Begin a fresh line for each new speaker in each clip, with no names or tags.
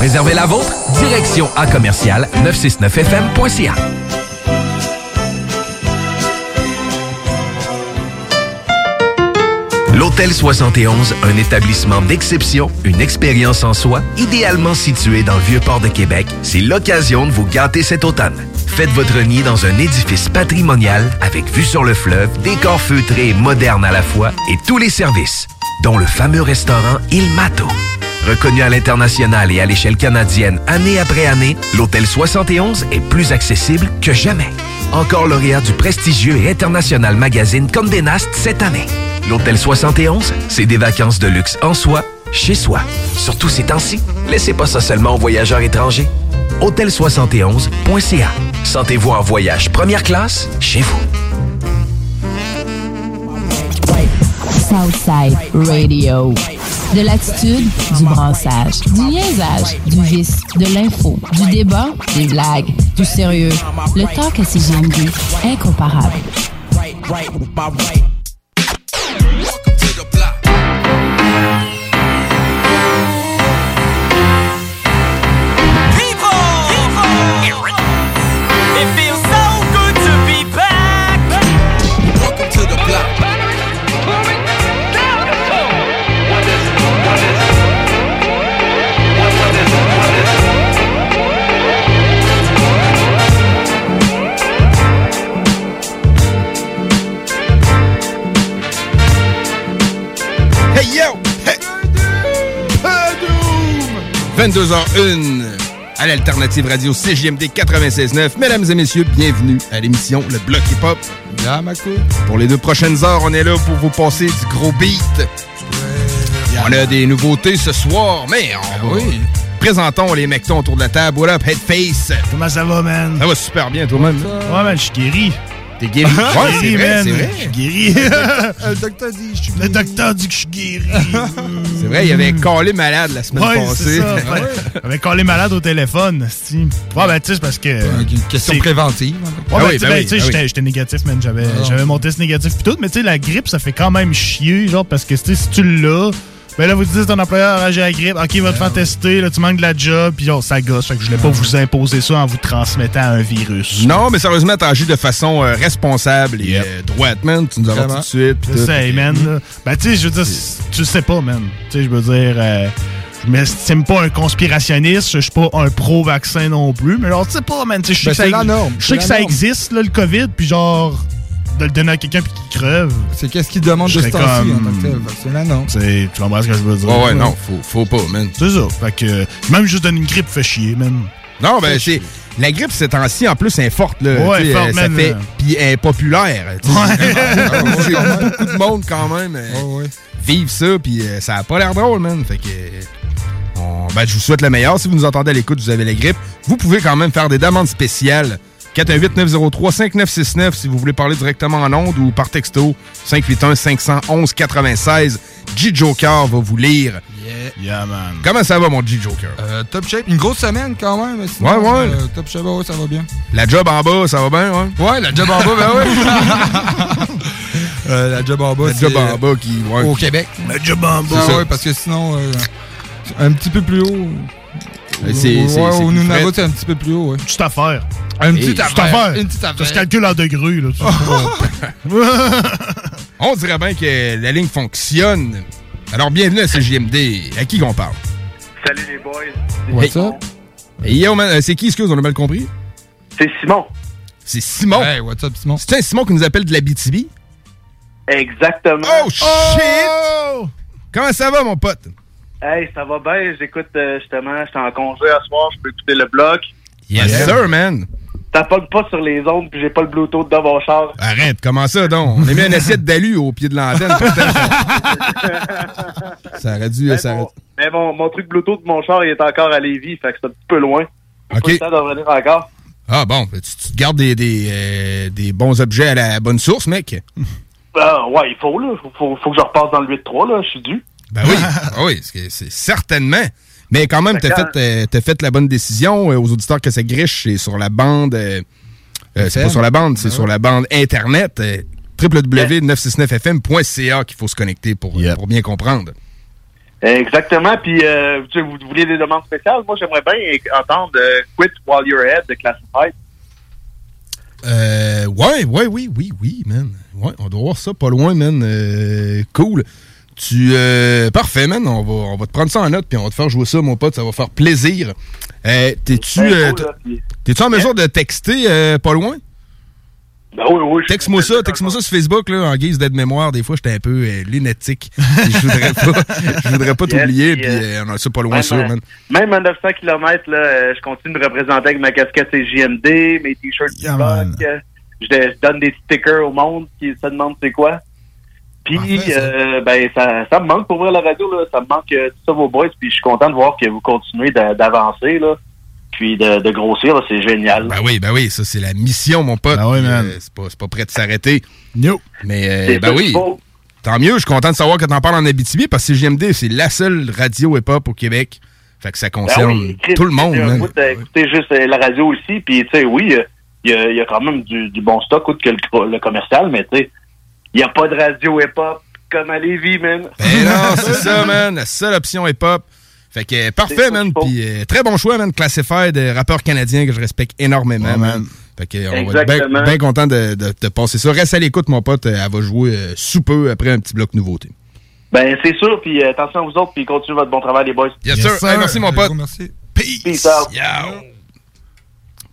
Réservez la vôtre, direction à commercial 969fm.ca. L'Hôtel 71, un établissement d'exception, une expérience en soi, idéalement situé dans le Vieux-Port de Québec, c'est l'occasion de vous gâter cet automne. Faites votre nid dans un édifice patrimonial avec vue sur le fleuve, décor feutré et moderne à la fois et tous les services, dont le fameux restaurant Il Mato. Reconnu à l'international et à l'échelle canadienne année après année, l'Hôtel 71 est plus accessible que jamais. Encore lauréat du prestigieux et international magazine Condé Nast cette année. L'Hôtel 71, c'est des vacances de luxe en soi, chez soi. Surtout ces temps-ci, laissez pas ça seulement aux voyageurs étrangers. Hôtel71.ca. Sentez-vous en voyage première classe chez vous.
Southside Radio. De l'attitude, du brassage, du liaisage, du vice, de l'info, du débat, des blagues, du sérieux. Le talk à CGMD, incomparable.
22h01 à l'Alternative Radio CJMD 96.9. Mesdames et messieurs, bienvenue à l'émission Le Bloc Hip Hop. Pour les deux prochaines heures, on est là pour vous passer du gros beat. On a des nouveautés ce soir, mais on va... Présentons les mectons autour de la table. What up, Headface?
Comment ça va, man?
Ça va super bien, toi-même.
Ouais, man, je suis guéri.
T'es guéri? Ouais, c'est
Guéri,
vrai,
man.
c'est vrai.
Je suis guéri.
Le docteur dit, je suis
Le docteur dit que je suis guéri.
C'est vrai, il y avait collé malade la semaine
Ouais,
passée.
ça. Ouais? Avec les malade au téléphone. Ouais, ben, tu sais, c'est parce que.
Une question préventive.
Ouais,
Ah
ben,
oui,
sais,
ben
ben,
oui,
tu sais,
ben
j'étais
oui.
j'étais négatif, man. J'avais
Ah.
j'avais mon test négatif pis tout. Mais tu sais, la grippe, ça fait quand même chier, genre, parce que, tu sais, si tu l'as, ben là, vous dites ton employeur a j'ai la grippe, ok, il va te faire tester, là, tu manques de la job, pis genre, ça gosse. Fait que je voulais pas vous imposer ça en vous transmettant un virus.
Non, mais sérieusement, t'as agi de façon euh, responsable et
Yep.
euh, droite, man. Tu nous as tout de suite. tout.
sais, man. là. Ben, tu sais, je veux dire, tu sais pas, man. Tu sais, je veux dire, euh, je m'estime pas un conspirationniste, je suis pas un pro-vaccin non plus, mais genre, tu sais pas, man. Tu sais, je sais
Ben,
que ça
c'est la
ex-
norme,
Je
c'est
sais que ça existe, là, le COVID, puis genre, de le donner à quelqu'un puis qu'il crève.
C'est qu'est-ce qu'il demande de ce
serais
temps-ci en
comme-
tant que tel? C'est là, non.
C'est, tu comprends ce que je veux dire?
Ouais, ouais, non, faut, faut pas, man.
C'est ça. Fait que, même juste donner une grippe fait chier, man.
Non, ben, c'est. La grippe, ces temps-ci, en plus, elle est forte, là.
Ouais, forte,
euh, ça
man,
fait.
euh.
Puis elle est populaire. sais. C'est beaucoup de monde, quand même. euh,
Ouais, ouais.
Vivre ça, puis euh, ça a pas l'air drôle, man. Fait que. on- ben, je vous souhaite le meilleur. Si vous nous entendez à l'écoute, vous avez la grippe. Vous pouvez quand même faire des demandes spéciales. 418-903-5969 si vous voulez parler directement en ondes ou par texto 581-511-96. G-Joker va vous lire.
Yeah, man.
Comment ça va, mon G-Joker?
Euh, top shape. Une grosse semaine quand même. sinon,
Ouais, ouais.
euh, top shape, ouais, ça va bien.
La job en bas, ça va bien, ouais?
Ouais, la job en bas, ben ouais. Euh, la job en bas,
La job en bas qui. ouais.
au Québec.
Le job en bas.
Ah
ça.
ouais, parce que sinon, euh, un petit peu plus haut.
C'est-
Ouais, au Nunavut, c'est un petit peu plus haut, ouais.
Petite affaire.
Une
Hey,
petite affaire.
affaire.
Une petite
Ça se
affaire.
calcule en degrés, là.
On dirait bien que la ligne fonctionne. Alors, bienvenue à CJMD. À qui qu'on parle?
Salut les boys.
What's up? Hey, yo, man, euh, c'est qui, excuse, on a mal compris?
C'est Simon.
C'est Simon?
Hey, what's up, Simon?
C'est un Simon qui nous appelle de la BTB?
Exactement.
Oh, shit! Comment ça va, mon pote?
Hey, ça va bien. J'écoute euh, justement, j'étais en congé à soir, je peux écouter le bloc.
Yes, sir, man.
Ça pogne pas sur les ondes, puis j'ai pas le Bluetooth dans mon char.
Arrête, comment ça, donc? On a mis un assiette d'alu au pied de l'antenne. ça- aurait dû...
Mais,
ça
mon, mais mon, mon truc Bluetooth de mon char, il est encore à Lévis, fait que c'est un petit peu loin.
OK.
Pas le temps de revenir encore.
Ah, bon, tu, tu gardes des, des, euh, des bons objets à la bonne source, mec.
Ah, ouais, il faut, là. Faut, faut, faut que je repasse dans le 8-3, là. Je suis dû.
Ben oui, ah oui, c'est certainement. Mais quand même, t'as
Fait
fait, euh, t'as fait la bonne décision. Euh, aux auditeurs que ça griche, c'est sur la bande. euh, euh, c'est pas sur la bande, c'est sur la bande Internet. euh, www.969fm.ca qu'il faut se connecter pour, euh, pour bien comprendre.
Exactement. Puis, euh, tu vous vouliez des demandes spéciales? Moi, j'aimerais bien entendre euh, Quit While You're Ahead de Classified.
Euh, ouais, ouais, oui, oui, oui, man. Ouais, on doit voir ça pas loin, man. Euh, cool. Tu, euh, parfait, man. On va, on va te prendre ça en note, puis on va te faire jouer ça, mon pote. Ça va faire plaisir. Euh, t'es-tu,
Ben,
euh, t'es-tu en mesure de texter euh, pas loin?
Ben oui, oui.
Texte-moi ça, texte-moi ça sur Facebook, là, en guise d'aide-mémoire. Des fois, j'étais un peu euh, lunatique. je voudrais pas, je voudrais pas t'oublier,
puis,
puis
euh,
on a ça pas loin,
Même,
sûr, man.
Même à 900 km, là, je continue de me représenter avec ma casquette CJMD, mes t-shirts euh, Je, je donne des stickers au monde qui se demandent c'est quoi. Puis, euh, ben, ça, ça me manque pour ouvrir la radio, là. Ça me manque euh, tout ça, vos boys. Puis, je suis content de voir que vous continuez d'a- d'avancer, là. Puis, de, de grossir. C'est génial.
Ben oui, ben oui, ça, c'est la mission, mon pote.
Ben oui, man.
euh, c'est pas, c'est pas prêt de s'arrêter.
No.
Mais, euh, ben oui. Tant mieux, je suis content de savoir que t'en parles en Abitibi parce que CGMD, c'est la seule radio hip-hop au Québec. Fait que ça
Ben
concerne
oui, Chris,
tout le monde,
j'ai écouter juste la radio aussi. Puis, tu sais, oui, il y, a, il y a quand même du, du bon stock, outre que le, le commercial, mais tu sais, n'y a pas de radio hip-hop comme à Lévis, man.
Ben non, c'est ça, man. La seule option hip-hop. Fait que euh, parfait, man. Puis euh, très bon choix, man. Classified, de rappeur canadien que je respecte énormément,
Ouais,
man. Fait que on va être bien content de, de te passer ça. Reste à l'écoute, mon pote. Euh, Elle va jouer euh, sous peu après un petit bloc nouveauté.
Ben, c'est sûr. Puis, euh, attention à vous autres, puis continuez votre bon travail, les boys.
Yes,
Yes,
sir.
sir.
Hey, merci, mon pote.
Merci.
Peace.
Peace out.
Yo.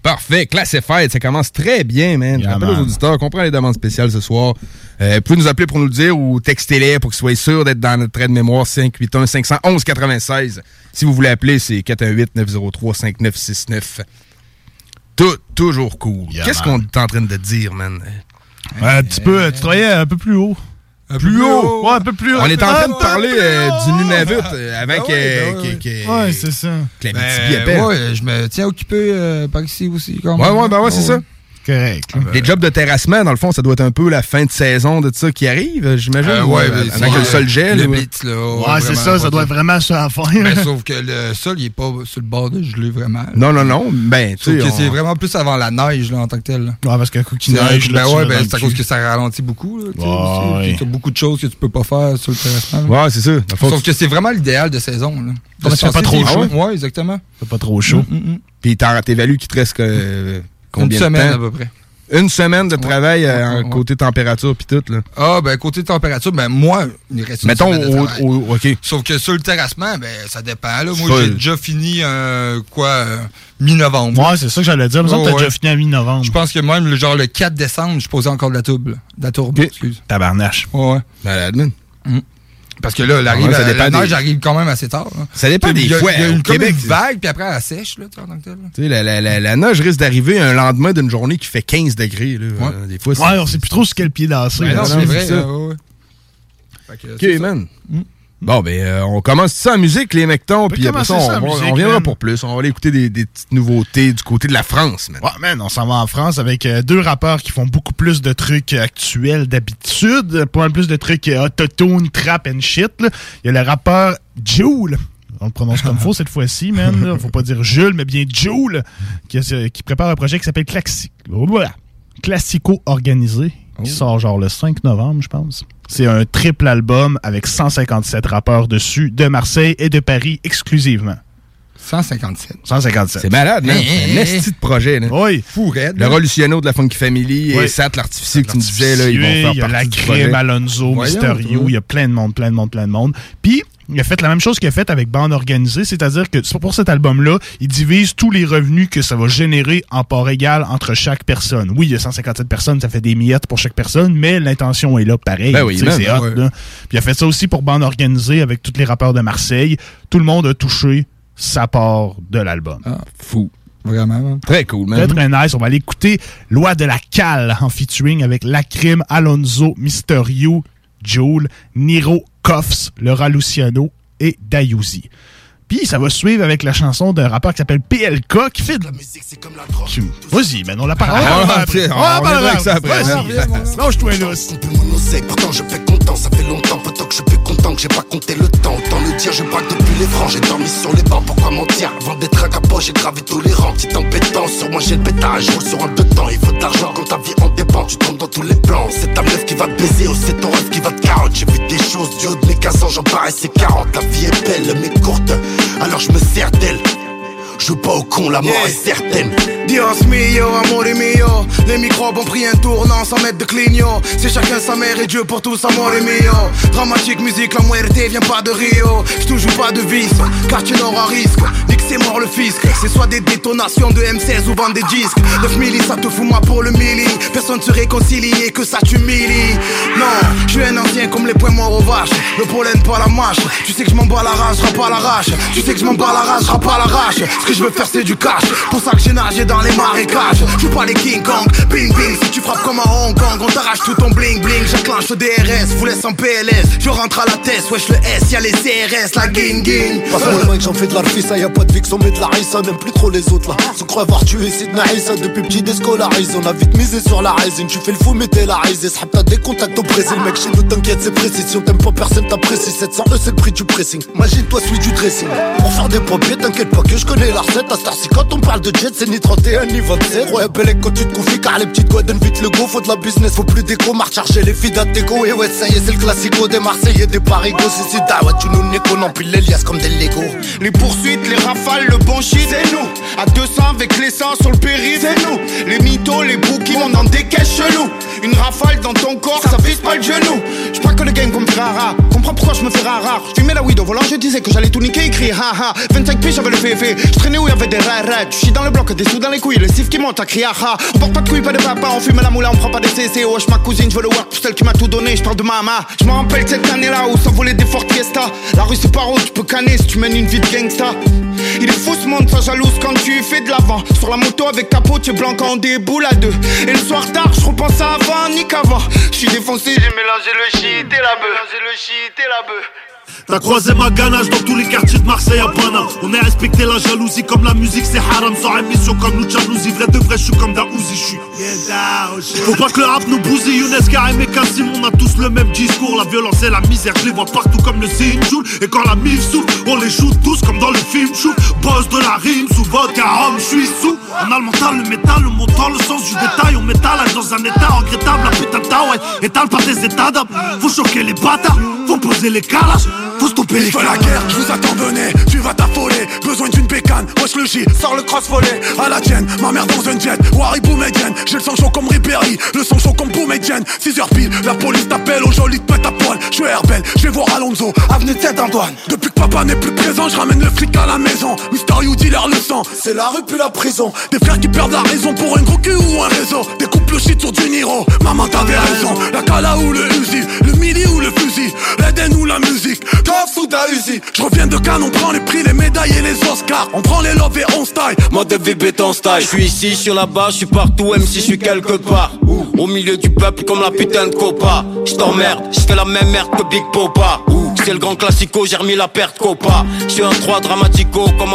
Parfait. Classified, ça commence très bien, man. Je rappelle aux auditeurs qu'on prend les demandes spéciales ce soir. Euh, vous pouvez nous appeler pour nous le dire ou textez-les pour qu'ils soient sûrs d'être dans notre trait de mémoire 581-511-96. Si vous voulez appeler, c'est 418-903-5969. Tout, toujours cool.
Yeah,
Qu'est-ce qu'on est en train de dire, man?
Ouais, un petit peu, euh, tu travaillais un peu plus haut.
Plus haut?
Ouais, un peu plus haut.
On est en train de
Un
parler euh,
plus
du
haut.
Nunavut euh, avant
Ben
que,
ouais, ben ouais.
que- que-
Ouais, c'est ça.
que la
Ben,
appelle.
ouais, je me tiens occupé euh, par ici aussi, quand
Ouais,
même.
ouais, ben ouais, c'est ça.
Correct. là.
Les jobs de terrassement, dans le fond, ça doit être un peu la fin de saison de ça qui arrive, euh, j'imagine.
Euh,
ou,
ouais,
euh,
ben,
avant que le sol gèle.
Le
ou-
blitz, là.
Ouais, c'est ça, ça doit être vraiment ça à faire.
Ben, sauf que le sol, il est pas sur le bord de geler vraiment. là.
Non, non, non. Ben, tu
Sauf que
on-
c'est vraiment plus avant la neige, là, en tant que tel.
Ouais, parce qu'un coup qui neige, là,
ben ouais, ben c'est à cause que ça ralentit beaucoup. Là,
Ouais,
beaucoup de choses que tu peux pas faire sur le terrassement. là.
Ouais, c'est ça.
Sauf que c'est vraiment l'idéal de saison. Là.
Comme ça, pas trop chaud.
Ouais, exactement.
C'est pas trop chaud.
Puis t'évalues qu'il te reste que, euh, combien
Une semaine
de
à peu près.
Une semaine de travail euh,
ouais,
côté température puis tout, là.
Ah, ben côté température, ben moi, il reste une
Mettons,
semaine de
au,
travail.
au- OK.
Sauf que sur le terrassement, ben ça dépend. Là. Moi, j'ai déjà fini, euh, quoi, euh, mi-novembre.
Ouais, c'est ça que j'allais dire. Mais
Oh,
t'as
ouais.
déjà fini à mi-novembre.
Je pense que même, le, genre, le 4 décembre, je posais encore de la tourbe. De la tourbe,
Ok.
excuse.
Tabarnache.
Ouais, ouais.
Malade.
Parce que là, l'arrive,
Ouais, ça
la,
dépend
la neige
des-
arrive quand même assez tard. là.
Ça dépend des
il y a-
fois.
Il y a une,
Québec,
une vague, puis après, elle sèche, là, tu sais, en tant que tel, là.
Tu sais, la, la, la, la neige risque d'arriver un lendemain d'une journée qui fait 15 degrés, là.
Ouais.
Euh, des fois, c'est...
Ouais, on sait plus trop sur quel pied danser.
Ben
là.
non, c'est vrai.
ça.
là, ouais, ouais. Fait que, c'est
OK,
ça.
man.
Mm.
Bon, ben, euh, on commence ça en musique, les mectons, puis après ça, on,
ça musique,
on viendra
man.
pour plus. On va aller écouter des, des petites nouveautés du côté de la France, man.
Ouais, man, on s'en va en France avec euh, deux rappeurs qui font beaucoup plus de trucs actuels d'habitude, pas mal plus de trucs euh, autotune, trap and shit. là. Il y a le rappeur Joule. On le prononce comme faux cette fois-ci, man. là. Faut pas dire Jules, mais bien Joule, qui, prépare un projet qui s'appelle voilà. Classico Organisé, qui sort genre le 5 novembre, je pense. C'est un triple album avec 157 rappeurs dessus, de Marseille et de Paris exclusivement.
157.
157.
C'est malade, man.
Hey,
C'est un
hey,
esti de projet, là.
Oui.
Fou, raide.
Le
là.
Revolutionno de la Funky Family
Oui.
et Sat, l'artificier que tu me disais, là, ils vont faire
Il y a
partie
la crème, Alonso, Mysterio, il y a plein de monde, plein de monde, plein de monde. Puis, il a fait la même chose qu'il a fait avec Bande Organisée, c'est-à-dire que pour cet album-là, il divise tous les revenus que ça va générer en part égale entre chaque personne. Oui, il y a 157 personnes, ça fait des miettes pour chaque personne, mais l'intention est là pareil.
Ben oui,
c'est
ben
hot,
ouais.
là. Puis il a fait ça aussi pour Bande Organisée avec tous les rappeurs de Marseille. Tout le monde a touché sa part de l'album.
Ah, fou. Vraiment.
Très cool,
Très,
man.
très nice. On va aller écouter Loi de la Cale en featuring avec Lacrim, Alonso, Mysterio, Joule, Niro, Koffs, Laura Luciano et Dayuzi. Puis ça va suivre avec la chanson d'un rappeur qui s'appelle PLK qui fait de la musique, c'est comme la drogue. Vas-y, man, on la parle.
Ah,
on après.
on
la parle
avec ça après.
Vas-y. Lâche-toi là.
pourtant je fais content, ça fait longtemps, pourtant que je suis plus content que j'ai pas compté le temps. Autant le dire, je braque depuis les francs, j'ai dormi sur les bancs, pourquoi mentir? Avant d'être un capot, j'ai gravé tous les rangs, petite embêtant, sur moi j'ai le pétard, je roule sur un deux temps, il faut de l'argent quand ta vie en dépend, tu tombes dans tous les plans. C'est ta meuf qui va te baiser, ou c'est ton rêve qui va te carotte, j'ai vu des choses, du haut de mes 15 ans, j'en paraissais 40, la vie est belle, mais courte, alors je me sers d'elle. Joue pas au con, la mort est certaine.
Dios mio, amore mio. Les microbes ont pris un tournant sans mettre de clignot. C'est chacun sa mère et Dieu pour tous, amore mio. Dramatique musique, la muerte vient pas de Rio. Je joue pas de vis, quartier nord à risque. Dis que c'est mort le fisc. C'est soit des détonations de M16 ou vendre des disques. 9 milli, ça te fout moi pour le milli. Personne se réconcilie et que ça t'humilie. Non, je suis un ancien comme les poings morts aux vaches. Le pollen pas la mâche. Tu sais que je m'en bats la rage, je pas la rage Tu sais que je m'en bats la rage, je pas la rage que je veux faire c'est du cash Pour ça que j'ai nagé dans les marécages Je pas les King Kong, bing bing Si tu frappes comme à Hong Kong On t'arrache tout ton bling bling J'enclenche le DRS, vous laisse en PLS Je rentre à la tête, wesh le S Y'a les CRS, la ging ging
Passe-moi j'en fais de l'arfissa, y'a pas de fixe, on met de la rissa, n'aime plus trop les autres là. Se croit avoir tué Sidna Issa depuis petit déscolarisé. On a vite misé sur la résine, tu fais le fou, mais t'es la. S'hab t'as des contacts au Brésil, mec, chez nous t'inquiète, c'est précis. Si on t'aime pas, personne t'apprécie. 700 E, c'est le prix du pressing. Imagine-toi, celui du dressing. Pour faire des papiers, t'inquiète pas que je connais la recette. À quand on parle de jet, c'est ni 31 ni 27. Ouais, belle quand tu te confies, car les petites doigts donnent vite le go. Faut de la business, faut plus d'écho, marche charger les filles d'Ateco. Et ouais, ça y est, c'est le classico des Marseillais, des Parigos. C'est si ouais, tu nous n'es qu'on empile les liasses comme des Lego.
Les poursuites, les rafales, le bon shit, c'est nous. À 200 avec l'essence sur le périph', c'est nous. Les mythos, les bouquins, on en des caisses chelous. Une rafale dans ton corps, ça vise pas le genou. Je que le game comme rare. Comprends pourquoi je me fais rare. Je mets la weed au volant, je disais que j'allais tout niquer, écrit ha ha. 25 piges, j'avais le où des. Tu chies dans le bloc, des sous dans les couilles, le sif qui monte à crier ha ha. On porte pas de couilles, pas de papa, on fume la moula, on prend pas de CC. Wesh, ma cousine, je veux le work pour celle qui m'a tout donné. Je parle de mama. Je me rappelle cette année-là où s'envolait des Ford Fiesta. La rue c'est pas où tu peux canner si tu mènes une vie de gangsta. Il est fou ce monde, ça jalouse quand tu fais de l'avant. Sur la moto avec capot, tu es blanc quand on déboule à deux. Et le soir tard, je repense à avant, ni qu'avant. Je suis défoncé, j'ai mélangé le shit et la bœuf. Mélangé le la bœuf.
T'as croisé ma ganache dans tous les quartiers de Marseille à Paname. On est respecté la jalousie comme la musique c'est haram. Sans émission comme nous jalousie Vrai de vrai je suis comme Daouzi je suis Faut pas que le rap nous bousille Younes Karim et Kassim. On a tous le même discours La violence et la misère. Je les vois partout comme le Sinjoul Et quand la mif souffle on les shoot tous comme dans le film chou. Boss de la rime sous vodka homme je suis sous. On a le mental, le métal, le montant, le sens du détail. On m'étalage dans un état regrettable La putain de ouais étale pas des états d'âme Faut choquer les bâtards, faut poser les calages faut stopper les
la guerre, je vous attends, venez, tu vas t'affoler Besoin d'une bécane, wesh le J, sors le cross volet À la tienne, ma mère dans un jet, Wari Boumedienne J'ai le sang chaud comme Ribéry, le sang chaud comme Boumedienne 6h pile, la police t'appelle, au joli te pète à poil Je suis Herbel, je vais voir Alonso, avenue de tête Antoine Depuis que papa n'est plus présent, je ramène le flic à la maison. Mister You dealer le sang,
C'est la rue puis la prison.
des frères qui perdent la raison pour un gros cul ou un réseau. Des couples shit sur du Niro. Maman t'avais raison. La Kala ou le Uzi Le mili ou le fusil. L'Eden ou la musique Tough ou Uzi Je reviens de Cannes On prend les prix, les médailles et les Oscars On prend les love et on style
Mode de vie béton style. Je suis ici, je suis là-bas, je suis partout, même si je suis quelque part. Au milieu du peuple comme la putain de copa. Je t'emmerde, je fais la même merde que Big Popa. C'est le grand classico, j'ai remis la perte copa. Je suis un 3 dramatico comme.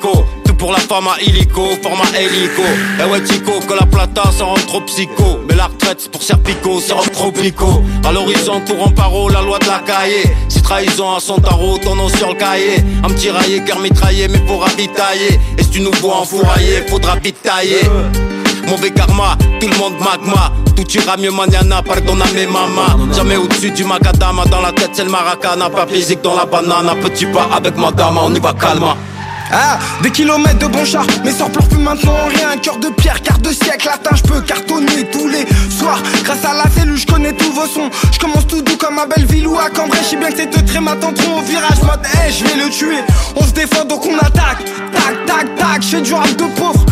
Tout pour la femme à illico, format hélico. Eh ouais, Tico, que la plata, ça rend trop psycho. Mais la retraite, c'est pour Serpico, c'est rock tropico. À l'horizon, tout en paro, la loi de la cahier. Si trahison à son tarot, ton nom sur le cahier. Un petit raillé, cœur mitraillé, mais pour ravitailler. Et si tu nous vois enfourailler, faudra vite tailler. Mauvais karma, tout le monde magma Tout ira mieux mañana, pardonname mama Jamais au-dessus du macadama Dans la tête c'est le maracana Pas physique dans la banane Petit pas avec madame, on y va calma
Ah, des kilomètres de bon char, mais sort pleure plus maintenant rien. Cœur de pierre, quart de siècle, latin, je peux cartonner tous les soirs. Grâce à la cellule, je connais tous vos sons. Je commence tout doux comme à Belleville ou à Cambrai. Je bien que ces deux traits m'attendront au virage. Mode, hey, je vais le tuer. On se défend donc on attaque. Tac, tac, tac, je du rap de pauvre.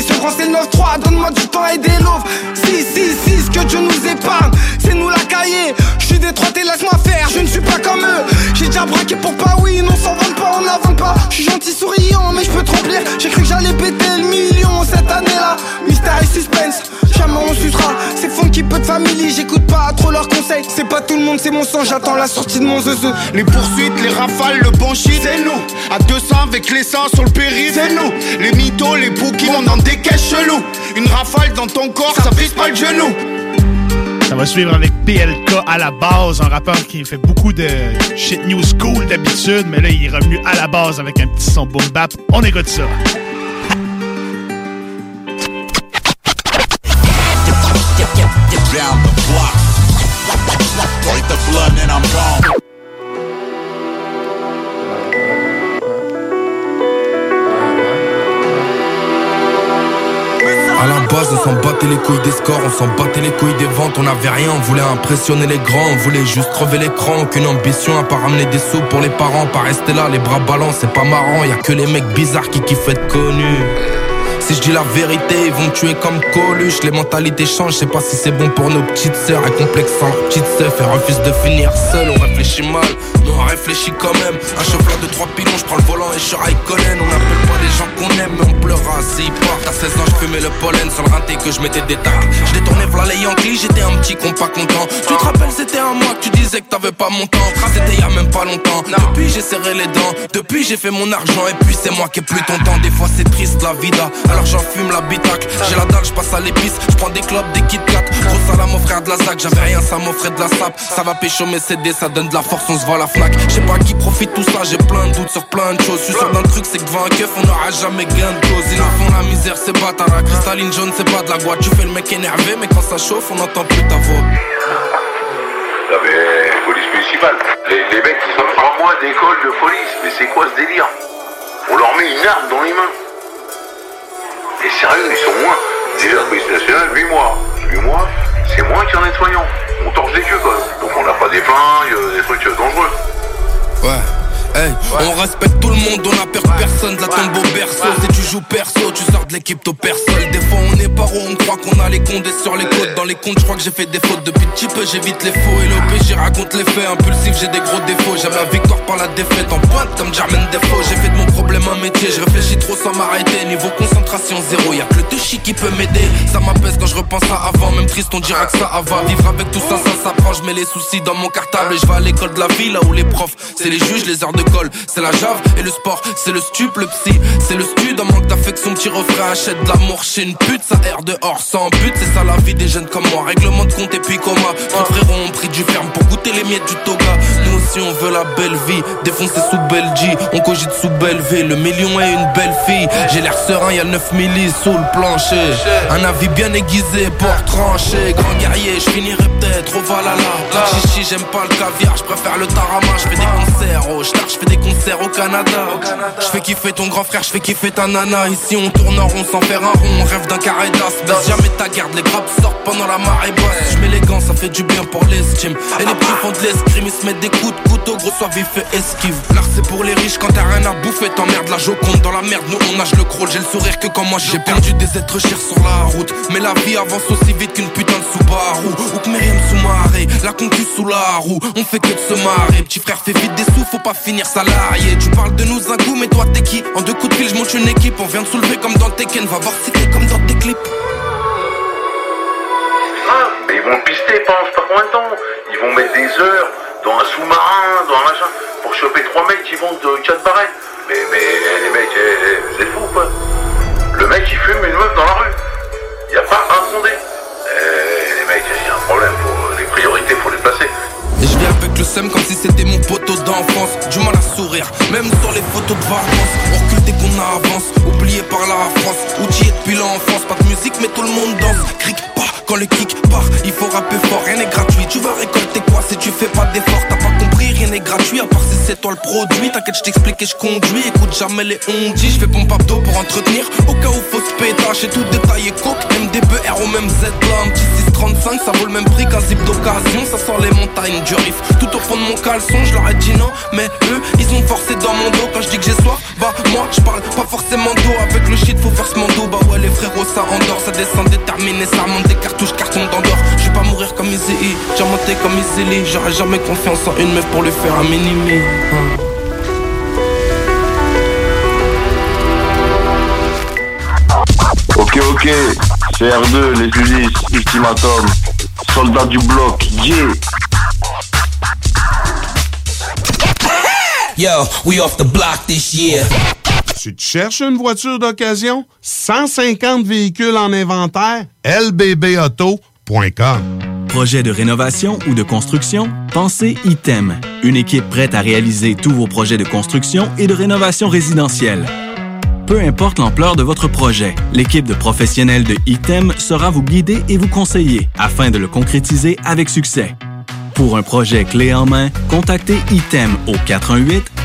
C'est ce grand, c'est 9-3, donne-moi du temps et des loaves 6, 6, 6, que Dieu nous épargne C'est nous la cahier, je suis détroité, laisse-moi faire Je ne suis pas comme eux, j'ai déjà braqué pour pas oui Non, s'en vend pas, on n'avance pas. Je suis gentil, souriant, mais je peux te remplir J'ai cru que j'allais péter le million cette année-là. Mystère et suspense, jamais on sucera C'est funky, peu de famille, j'écoute pas trop leurs conseils. C'est pas tout le monde, c'est mon sang, j'attends la sortie de mon zeu
Les poursuites, les rafales, le bon shit, c'est nous. À 200 avec l'essence sur le périph', c'est nous. Les mythos, les bouquins, on en des caisses chelou. Une rafale dans ton corps, ça vise pas le genou.
Ça va suivre avec PLK à la base, un rappeur qui fait beaucoup de shit new school d'habitude, mais là il est revenu à la base avec un petit son boom bap. On écoute ça.
On s'en battait les couilles des scores, on s'en battait les couilles des ventes, on avait rien, on voulait impressionner les grands, on voulait juste crever l'écran, aucune ambition à pas ramener des sous pour les parents, pas rester là, les bras ballants, c'est pas marrant, y a que les mecs bizarres qui kiffent être connus. Si je dis la vérité, ils vont tuer comme Coluche. Les mentalités changent, je sais pas si c'est bon pour nos petites sœurs. Elles complexent sans petite sœur, elles refusent de finir seul. On réfléchit mal, mais on réfléchit quand même. Un chauffeur de trois pilons, je prends le volant et je suis Raikkonen. On appelle pas les gens qu'on aime, mais on pleura s'ils partent. À 16 ans, je fumais le pollen sur le rinté que je mettais des tags. Je détournais v'là les Yankees, j'étais un petit con pas content. Tu te rappelles, c'était un mois que tu disais que t'avais pas mon temps. C'était y a même pas longtemps. Depuis, j'ai serré les dents. Depuis, j'ai fait mon argent et puis c'est moi qui ai plus ton temps. Des fois, c'est triste la vida. Alors j'en fume la bitacle. J'ai la dalle, je passe à l'épice. Je prends des clubs, des Kit. Gros salam au frère de la ZAC. J'avais rien, ça m'offrait de la sape. Ça va pécho mes CD, ça donne de la force, on se voit la Je sais pas qui profite tout ça, j'ai plein de doutes sur plein de choses. Je suis sûr d'un truc, c'est que devant un on n'aura jamais gain de cause. Ils font la misère, c'est la cristalline jaune, c'est pas de la boîte. Tu fais le mec énervé, mais quand ça chauffe, on n'entend plus ta voix.
Non mais, police municipale. Les, les mecs, ils ont un mois d'école de police. Mais c'est quoi ce délire? On leur met une arme dans les mains. Et sérieux, ils sont moins. Déjà, police nationale, 8 mois. 8 mois, c'est moins qu'un nettoyant. On torche des queues, quoi. Donc on n'a pas des flingues, euh, des trucs euh, dangereux.
Ouais. Hey, on respecte tout le monde, on a peur de personne, de la tombe au berceau. Si tu joues perso, tu sors de l'équipe au perso. Des fois on est paro, on croit qu'on a les condés sur les côtes. Dans les comptes, je crois que j'ai fait des fautes depuis petit peu, j'évite les faux et le PJ raconte les faits. Impulsif, j'ai des gros défauts. J'aime la victoire par la défaite en pointe comme Jermaine Defoe. J'ai fait de mon problème un métier, je réfléchis trop sans m'arrêter. Niveau concentration zéro, y'a que le touchy qui peut m'aider. Ça m'apaise quand je repense à avant, même triste, on dira que ça va. Vivre avec tout ça, ça s'apprend. Je mets les soucis dans mon cartable et je vais à l'école de la ville, là où les profs, c'est les juges, les heures de c'est la jave et le sport, c'est le stup, le psy, c'est le stud. En manque d'affection, petit refrain, achète de l'amour chez une pute, ça erre dehors sans but. C'est ça la vie des jeunes comme moi, règlement de compte et puis coma. Trop de frérots ont pris du ferme pour goûter les miettes du toga. Aussi on veut la belle vie, défoncer sous Belgie, on cogite sous Belleville. Le million est une belle fille, j'ai l'air serein, y'a le 9 millis sous le plancher. Un avis bien aiguisé pour trancher, grand guerrier, je finirai peut-être au Valhalla. Chichi, j'aime pas le caviar, je préfère le tarama, je fais des concerts au star, je fais des concerts au Canada. Je fais kiffer ton grand frère, je fais kiffer ta nana. Ici on tourne en rond sans faire un rond, on rêve d'un carré d'as. Jamais ta garde, les grappes sortent pendant la marée basse. Je mets les gants, ça fait du bien pour l'estime. Et les petits font de l'escrime, ils se mettent des coups couteau, gros soit vif et esquive. L'art c'est pour les riches quand t'as rien à bouffer, t'emmerdes la joconde dans la merde. Nous on nage le crawl, j'ai le sourire que quand moi j'ai perdu des êtres chers sur la route. Mais la vie avance aussi vite qu'une putain de Subaru. Ou que Myriam sous-marée, la concu sous la roue. On fait que de se marrer. Petit frère fait vite des sous, faut pas finir salarié. Tu parles de nous un coup, mais toi t'es qui? En deux coups de fil, je monte une équipe. On vient de soulever comme dans Tekken. Va voir si t'es comme dans tes clips.
Ah, mais ils vont pister pendant pas de temps? Ils vont mettre des heures dans un sous-marin, dans un machin, pour choper trois mecs qui vont de 4 barrettes. Mais, mais les mecs, eh, eh, vous êtes fous ou quoi Le mec il fume une meuf dans la rue. Y a pas un sondé. Eh, les mecs, il y a un problème. Faut, les priorités, faut les placer.
Et je viens avec le seum comme si c'était mon poteau d'enfance Du mal à sourire, même sur les photos de vacances On recule dès qu'on avance, oublié par la France Outillé depuis l'enfance, pas de musique mais tout le monde danse quand le kick part, il faut rapper fort, rien n'est gratuit. Tu vas récolter quoi si tu fais pas d'effort T'as pas compris, rien n'est gratuit, à part si c'est toi le produit. T'inquiète, je t'explique et je conduis. Écoute jamais les on dit, je fais pompe abdo pour entretenir. Au cas où faut se pétache et tout détaillé coke. MDB, R au même Z là, un petit 635, ça vaut le même prix qu'un zip d'occasion. Ça sort les montagnes du riff. Tout au fond de mon caleçon, je leur ai dit non, mais eux, ils ont forcé dans mon dos. Quand je dis que j'ai soif, bah moi, je parle pas forcément d'eau. Avec le shit, faut faire ce mando. Bah ouais, les frérots, ça endort, ça descend déterminé, ça remonte des cartouches, carton d'endort. Je vais pas mourir comme j'ai monté comme Easy J'aurais jamais confiance en une meuf pour lui faire un mini
Ok, ok, c'est R2, les Ulysses, ultimatum, soldat du bloc, yeah.
Yo, we off the block this year.
Tu te cherches une voiture d'occasion? 150 véhicules en inventaire? lbbauto.com
Projet de rénovation ou de construction? Pensez ITEM. Une équipe prête à réaliser tous vos projets de construction et de rénovation résidentielle. Peu importe l'ampleur de votre projet, l'équipe de professionnels de ITEM sera vous guider et vous conseiller afin de le concrétiser avec succès. Pour un projet clé en main, contactez ITEM au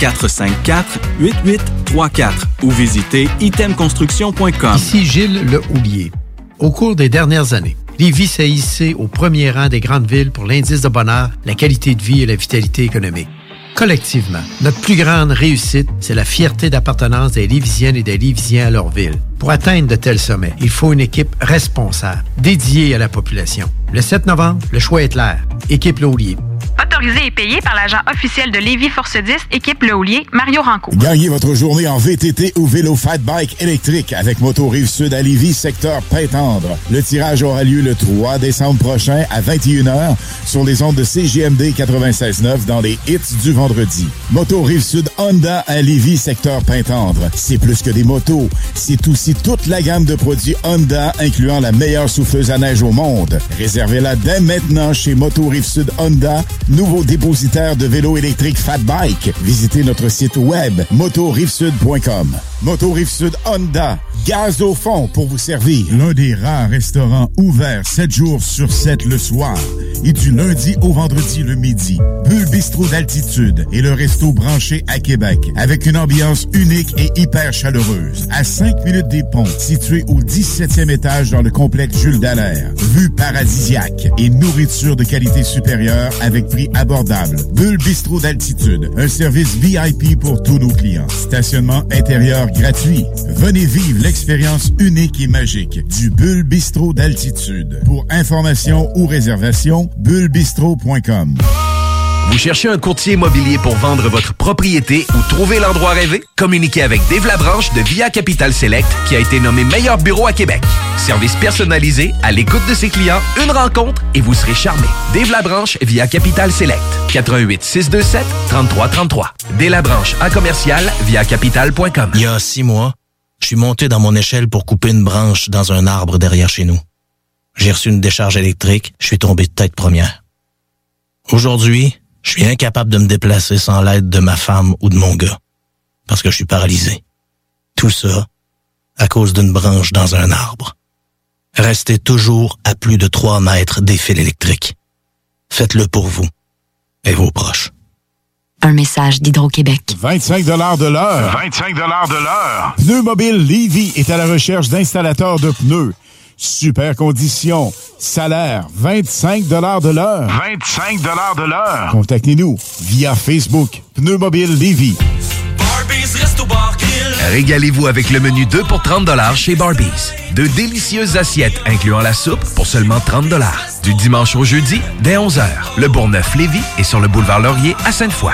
418-454-8834 ou visitez itemconstruction.com.
Ici Gilles Le Houlier. Au cours des dernières années, Lévis s'est hissé au premier rang des grandes villes pour l'indice de bonheur, la qualité de vie et la vitalité économique. Collectivement, notre plus grande réussite, c'est la fierté d'appartenance des Lévisiennes et des Lévisiens à leur ville. Pour atteindre de tels sommets, il faut une équipe responsable, dédiée à la population. Le 7 novembre, le choix est clair. Équipe Laulier.
Autorisé et payé par l'agent officiel de Lévis Force 10, équipe Le Houlier, Mario Ranco.
Gagnez votre journée en VTT ou vélo fat bike électrique avec Moto Rive Sud à Lévis, secteur Pintendre. Le tirage aura lieu le 3 décembre prochain à 21h sur les ondes de CGMD 96.9 dans les hits du vendredi. Moto Rive Sud Honda à Lévis, secteur Pintendre. C'est plus que des motos, c'est toute la gamme de produits Honda incluant la meilleure souffleuse à neige au monde. Réservez-la dès maintenant chez Moto Sud Honda nouveau dépositaire de vélos électriques Fat Bike. Visitez notre site web motorivesud.com. Moto Rive-Sud Honda, gaz au fond pour vous servir. L'un des rares restaurants ouverts 7 jours sur 7 le soir et du lundi au vendredi le midi. Bulle Bistrot d'altitude et le resto branché à Québec avec une ambiance unique et hyper chaleureuse. À 5 minutes situé au 17e étage dans le complexe Jules Dallaire. Vue paradisiaque et nourriture de qualité supérieure avec prix abordable. Bulle Bistrot d'altitude, un service VIP pour tous nos clients. Stationnement intérieur gratuit. Venez vivre l'expérience unique et magique du Bulle Bistrot d'altitude. Pour information ou réservation, bullebistro.com.
Vous cherchez un courtier immobilier pour vendre votre propriété ou trouver l'endroit rêvé? Communiquez avec Dave Labranche de Via Capital Select qui a été nommé meilleur bureau à Québec. Service personnalisé, à l'écoute de ses clients, une rencontre et vous serez charmé. Dave Labranche via Capital Select. 88 627 3333. Dave Labranche à commercial via capital.com.
Il y a six mois, je suis monté dans mon échelle pour couper une branche dans un arbre derrière chez nous. J'ai reçu une décharge électrique, je suis tombé de tête première. Aujourd'hui, je suis incapable de me déplacer sans l'aide de ma femme ou de mon gars, parce que je suis paralysé. Tout ça à cause d'une branche dans un arbre. Restez toujours à plus de 3 mètres des fils électriques. Faites-le pour vous et vos proches.
Un message d'Hydro-Québec.
25 de l'heure.
25 de l'heure.
Pneu Mobile Levy est à la recherche d'installateurs de pneus. Super conditions. Salaire, 25 de l'heure.
25 de l'heure.
Contactez-nous via Facebook. Pneu Mobile Levy.
Régalez-vous avec le menu 2 pour 30 chez Barbies. De délicieuses assiettes incluant la soupe pour seulement 30 Du dimanche au jeudi, dès 11h, le Bourgneuf-Lévis est sur le boulevard Laurier à Sainte-Foy.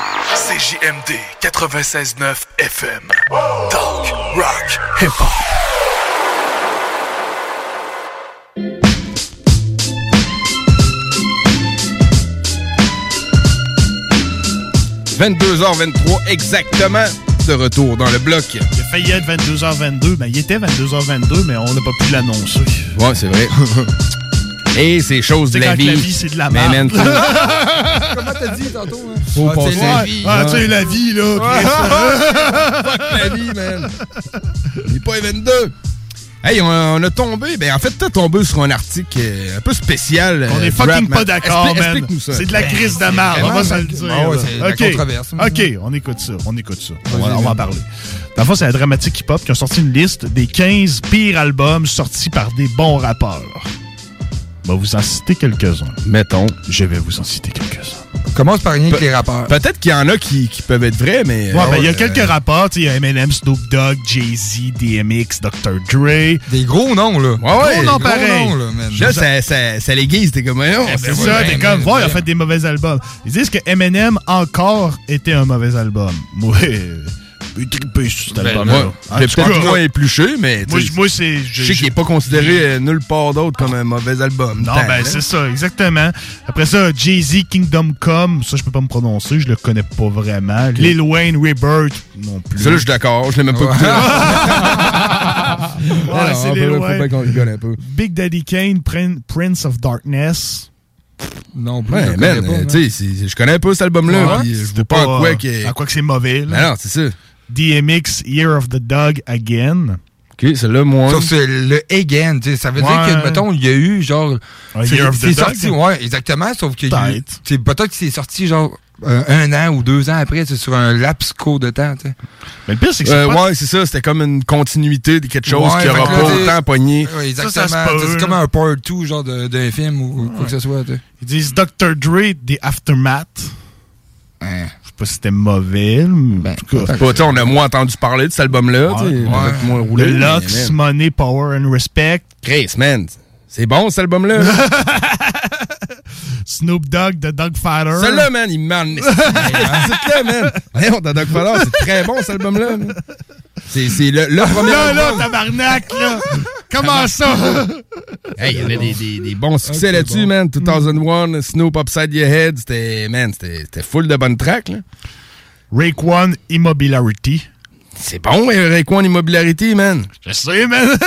CJMD 96.9 FM. Talk, rock, hip-hop.
« 22h23 exactement de retour dans le bloc.
Il a failli être 22h22, ben il était 22h22, mais on n'a pas pu l'annoncer.
Ouais, c'est vrai. Et c'est chose de la vie.
la vie, c'est de la
Mais
merde.
man,
Comment t'as dit tantôt? hein?
Faut
Ah,
passer.
c'est la vie.
Ah, tu sais, la vie, là.
Fuck la vie, man. Il est pas les 22. Hey, on, on a tombé. Ben, en fait, t'as tombé sur un article euh, un peu spécial.
On
euh,
est
du
fucking
rap,
pas d'accord, man.
Explique-nous ça.
C'est de la crise de marde, on va se le dire.
Ah ouais, c'est la
OK.
controverse.
OK, on écoute ça. On écoute ça. On va,
Vas-y,
on va en parler. Dans le fond, c'est la Dramatique Hip Hop qui a sorti une liste des 15 pires albums sortis par des bons rappeurs. On va vous en citer quelques-uns.
Mettons.
Je vais vous en citer quelques-uns.
On commence par rien que les rappeurs.
Peut-être qu'il y en a qui, qui peuvent être vrais, mais.
Ouais,
euh,
ben, il y a
euh,
quelques rappeurs. tu sais, Il y a Eminem, Snoop Dogg, Jay-Z, DMX, Dr. Dre.
Des gros noms, là.
Ouais, ouais.
Gros noms
Gros
pareils.
noms, là, man.
Là, ça, ça, ça l'aiguise, t'es comme,
Eh, C'est ça, t'es comme, voir, il a fait des mauvais albums. Ils disent que Eminem encore était un mauvais album. Moi, j'ai trippé sur cet album-là.
peut-être moins épluché, mais.
Moi,
tu sais,
je- moi, c'est.
Je sais qu'il n'est pas considéré euh, nulle part d'autre comme un mauvais album.
Non, ben
hein.
c'est ça, exactement. Après ça, Jay-Z, Kingdom Come, ça je peux pas me prononcer, je le connais pas vraiment. Lil Wayne, Rebirth, non plus.
Ça, là, je suis d'accord, je l'ai même pas écouté.
Ouais, c'est Lil Wayne.
pas qu'on rigole un peu.
Big Daddy Kane, Prin- Prince of Darkness.
Non plus.
Ouais,
je
man,
connais pas,
euh, je connais pas cet album-là,
Ouais,
je vois pas en quoi que.
en quoi que c'est mauvais. là.
Ben non, c'est ça.
DMX, Year of the Dog Again.
Ok, celle-là, moi.
Sauf c'est le again, tu sais, ça veut
Ouais.
dire que, mettons, il y a eu, genre... C'est
Year of the
c'est
Dog?
sorti, ouais, exactement, sauf que...
Peut-être.
C'est peut-être que c'est sorti, genre, euh, un an ou deux ans après, c'est sur un laps court de temps, tu sais.
Mais le pire, c'est que
Euh,
c'est pas...
ouais, c'est ça, c'était comme une continuité de quelque chose
Ouais,
qui aura pas
t'sais-
autant pogné.
Ouais, exactement. C'est comme un part 2, genre, d'un film ou quoi que ce soit, tu sais.
Ils disent Dr. Dre, The Aftermath.
Ouais.
Pas si c'était mauvais, mais en tout cas.
Pas, on a moins entendu parler de cet album-là.
Ouais. Le
mais,
Lux. Money, Power and Respect.
Chris, man. C'est bon, cet album-là?
Snoop Dogg, The Dog Fighter.
Celui-là, man, il m'en C'est là, man. Voyons, dans Doc Fallon, c'est très bon, cet album-là. man. C'est le, le premier
Là, là,
album.
tabarnak, là. Comment ça?
Hey, il y avait des, des, des bons succès là-dessus,
bon.
man. 2001, Snoop Upside Your Head, c'était, man, c'était full de bonnes tracks, là.
Rake Immobilarity.
C'est bon, Rayquan Immobilarity, man.
Je sais, man.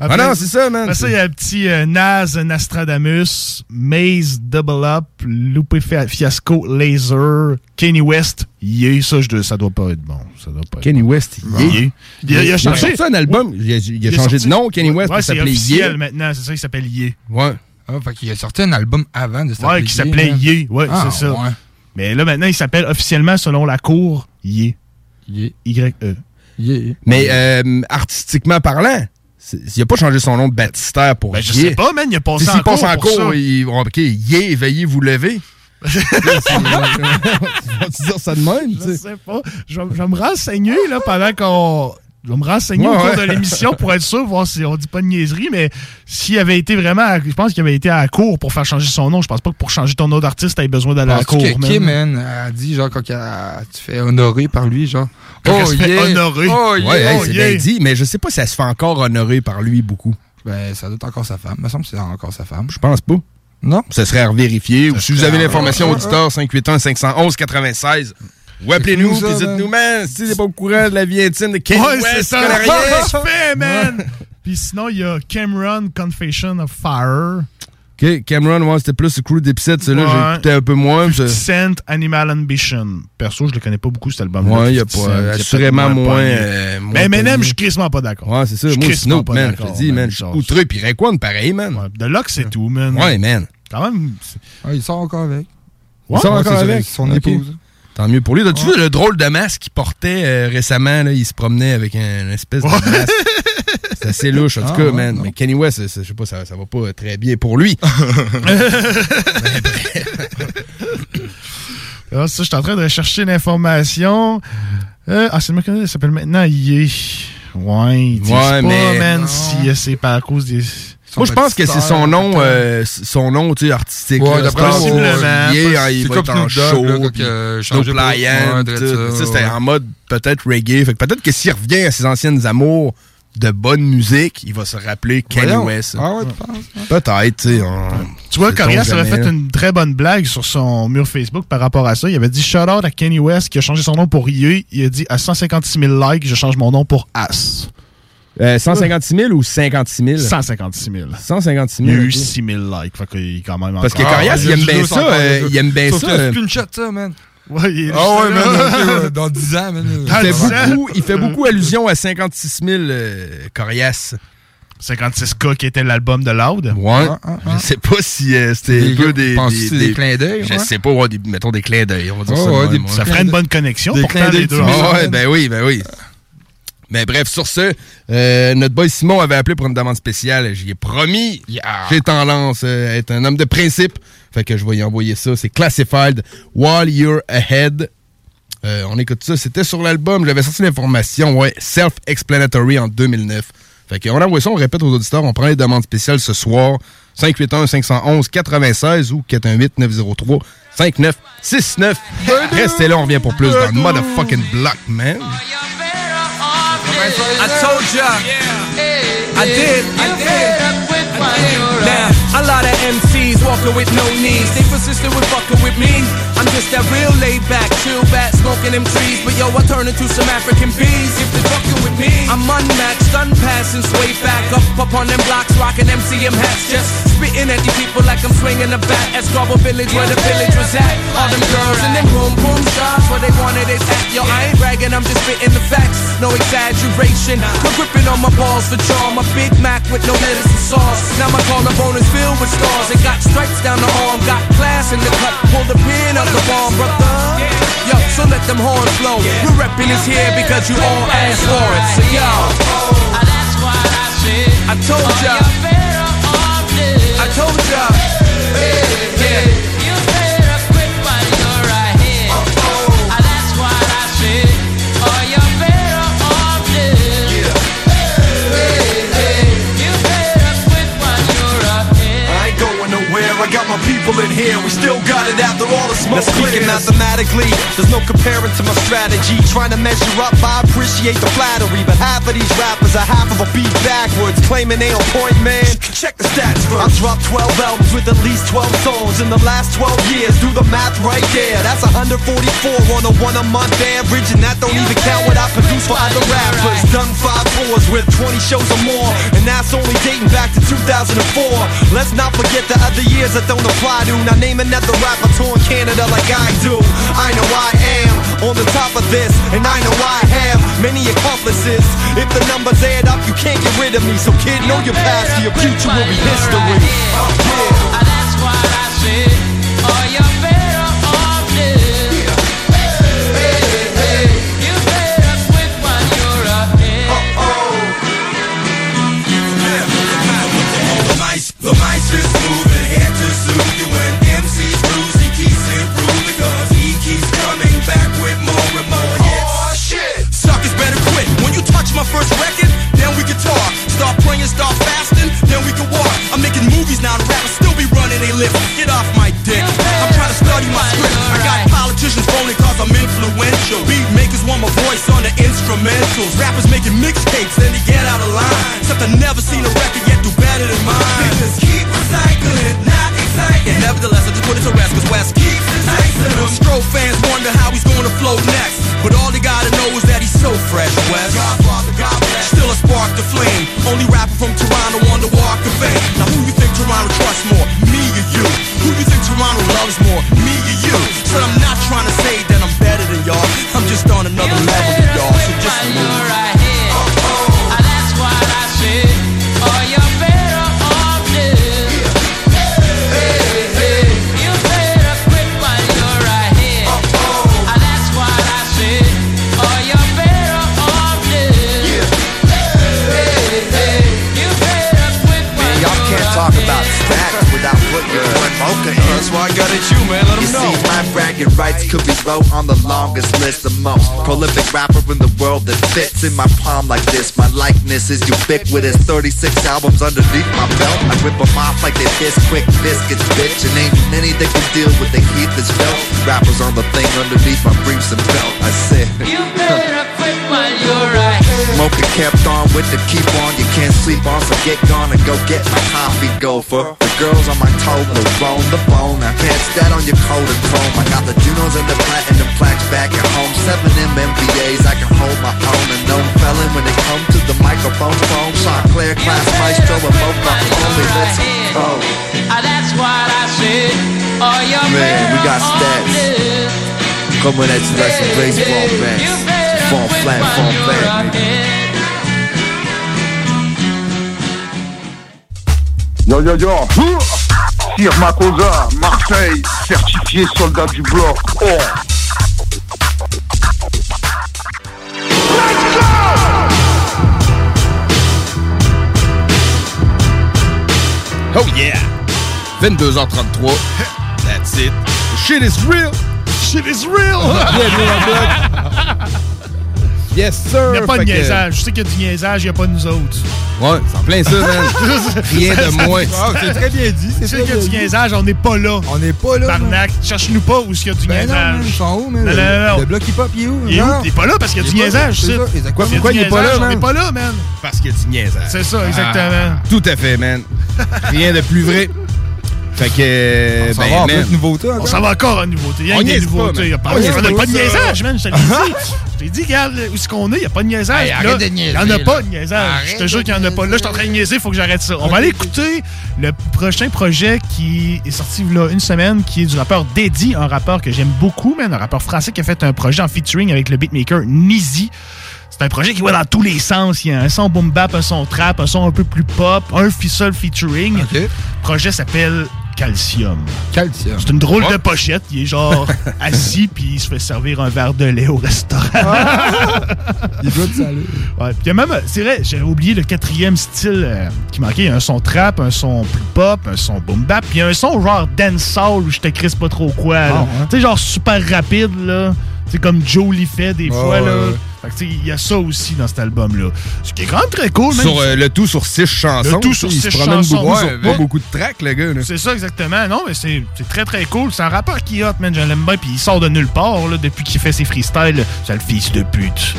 Ah non, c'est ça, man.
Après ça, il y a un petit euh, Nas, Nostradamus, Maze, Double Up, Lupe Fia- Fiasco, Laser, Kanye West. Yeah, ça, je, ça doit pas être bon. Ça doit pas être
Kenny
bon.
West,
Yeah.
yeah.
Il a, il a changé.
sorti un album, il a, il a changé
sorti-
de nom, Kenny West,
Ouais, c'est
s'appeler
officiel maintenant, c'est ça, il s'appelle Ye.
Ouais.
Ah, fait qu'il a sorti un album avant de
Ouais, qui s'appelait Ye. Ouais,
Ah,
c'est ça.
ouais.
Mais là, maintenant, il s'appelle officiellement, selon la cour, Ye.
Ye.
Y-E.
Yeah.
Mais euh, artistiquement parlant, il a pas changé son nom de baptistère pour
Ben, je sais pas, man, il a passé
Tu
en
S'il passe
cours
en cours, vont OK, yeah, veuillez vous lever. Vas-tu dire ça de même, tu
Je
sais?
sais pas. Je vais, je vais me renseigner là, pendant qu'on. Je vais me renseigner
Ouais,
au cours
ouais.
de l'émission pour être sûr, voir si on dit pas de niaiserie, mais s'il avait été vraiment. à- je pense qu'il avait été à la cour pour faire changer son nom. Je pense pas que pour changer ton nom d'artiste, t'avais besoin d'aller à la cour.
que. Kim, man, a dit, genre, quand tu fais honorer par lui, genre?
Quand se fait honorer.
Oh,
Ouais,
yeah.
hey,
oh,
c'est
yeah.
bien dit, mais je sais pas si elle se fait encore honorer par lui beaucoup.
Ben, ça doit être encore sa femme. Il me semble que c'est encore sa femme.
Je pense pas.
Non?
Ça serait à vérifier. Ou si vous avez l'information,
Ouais,
auditeur 581-511-96. Ou appelez-nous, puis dites-nous, man, si t'es pas au courant de la vie intime de Kanye
Ouais,
West,
c'est ça. tu fais, man? Puis sinon, il y a Cameron Confession of Fire.
OK, Cameron, ouais, c'était plus le crew d'Epset, celui-là,
Ouais.
j'ai écouté un peu moins. ça-
Cent Animal Ambition. Perso, je le connais pas beaucoup, cet album-là.
Ouais, il y a
50
pas, assurément moins, euh, moins
Mais Eminem,
pogné.
je suis crissement pas d'accord.
Ouais, c'est ça.
Je
Moi, Snoop,
pas
man, je te dis, man, je suis outré, puis Rayquan, pareil, man.
Ouais, De que c'est tout, man.
Ouais, man.
Quand même.
Ah, il sort encore avec.
Il sort
Ouais,
encore
c'est
avec.
Son épouse.
Tant mieux pour lui. As-tu vu le drôle de masque qu'il portait euh, récemment? Là, il se promenait avec un, une espèce de masque. C'est assez louche, en tout
Ah,
cas,
ouais,
man.
non.
Mais Kenny West, je sais pas, ça, ça va pas très bien pour lui.
Ah, ça, je suis en train de rechercher l'information. Euh, ah, c'est le mec qui s'appelle maintenant Yé. Ouais,
Ouais,
pas,
mais-
man, si euh, c'est pas à cause des...
Moi, je pense que c'est son nom, euh, son nom, tu sais, artistique.
Ouais,
là.
possiblement.
Yeah, hein, il
C'est
va
comme
être en show. c'était en mode peut-être reggae. Fait que peut-être que s'il revient à ses anciennes amours, de bonne musique, il va se rappeler Kanye. West.
Ah ouais, tu penses?
Peut-être, tu sais. on-
Tu vois, Corias avait fait une très bonne blague sur son mur Facebook par rapport à ça. Il avait dit shout out à Kenny West qui a changé son nom pour Ye. Il a dit à 156 000 likes, je change mon nom pour As.
Euh, 156 000 ou 56 000?
156 000.
156
Il
000.
y a eu
ok.
6 000 likes. Fait qu'il est quand même
Parce que Corias,
Ah,
il aime bien ça. euh, il aime bien ça.
que
euh,
screenshot ça, man.
Ouais, il est
Ah ouais, man, ouais, dans 10 ans, man.
Il fait, beaucoup, il fait beaucoup allusion à 56 000 euh, Corias.
56K qui était l'album de Loud.
Ouais.
Ah, ah, ah.
Je sais pas si euh, c'était
Des
un peu des.
c'est des clins d'œil,
Je
ouais?
sais pas, ouais, des- mettons des clins d'œil. On va dire
Oh,
ça.
ouais, des- ça ferait une bonne connexion,
Des
pourtant,
clins d'œil. Ouais, ben oui, ben oui. Mais bref, sur ce, euh, notre boy Simon avait appelé pour une demande spéciale. J'y ai promis. J'ai tendance euh, à être un homme de principe. Fait que je vais y envoyer ça. C'est Classified While You're Ahead. Euh, on écoute ça. C'était sur l'album. J'avais sorti l'information. Ouais, Self-Explanatory en 2009. Fait qu'on envoie ça, on répète aux auditeurs. On prend les demandes spéciales ce soir. 581-511-96 ou 418-903-5969. Restez là, on revient pour plus dans le motherfucking block, man.
I told ya. I did. I did. Now, a lot of MCs walking with no knees. They persistent with fucking with me. I'm just that real laid back, chill back, smoking them trees. But yo, I turn into some African bees if they're fucking with me. I'm unmatched, unpassing, sway back up up on them blocks, rocking MCM hats, just spitting at these people like I'm swinging a bat at Scarborough Village where the village was at. All them girls and them boom boom shots where they wanted it at. Yo, I ain't bragging, I'm just spitting the facts, no exaggeration. I'm gripping on my balls for charm, a Big Mac with no lettuce and sauce. Now my collarbone is filled with stars and got stripes down the arm, got class in the cut, pull the pin of the bomb, brother. Yo, so let them horns blow. We're repping this here because you all asked for it. So yo, that's what I said. I told ya. I told ya. Yeah.
My people in here, we still got it after all the smoke Now speaking mathematically, there's no comparing to my strategy. Trying to measure up, I appreciate the flattery But half of these rappers are half of a beat backwards Claiming they on point, man. Check the stats first I've dropped 12 albums with at least 12 songs In the last 12 years, do the math right there That's 144 on a one a month average And that don't even count what I produce for other rappers. Done five tours with 20 shows or more And that's only dating back to 2004 Let's not forget the other years that don't apply to Now name another rapper touring Canada like I do I know I am on the top of this And I know I have many accomplices If the numbers add up, you can't get rid of me So kid, know your past, your future will be history Yeah.
That's what I said. Or you first record, then we can talk. Start praying, start fasting, then we can walk. I'm making movies now, the rappers still be running they lips. Get off my dick. I'm trying to study my script. I got politicians phoning cause I'm influential. Beat makers want my voice on the instrumentals. Rappers making mixtapes, then they get out of line. Except I never seen a record yet do better than mine.
Just keep recycling, not exciting.
And nevertheless, I just put it to rest cause West keeps enticing them. Fans wonder how he's gonna flow next. But all they gotta know is that he's so fresh, West. Only rapper from Toronto on the walk of fame. Now who you think Toronto
my bragging rights could be wrote on the longest list of most prolific rapper in the world that fits in my palm like this. My likeness is ubiquitous. 36 albums underneath my belt. I rip them off like they piss quick biscuits, bitch. And ain't many that can deal with the heat that's felt. Rappers on the thing underneath my briefs and belt. I said,
Smoking kept on with the keep on. You can't sleep on, so get gone and go get my coffee gopher. The girls on my toe will bone the bone. I can't stand on your coat and chrome. I got the Junos and the platinum plaques back at home. Seven MMBAs, I can hold my own. And no felon when it comes to the microphone phone. Sean Claire, class maestro, and both my homies. Let's go.
Ah, that's what I said. Oh,
Man, we got stats. Coming at you like some baseball bats. Fall flat, fall flat, nigga.
Yo yo yo Sir Makosa, Marseille, certifié soldat du bloc. Oh
Oh yeah! 22h33. That's it. Shit is real!
Shit is real!
Bienvenue bloc. Yes, sir!
Il n'y a pas de
Fait que-
niaisage. Je sais qu'il y a du niaisage, il n'y a pas de nous autres.
Ouais, c'est en plein ça, man. Rien de moins.
Ah, c'est très bien dit. Je sais qu'il y a du niaisage, on n'est pas là.
On n'est pas là.
Barnac, cherche-nous pas où il y a du
Ben non,
niaisage.
man, ils sont où, man?
Non, non, non, non.
Le bloc hip-hop, il est où?
Il est où? T'es pas là parce qu'il y a du niaisage,
c'est
c'est. Pourquoi
il est pas là,
On
man?
n'est pas là, man.
Parce qu'il y a du niaisage.
C'est ça, exactement.
Ah, tout à fait, man. Rien de plus vrai. Fait que.
On s'en
ben,
va de nouveautés On s'en va encore en nouveauté. Il y a des
niaise pas,
nouveautés.
man.
Il y a pas,
On
a
pas
de niaisage, man. Je te l'ai dit. Je t'ai dit, regarde, où est-ce qu'on est? Il n'y a pas de niaisage.
Arrête
Il n'y en a pas de niaisage. Je te jure qu'il n'y en a pas. Là, je suis en train de niaiser, il faut que j'arrête ça. On va aller écouter le prochain projet qui est sorti là une semaine, qui est du rappeur Deddy, un rappeur que j'aime beaucoup, man, un rappeur français qui a fait un projet en featuring avec le beatmaker Nizi. C'est un projet qui va dans tous les sens. Il y a un son boom bap, un son trap, un son un peu plus pop, un seul featuring. Le projet s'appelle Calcium.
Calcium.
C'est une drôle de pochette. Il est genre assis puis il se fait servir un verre de lait au restaurant.
Il doit de salut.
Ouais, puis il y a même, c'est vrai, j'avais oublié le quatrième style euh, qui manquait. Il y a un son trap, un son plus pop, un son boom bap, puis il y a un son genre dancehall où je te crisse pas trop quoi.
Ah, ouais.
Tu sais, genre super rapide, là. C'est comme Joe l'y fait des fois, là. il y a ça aussi dans cet album-là. Ce qui est quand même très cool, même.
Sur euh, le tout sur six chansons.
Le tout sur
il
six chansons.
beaucoup
Ouais,
sur pas beaucoup de tracks, le gars.
C'est ça, exactement. Non, mais c'est très, très cool. C'est un rappeur qui est hot, man. Je l'aime bien. Puis il sort de nulle part, là, depuis qu'il fait ses freestyles. C'est le fils de pute.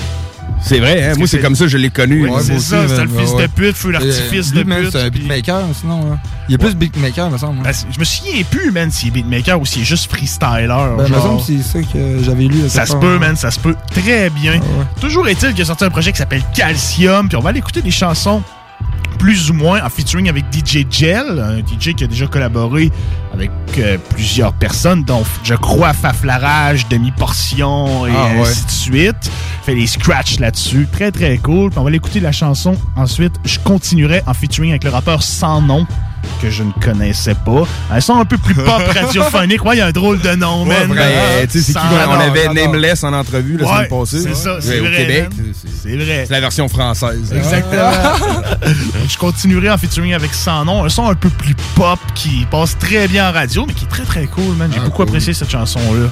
C'est vrai, hein? Moi, c'est comme ça je l'ai connu.
Ouais, c'est ça, c'est le fils de pute, feu l'artifice de
Lui, man,
pute.
C'est un
puis-
beatmaker, sinon. hein. Il est plus beatmaker, me semble. hein.
Ben, je me souviens plus, man, s'il est beatmaker ou s'il est juste freestyler.
Ben, me semble que c'est ça que j'avais lu.
Ça se peut,
hein.
man, ça se peut très bien. Toujours est-il qu'il a sorti un projet qui s'appelle Calcium, puis on va aller écouter des chansons plus ou moins en featuring avec DJ Gel, un DJ qui a déjà collaboré avec euh, plusieurs personnes, dont je crois Faflarage, Demi-Portion et
Ah, ouais.
ainsi de suite. Fait des scratchs là-dessus. Très, très cool. Puis on va aller écouter la chanson. Ensuite, je continuerai en featuring avec le rappeur Sans Nom que je ne connaissais pas. Un son un peu plus pop radiophonique. Ouais, il y a un drôle de nom,
Ouais,
man.
tu sais, c'est qui on avait Nameless en entrevue la
Ouais,
semaine passée.
c'est ça, c'est vrai,
Au Québec.
C'est vrai.
C'est la version française.
Exactement. je continuerai en featuring avec Sans Nom, un son un peu plus pop qui passe très bien en radio, mais qui est très très cool, man. J'ai
Ah,
beaucoup
cool.
apprécié cette chanson-là.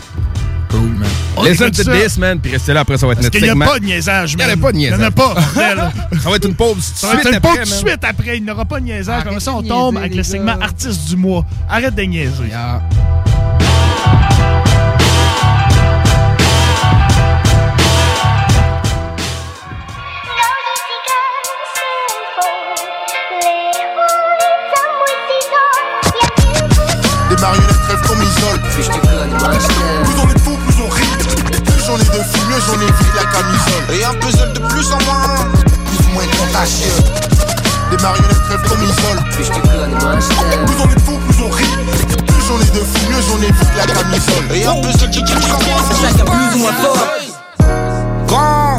Cool, man.
On
Listen to
ça.
this, man, puis restez là après, ça va être
Parce
notre
qu'il n'y a
segment.
pas de niaisage,
Il n'y en
man.
a pas de niaisage.
Il n'y en a pas.
Ça va être une pause
Ça va être une pause
après,
tout de
man.
suite après. Il n'y aura pas de niaisage. Après ça, on tombe avec le segment artiste du mois. Arrête de niaiser.
Plus j'en ai évite la camisole. Et un puzzle de plus en moins, plus ou moins contagieux. Des marionnettes rêvent qu'on m'isole. Plus on est de fous, plus on rit. Plus j'en ai de filles, mieux j'en évite la camisole. Et un puzzle de plus en moins,
Chacun plus ou moins fort.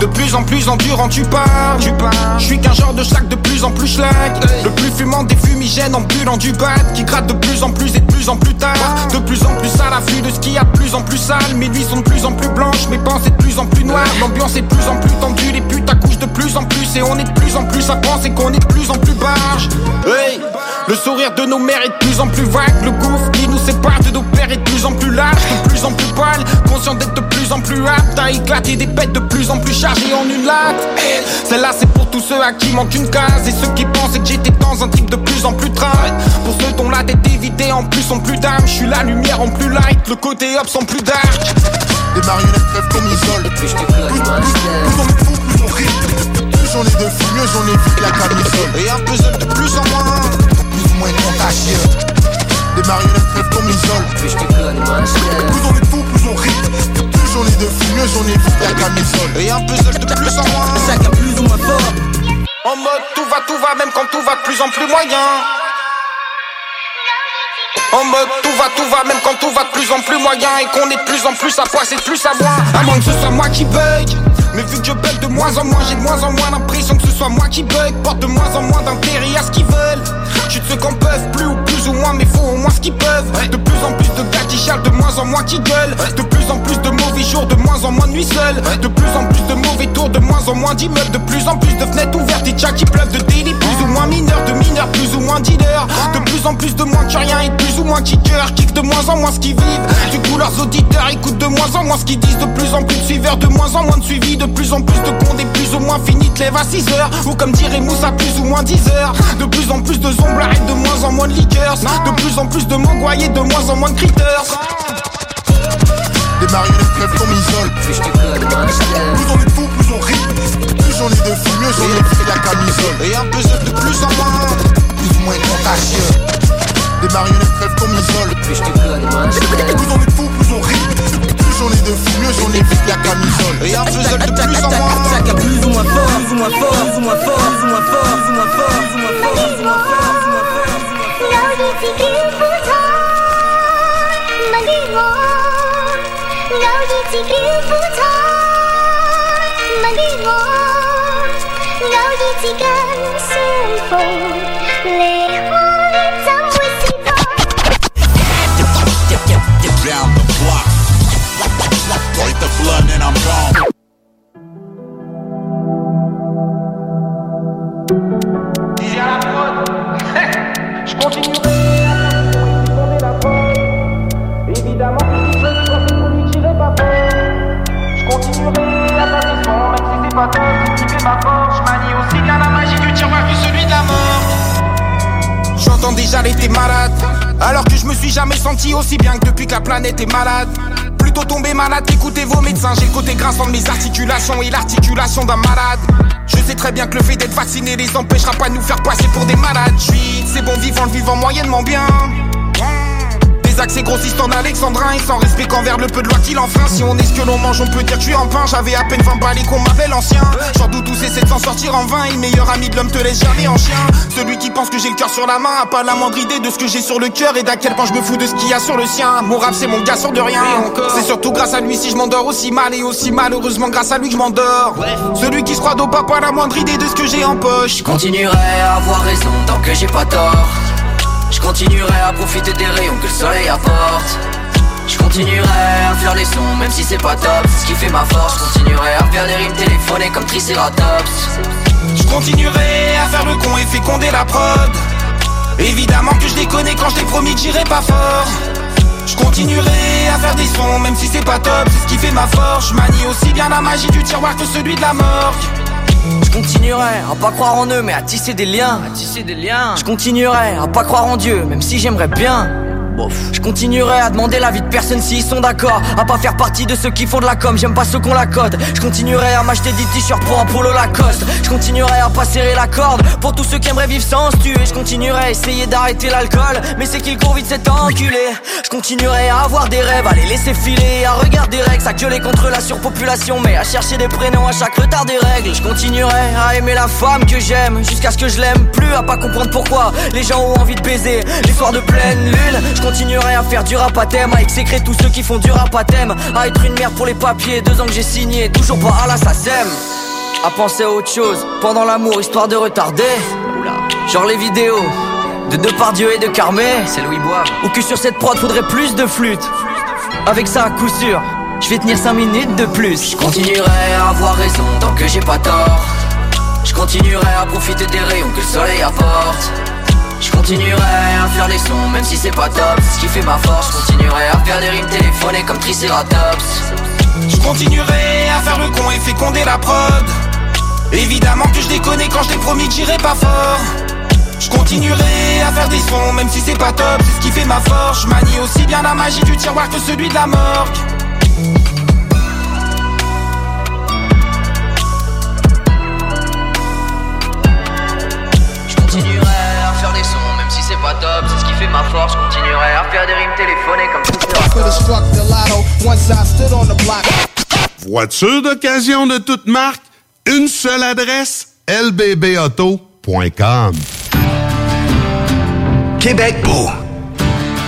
De plus en plus endurant tu pars, tu. Je suis qu'un genre de sac de plus en plus schlag Le plus fumant des fumigènes ambulant du bat Qui gratte de plus en plus et de plus en plus tard De plus en plus à l'affût de ce qui y a de plus en plus sale Mes nuits sont de plus en plus blanches, mes pensées de plus en plus noires L'ambiance est de plus en plus tendue, les putes accouchent de plus en plus Et on est de plus en plus à penser qu'on est de plus en plus barge le sourire de nos mères est de plus en plus vague Le gouffre qui nous sépare de nos pères est de plus en plus large De plus en plus pâle, conscient d'être de plus en plus apte À éclater des bêtes de plus en plus chargées en une latte Celle-là c'est pour tous ceux à qui manque une case Et ceux qui pensaient que j'étais dans un trip de plus en plus traite Pour ceux dont la tête est vidée en plus en plus d'âme Je suis la lumière en plus light, le côté up en plus dark
Des marionnettes rêvent qu'on m'isole. Plus, plus, plus plus on rit. Plus j'en
de fumée, j'en évite la camisole.
Et un puzzle de plus en moins
Plus ou moins contagieux. Des marionnettes crèvent ton isole.
Plus
on est fou, plus on rit. J'en ai de fumée, j'en évite la camisole.
Et un puzzle de plus en moins
Chacun plus ou moins fort.
En mode tout va, tout va, même quand tout va de plus en plus moyen. En mode tout va, tout va, même quand tout va de plus en plus moyen Et qu'on est de plus en plus à poids, c'est de plus à moins À moins que ce soit moi qui bug Mais vu que je bug de moins en moins, j'ai de moins en moins l'impression que ce soit moi qui bug Porte de moins en moins d'intérêt à ce qu'ils veulent Je suis de ceux qu'on peuvent plus ou plus ou moins, mais faut au moins ce qu'ils peuvent. De plus en plus de gars qui chialent, de moins en moins qui gueulent. De plus en plus de mauvais jours, de moins en moins de nuits seules. De plus en plus de mauvais tours, de moins en moins d'immeubles. De plus en plus de fenêtres ouvertes et tchats qui pleuvent De délits plus ou moins mineurs, de mineurs plus ou moins dealers. De plus en plus de moins que rien et de plus ou moins kickers Kiffent de moins en moins ce qu'ils vivent. Du coup leurs auditeurs écoutent de moins en moins ce qu'ils disent. De plus en plus de suiveurs, de moins en moins de suivi De plus en plus de comptes et plus ou moins finis te lèvent à 6 heures. Ou comme dirait Moussa plus ou moins 10 heures. De plus en plus de zomblard et de moins en moins de liqueurs De plus en plus de mangoyés de moins en moins de critters
Des marionnettes crèvent ton isole.
Plus
on est fou, plus on rit. Plus j'en ai de j'en évite la camisole.
Et un puzzle de plus en moins
Plus ou moins contagieux. Des marionnettes crèvent.
Plus
on est fou, plus on rit. Plus j'en ai de fumée, j'en évite la camisole.
Et un puzzle de plus en moins
Chacun plus ou moins fort, plus ou moins fort, plus ou moins fort, plus ou moins fort, plus ou moins fort, plus ou moins fort, plus ou moins fort,
偶尔自己苦楚问于我。偶尔自己苦楚问于我。J'entends déjà l'été malade, alors que je me suis jamais senti aussi bien que depuis que la planète est malade. Plutôt tomber malade, écoutez vos médecins. J'ai le côté grinçant de mes articulations et l'articulation d'un malade. Je sais très bien que le fait d'être vacciné les empêchera pas de nous faire passer pour des malades. C'est bon vivant, le vivant moyennement bien. Accès grossistes en alexandrin et sans respect qu'envers le peu de loi qu'il enfreint. Si on est ce que l'on mange, on peut dire que suis en pain. J'avais à peine 20 balles et qu'on m'appelle l'ancien. Genre d'où tous essaient de s'en sortir en vain. Et le meilleur ami de l'homme te laisse jamais en chien. Celui qui pense que j'ai le cœur sur la main a pas la moindre idée de ce que j'ai sur le cœur et d'à quel point je me fous de ce qu'il y a sur le sien. Mon rap, c'est mon gars sur de rien. C'est surtout grâce à lui si je m'endors aussi mal et aussi malheureusement grâce à lui que je m'endors. Celui qui se croit d'au pas pas la moindre idée de ce que j'ai en poche.
Je continuerai à avoir raison tant que j'ai pas tort. Je continuerai à profiter des rayons que le soleil apporte. Je continuerai à faire les sons même si c'est pas top. C'est ce qui fait ma force. Je continuerai à faire des rimes téléphonées comme Triceratops.
Je continuerai à faire le con et féconder la prod. Évidemment que je déconne quand je t'ai promis que j'irai pas fort. Je continuerai à faire des sons même si c'est pas top. C'est ce qui fait ma force. Je manie aussi bien la magie du tiroir que celui de la mort.
Je continuerai à pas croire en eux mais à tisser des liens. À tisser des liens. Je continuerai à pas croire en Dieu même si j'aimerais bien. Je continuerai à demander l'avis de personne s'ils sont d'accord. À pas faire partie de ceux qui font de la com. J'aime pas ceux qu'on la code. Je continuerai à m'acheter des t-shirts pour un polo Lacoste. Je continuerai à pas serrer la corde. Pour tous ceux qui aimeraient vivre sans se tuer Je continuerai à essayer d'arrêter l'alcool. Mais c'est qu'il court vite cet enculé. Je continuerai à avoir des rêves À les laisser filer. À regarder Rex À gueuler contre la surpopulation. Mais à chercher des prénoms à chaque retard des règles. Je continuerai à aimer la femme que j'aime. Jusqu'à ce que je l'aime plus. À pas comprendre pourquoi les gens ont envie de baiser. Les soirs de pleine lune continuerai à faire du rap à thème À exécrer tous ceux qui font du rap à thème À être une merde pour les papiers Deux ans que j'ai signé Toujours pas à la SACEM. À penser à autre chose Pendant l'amour histoire de retarder. Genre les vidéos de Depardieu et de Carmé. C'est Louis Bois. Ou que sur cette prod faudrait plus de flûte. Avec ça à coup sûr Je vais tenir 5 minutes de plus. Je continuerai à avoir raison tant que j'ai pas tort. Je continuerai à profiter des rayons que le soleil apporte je continuerai à faire les sons même si c'est pas top C'est ce qui fait ma force Je continuerai à faire des rimes téléphonées comme Triceratops
Je continuerai à faire le con et féconder la prod. Évidemment que je déconne quand je t'ai promis que j'irai pas fort. Je continuerai à faire des sons même si c'est pas top. C'est ce qui fait ma force. Je manie aussi bien la magie du tiroir que celui de la morgue.
faire ce qui fait ma force, à faire des rimes téléphonées comme
Voiture d'occasion de toute marque, une seule adresse, lbbauto.com.
Québec beau.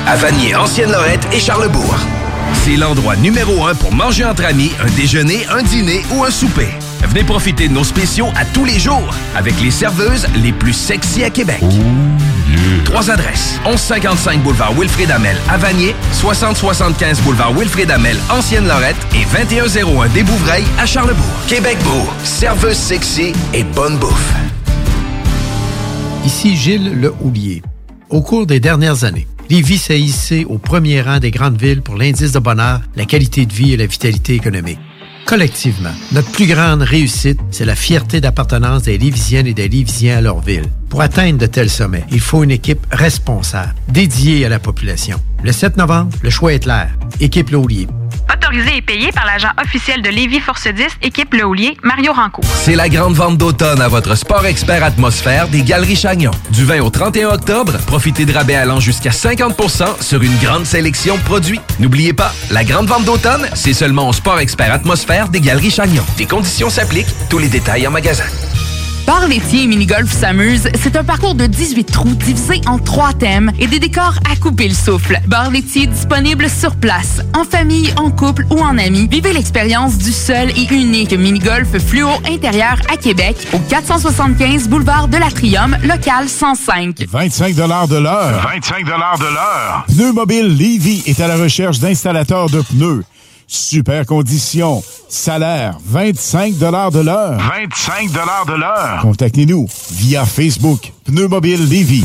À Vanier, Ancienne-Lorette et Charlebourg. C'est l'endroit numéro un pour manger entre amis, un déjeuner, un dîner ou un souper. Venez profiter de nos spéciaux à tous les jours avec les serveuses les plus sexy à Québec. Trois adresses. 1155 boulevard Wilfrid Amel à Vanier, 6075 boulevard Wilfrid Amel, Ancienne-Lorette et 2101 des Bouvrailles à Charlebourg. Québec beau, serveuse sexy et bonne bouffe.
Ici Gilles Le Houlier. Au cours des dernières années, Lévis s'est hissé au premier rang des grandes villes pour l'indice de bonheur, la qualité de vie et la vitalité économique. Collectivement, notre plus grande réussite, c'est la fierté d'appartenance des Lévisiennes et des Lévisiens à leur ville. Pour atteindre de tels sommets, il faut une équipe responsable, dédiée à la population. Le 7 novembre, le choix est clair. Équipe Laulier.
Autorisé et payé par l'agent officiel de Lévis Force 10, équipe Le Houlier, Mario Rancourt.
C'est la grande vente d'automne à votre sport expert atmosphère des Galeries Chagnon. Du 20 au 31 octobre, profitez de rabais allant jusqu'à 50% sur une grande sélection de produits. N'oubliez pas, la grande vente d'automne, c'est seulement au sport expert atmosphère des Galeries Chagnon. Des conditions s'appliquent, tous les détails en magasin.
Bar laitier et mini-golf s'amuse, c'est un parcours de 18 trous divisé en trois thèmes et des décors à couper le souffle. Bar laitier disponible sur place, en famille, en couple ou en amis. Vivez l'expérience du seul et unique mini-golf fluo intérieur à Québec au 475 boulevard de l'Atrium, local 105.
25 de l'heure.
25 de l'heure.
Pneu Mobile Levy est à la recherche d'installateurs de pneus. Super conditions. Salaire 25 de l'heure.
25 de l'heure.
Contactez-nous via Facebook. Pneu Mobile Levy.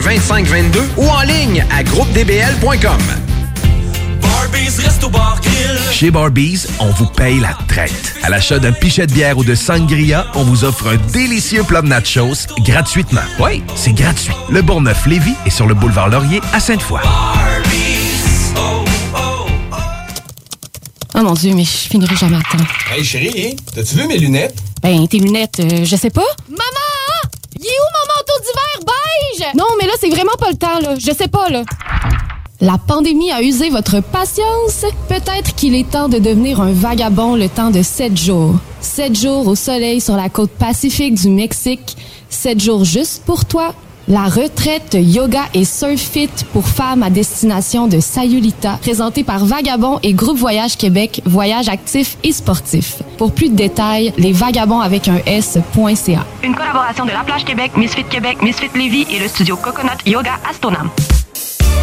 2522 ou en ligne à groupedbl.com.
Chez Barbies, on vous paye la traite. À l'achat d'un pichet de bière ou de sangria, on vous offre un délicieux plat de nachos gratuitement. Oui, c'est gratuit. Le Bourgneuf-Lévis est sur le boulevard Laurier à Sainte-Foy.
Oh mon Dieu, mais je finirai jamais à temps.
Hey chérie, t'as-tu vu mes lunettes?
Ben, tes lunettes, euh, je sais pas.
Maman! Il où mon manteau d'hiver beige?
Non, mais là, c'est vraiment pas le temps, là. Je sais pas, là. La pandémie a usé votre patience? Peut-être qu'il est temps de devenir un vagabond le temps de sept jours. Sept jours au soleil sur la côte pacifique du Mexique. Sept jours juste pour toi. La retraite yoga et surf fit pour femmes à destination de Sayulita, présentée par Vagabond et Groupe Voyage Québec, voyage actif et sportif. Pour plus de détails, les vagabonds avec un S.ca.
Une collaboration de La Plage Québec, Misfit Québec, Misfit Lévis et le studio Coconut Yoga Astonam.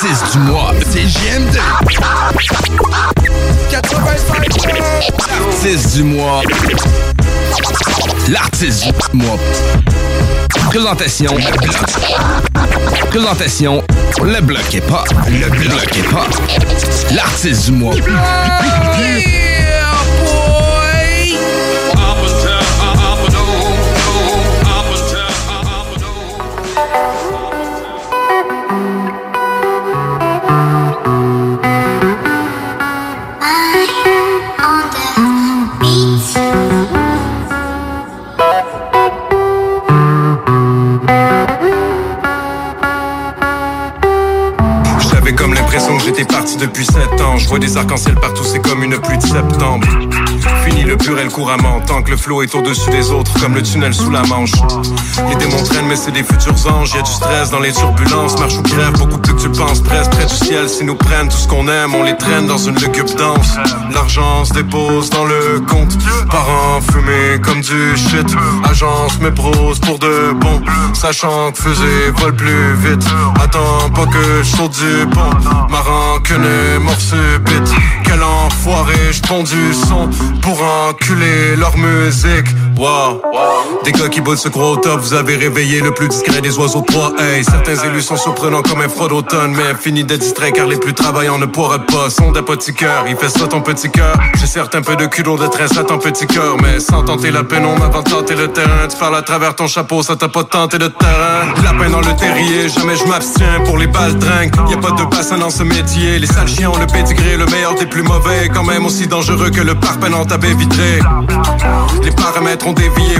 L'artiste du mois, c'est JMD. 85 L'artiste du mois. L'artiste du mois. Présentation, le bloc. Présentation, le bloc est pas. Le bloc est pas. L'artiste du mois.
Depuis 7 ans. Je vois des arcs-en-ciel partout, c'est comme une pluie de septembre. Fini le purel couramment, tant que le flot est au-dessus des autres, comme le tunnel sous la manche. Les démons traînent, mais c'est des futurs anges. Y a du stress dans les turbulences, marche ou crève, beaucoup plus que tu penses. Presque près du ciel, s'ils nous prennent tout ce qu'on aime, on les traîne dans une lugubre danse. L'argent se dépose dans le compte, parents fumés comme du shit. Agence me prose pour de bon, sachant que faisait vol plus vite. Attends pas que je saute du pont, ma est mort subite. Quel enfoiré, je du son pour enculer leur musique. Wow. Des gars qui bossent se croient au top, vous avez réveillé le plus discret des oiseaux de proie. Hey, certains élus sont surprenants comme un froid d'automne, mais fini d'être distrait car les plus travaillants ne pourraient pas. Son d'apothicaire, il fait ça ton petit cœur. J'ai certes un peu de culot de tresse à ton petit cœur, mais sans tenter la pénombre avant de tenter le terrain. Tu parles à travers ton chapeau, ça t'a pas tenté de terrain. La peine dans le terrier, jamais je m'abstiens pour les balles dringues. Y a pas de bassin dans ce métier. Les sales ont le pédigré, le meilleur des plus mauvais, quand même aussi dangereux que le parpaing dans ta. Les paramètres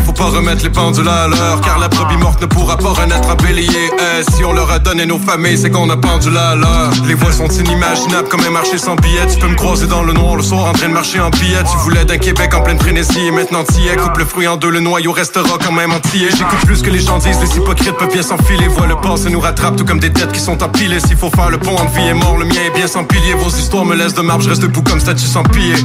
faut pas remettre les pendules à l'heure, car la brebis morte ne pourra pas renaître un bélier. Eh, si on leur a donné nos familles, c'est qu'on a pendu à l'heure. Les voix sont inimaginables comme un marché sans billets. Tu peux me croiser dans le noir le soir en train de marcher en billets. Tu voulais d'un Québec en pleine frénésie et maintenant t'y es. Coupe le fruit en deux, le noyau restera quand même entier. J'écoute plus que les gens disent, les hypocrites peuvent bien s'enfiler. Vois le passé nous rattrape tout comme des têtes qui sont empilées. S'il faut faire le pont entre vie et mort, le mien est bien sans pilier. Vos histoires me laissent de marbre, je reste debout comme statue sans piller.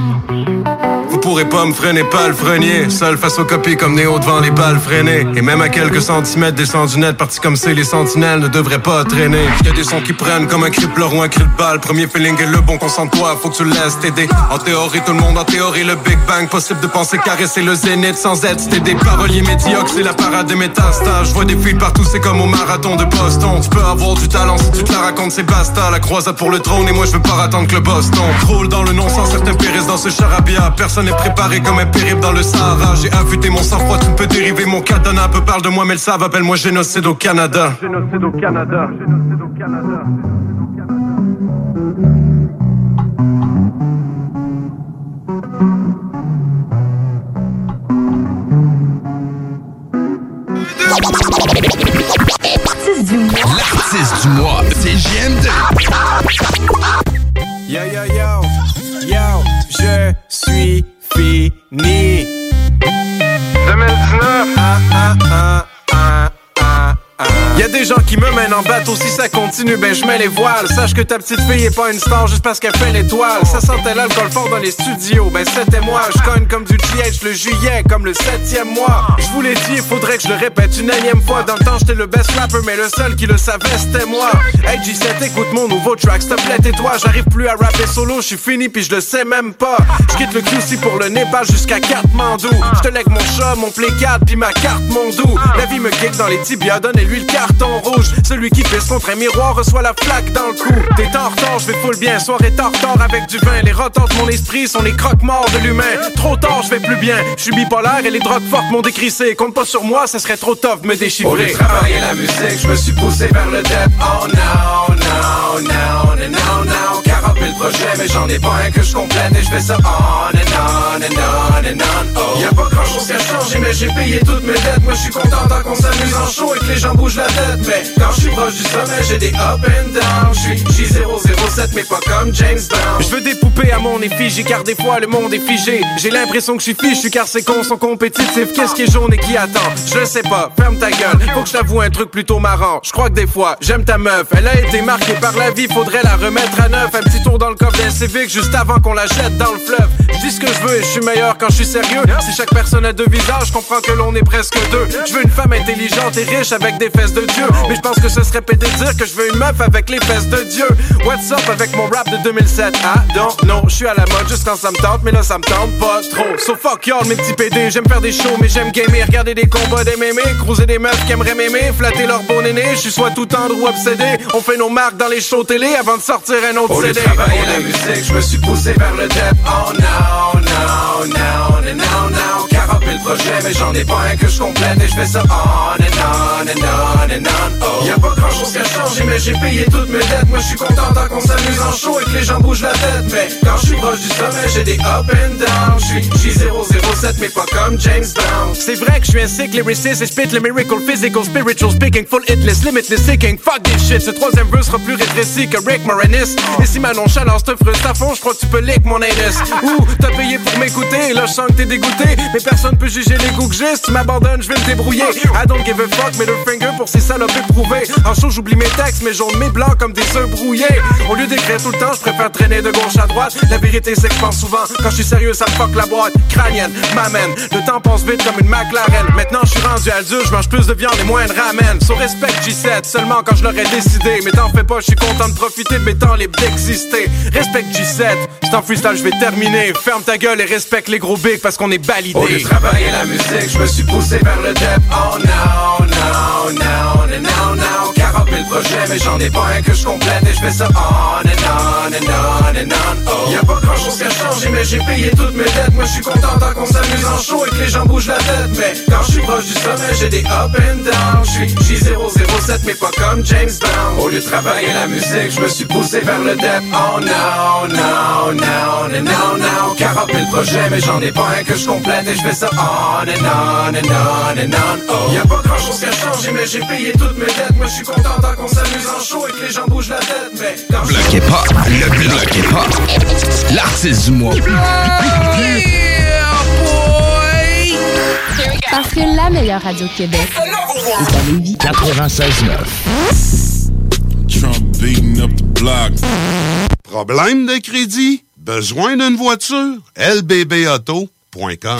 Vous pourrez pas me freiner, pas le freinier. Seul face aux copies comme Néo devant les balles freinées. Et même à quelques centimètres descendu net, parti comme c'est, les sentinelles ne devraient pas traîner. Y a des sons qui prennent comme un cri de pleur ou un cri de balle. Premier feeling est le bon, concentre-toi, faut que tu laisses t'aider. En théorie, tout le monde en théorie, le Big Bang. Possible de penser caresser le zénith sans être. C'était des paroliers médiocres, c'est la parade des métastases. Je vois des fils partout, c'est comme au marathon de Boston. Tu peux avoir du talent si tu te la racontes, c'est basta. La croisade pour le trône, et moi je veux pas attendre que le Boston. Roule dans le non-sens, certains périssent dans ce charabia. Personne n'est préparé comme un périple dans le Sahara. J'ai affûté mon sang-froid, tu peux dériver mon cadana. Peu parle de moi, mais le savent, appelle-moi génocide au Canada. Génocide au Canada. Génocide au Canada.
L'artiste du mois, c'est JMD.
Yo yo yo, yo, je suis fini. 2019. Y a des gens qui me mènent en bateau, si ça continue, ben je mets les voiles. Sache que ta petite fille est pas une star juste parce qu'elle fait l'étoile. Ça sentait l'alcool fort dans les studios, ben c'était moi. Je cogne comme du GH le juillet, comme le septième mois. Je vous l'ai dit, faudrait que je le répète une énième fois. Dans le temps, j'étais le best rapper, mais le seul qui le savait, c'était moi. Hey G7, écoute mon nouveau track, s'il te plaît, tais-toi. J'arrive plus à rapper solo, je suis fini, puis je le sais même pas. Je quitte le QC pour le Népal jusqu'à Katmandou. Je te lègue mon chat, mon play 4, puis ma carte, mon doux. La vie me kick dans les tibias, donnez-lui le carton rouge. Celui qui pisse contre un miroir reçoit la flaque dans le cou. T'es en retard, je vais full bien. Soirée tard avec du vin. Les rotants de mon esprit sont les croque-morts de l'humain. Trop tard, je vais plus bien. Je suis bipolaire et les drogues fortes m'ont décrissé. Compte pas sur moi, ça serait trop tough me
Au
déchiffrer.
travailler la musique, je me suis poussé vers le debt. Oh no, no, no, no, no, no. 40 000 projets, mais j'en ai pas un que je complète et je fais ça on and on and on and on. Oh. Y'a pas grand chose qui a changé, mais j'ai payé toutes mes dettes. Moi, je suis content tant qu'on s'amuse en show et que les gens bougent la quand je suis proche du sommet, j'ai des up and down. Je suis J007, mais pas comme James Brown.
Je veux des poupées à mon effigie car des fois le monde est figé. J'ai l'impression que je suis fichu car ces cons sont compétitifs. Qu'est-ce qui est jaune et qui attend? Je sais pas, ferme ta gueule. Faut que je t'avoue un truc plutôt marrant. Je crois que des fois, j'aime ta meuf. Elle a été marquée par la vie, faudrait la remettre à neuf. Un petit tour dans le
le coffre d'un Civic juste avant qu'on la jette dans le fleuve. Je dis ce que je veux et je suis meilleur quand je suis sérieux. Si chaque personne a deux visages, je comprends que l'on est presque deux. Je veux une femme intelligente et riche avec des fesses de Dieu. Mais je pense que ce serait pédé de dire que je veux une meuf avec les fesses de Dieu. What's up avec mon rap de 2007? Ah, non, non, je suis à la mode juste quand ça me tente, mais là ça me tente pas trop. So fuck y'all, mes petits PD. J'aime faire des shows, mais j'aime gamer, regarder des combats d'MMA, cruiser des meufs qui aimeraient m'aimer, flatter leur beau néné. Je suis soit tout tendre ou obsédé. On fait nos marques dans les shows télé avant de sortir un autre
Au lieu de
CD.
travailler la musique, je me suis poussé vers le dep. Oh no, no, no, no, no, no. Carotte le projet, mais j'en ai pas un que je complète et je fais ça on and on and on and on. Oh. Y'a pas grand chose qui a changé, mais j'ai payé toutes mes dettes. Moi, je suis content tant qu'on s'amuse en show et que les gens bougent la tête. Mais quand je suis proche du sommet, j'ai des up and down. Je suis J007, mais pas comme James Brown.
C'est vrai que je suis un sick lyricist et spit le miracle physical spiritual speaking full hitless limitless seeking fuck this shit ce troisième verse sera plus rétréci que Rick Moranis et si ma nonchalance te frustre à fond je crois que tu peux lick mon anus ou t'as payé pour m'écouter là je sens que t'es dégoûté mais personne juger les goûts que j'ai. Si tu m'abandonnes je vais me débrouiller. I don't give a fuck mais le finger pour ces salopes éprouvées. En show j'oublie mes textes mes blancs comme des œufs brouillés. Au lieu d'écrire tout le temps je préfère traîner de gauche à droite. La vérité c'est que je pense souvent. Quand je suis sérieux ça fuck la boîte. Crânienne m'amène. Le temps passe vite comme une McLaren. Maintenant je suis rendu adulte je mange plus de viande et moins de ramen. So respect G7 seulement quand je l'aurais décidé. Mais t'en fais pas je suis content de profiter de mes temps libres d'exister. Respect G7 c'est en freestyle je vais terminer. Ferme ta gueule et respecte les gros bigs parce qu'on est
Au la musique, je me suis poussé vers le dep. Oh no, no, no, no, no, no. Carotte le projet, mais j'en ai pas un que je complète et je fais ça on and on and on and on. Oh. Y'a pas grand chose qui a changé, mais j'ai payé toutes mes dettes. Moi, je suis content tant qu'on s'amuse en show et que les gens bougent la tête. Mais quand je suis proche du sommet, j'ai des up and down. Je suis J007, mais pas comme James Brown. Au lieu de travailler la musique, je me suis poussé vers le dep. Oh no, no, no, no, no, no. Carotte le projet, mais j'en ai pas un que je complète et je fais ça on and on and on and on. Oh. Y'a pas grand chose qui a changé, mais j'ai payé toutes mes dettes. Moi, je suis content tant qu'on s'amuse en show et que les gens bougent la tête. Mais quand je
Bloquez pas, le bloquez pas. L'artiste du mois.
Parce que la meilleure radio de Québec est à Lévis.
96.9.
Trump beating up the block. Problème de crédit? Besoin d'une voiture? lbbauto.com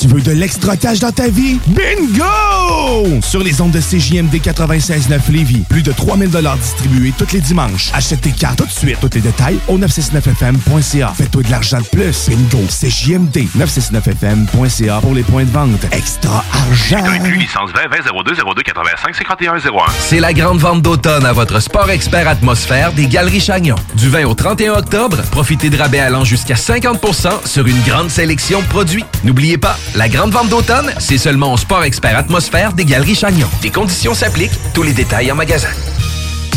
Tu veux de l'extra cash dans ta vie? Bingo! Sur les ondes de CJMD 96.9 Lévis, plus de 3000 distribués tous les dimanches. Achète tes cartes tout de suite. Tous les détails au 969FM.ca. Fais-toi de l'argent de plus. Bingo! CJMD 969FM.ca pour les points de vente. Extra argent!
licence 20 20 02 02 85 51 01. C'est la grande vente d'automne à votre Sport Expert Atmosphère des Galeries Chagnon. Du 20 au 31 octobre, profitez de rabais allant jusqu'à 50% sur une grande sélection de produits. N'oubliez pas, la grande vente d'automne, c'est seulement au Sport Expert Atmosphère des Galeries Chagnon. Des conditions s'appliquent, tous les détails en magasin.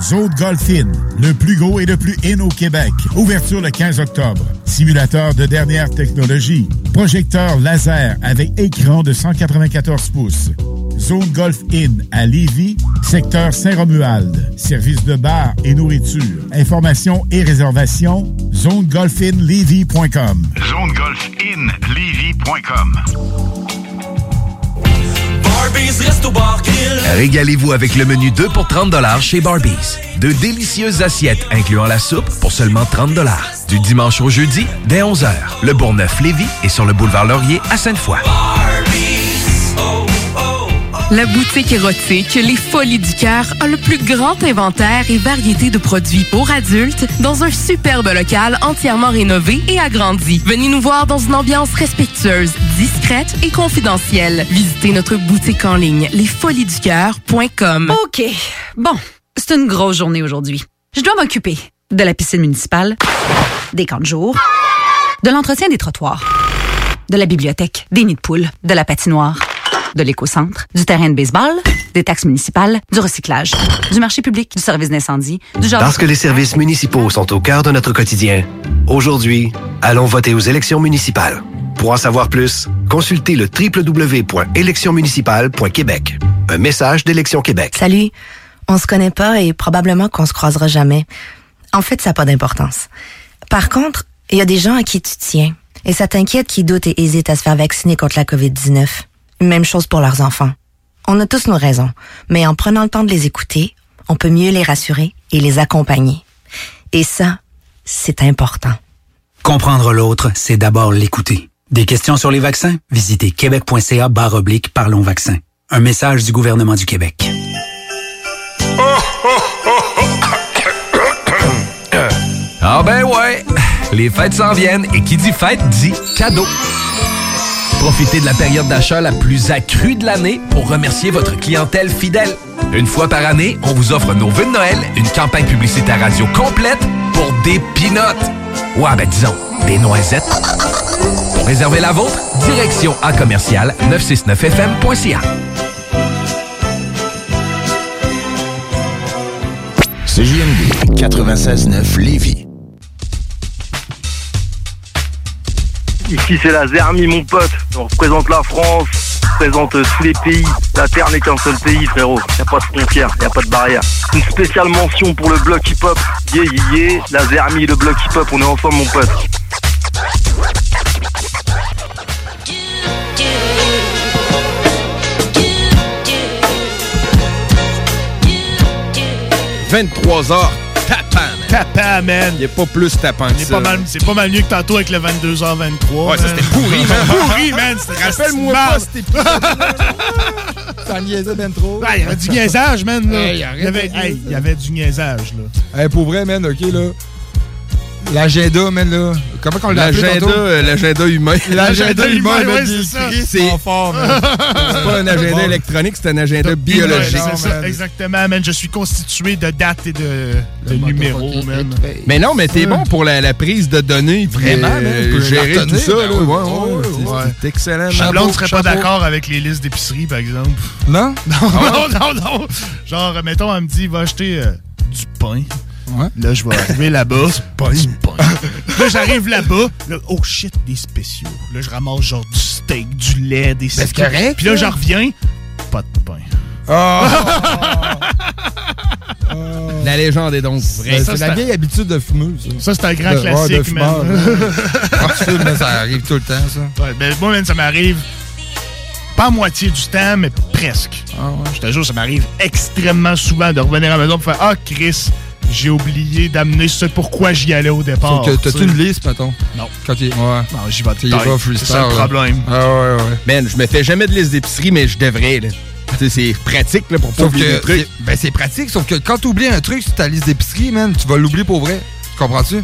Zone Golf In, le plus gros et le plus in au Québec. Ouverture le 15 octobre. Simulateur de dernière technologie. Projecteur laser avec écran de 194 pouces. Zone Golf In à Lévis, secteur Saint-Romuald. Service de bar et nourriture. Informations et réservations, zonegolfinlevy.com. zonegolfinlevy.com.
Régalez-vous avec le menu 2 pour 30 chez Barbies. De délicieuses assiettes incluant la soupe pour seulement 30 Du dimanche au jeudi, dès 11h. Le Bourgneuf-Lévis est sur le boulevard Laurier à Sainte-Foy.
La boutique érotique Les Folies du Cœur a le plus grand inventaire et variété de produits pour adultes dans un superbe local entièrement rénové et agrandi. Venez nous voir dans une ambiance respectueuse, discrète et confidentielle. Visitez notre boutique en ligne lesfoliesducoeur.com.
OK. Bon, c'est une grosse journée aujourd'hui. Je dois m'occuper de la piscine municipale, des camps de jour, de l'entretien des trottoirs, de la bibliothèque, des nids de poules, de la patinoire, de l'écocentre, du terrain de baseball, des taxes municipales, du recyclage, du marché public, du service d'incendie, du genre...
Parce que les services municipaux sont au cœur de notre quotidien, aujourd'hui, allons voter aux élections municipales. Pour en savoir plus, consultez le www.électionsmunicipales.québec. Un message d'Élection Québec.
Salut. On se connaît pas et probablement qu'on se croisera jamais. En fait, ça n'a pas d'importance. Par contre, il y a des gens à qui tu tiens. Et ça t'inquiète qui doutent et hésitent à se faire vacciner contre la COVID-19. Même chose pour leurs enfants. On a tous nos raisons, mais en prenant le temps de les écouter, on peut mieux les rassurer et les accompagner. Et ça, c'est important.
Comprendre l'autre, c'est d'abord l'écouter. Des questions sur les vaccins? Visitez québec.ca barre oblique Parlons vaccins. Un message du gouvernement du Québec.
Ah ben ouais, les fêtes s'en viennent et qui dit fête dit cadeau. Profitez de la période d'achat la plus accrue de l'année pour remercier votre clientèle fidèle. Une fois par année, on vous offre nos vœux de Noël, une campagne publicitaire radio complète pour des pinottes. Ouais, ben disons, des noisettes. Pour réserver la vôtre, direction à commercial 969fm.ca.
CJMD 96.9 Lévis.
Ici c'est la Zermi mon pote, on représente la France, on représente euh, tous les pays. La Terre n'est qu'un seul pays frérot, y a pas de frontières, y a pas de barrière. Une spéciale mention pour le bloc hip-hop, yeah yeah yeah, la Zermi, le bloc hip-hop, on est ensemble mon pote.
« 23h, tapant, man.
Tapant, man.
Il est pas plus tapant que
C'est
ça.
pas, mal, c'est pas mal mieux que tantôt avec le 22h23.
Ouais, ça, c'était pourri, man.
pourri, man. C'était
Rappelle-moi pas cet
T'en niaisais ben trop.
Il y avait du niaisage, man. Il, y avait, du niaisage, là.
Pour vrai, man, OK, là. L'agenda, man, là. Comment qu'on l'a
L'agenda, euh, l'agenda humain.
L'agenda humain, il
c'est
C'est
en fort, man.
C'est pas un agenda électronique, c'est un agenda biologique.
Ouais, c'est ça, exactement, man. Je suis constitué de dates et de, de numéros, man.
Mais non, mais t'es bon pour la, la prise de données.
Vraiment,
euh,
man, peux
gérer tout ça.
ben
là.
oui,
Ouais,
ouais,
ouais, c'est- excellent.
Ma
man.
blonde serait pas d'accord avec les listes d'épicerie, par exemple.
Non?
Non,
Ah
non, non, non. Genre, mettons, elle me dit, va acheter euh, du pain. Là, je vais arriver là-bas. Là, j'arrive là-bas. Là, oh shit, des spéciaux. Là, je ramasse genre du steak, du lait, des
c'est
steaks.
correct,
Puis là,
ça.
je reviens. Pas de pain.
La légende est donc vraie.
C'est
Ça,
c'est la vieille habitude de fumeuse.
Ça, c'est un grand
De- ouais,
classique,
fumeur,
man.
Quand tu fumes, man, ça arrive tout le temps, ça.
Ouais, ben, moi, man, ça m'arrive pas à moitié du temps, mais presque. Je te jure, ça m'arrive extrêmement souvent de revenir à la maison pour faire Ah, Chris, j'ai oublié d'amener ce pourquoi j'y allais au départ.
T'as-tu une liste, mettons?
Non.
Quand il... Ouais.
Non, j'y vais C'est
là.
problème.
Ah ouais, ouais.
Man, je me fais jamais de liste d'épicerie, mais je devrais. là. C'est pratique là, pour pas oublier
que
des trucs.
c'est- ben c'est pratique, sauf que quand tu oublies un truc sur ta liste d'épicerie, man, tu vas l'oublier pour vrai. Tu comprends-tu?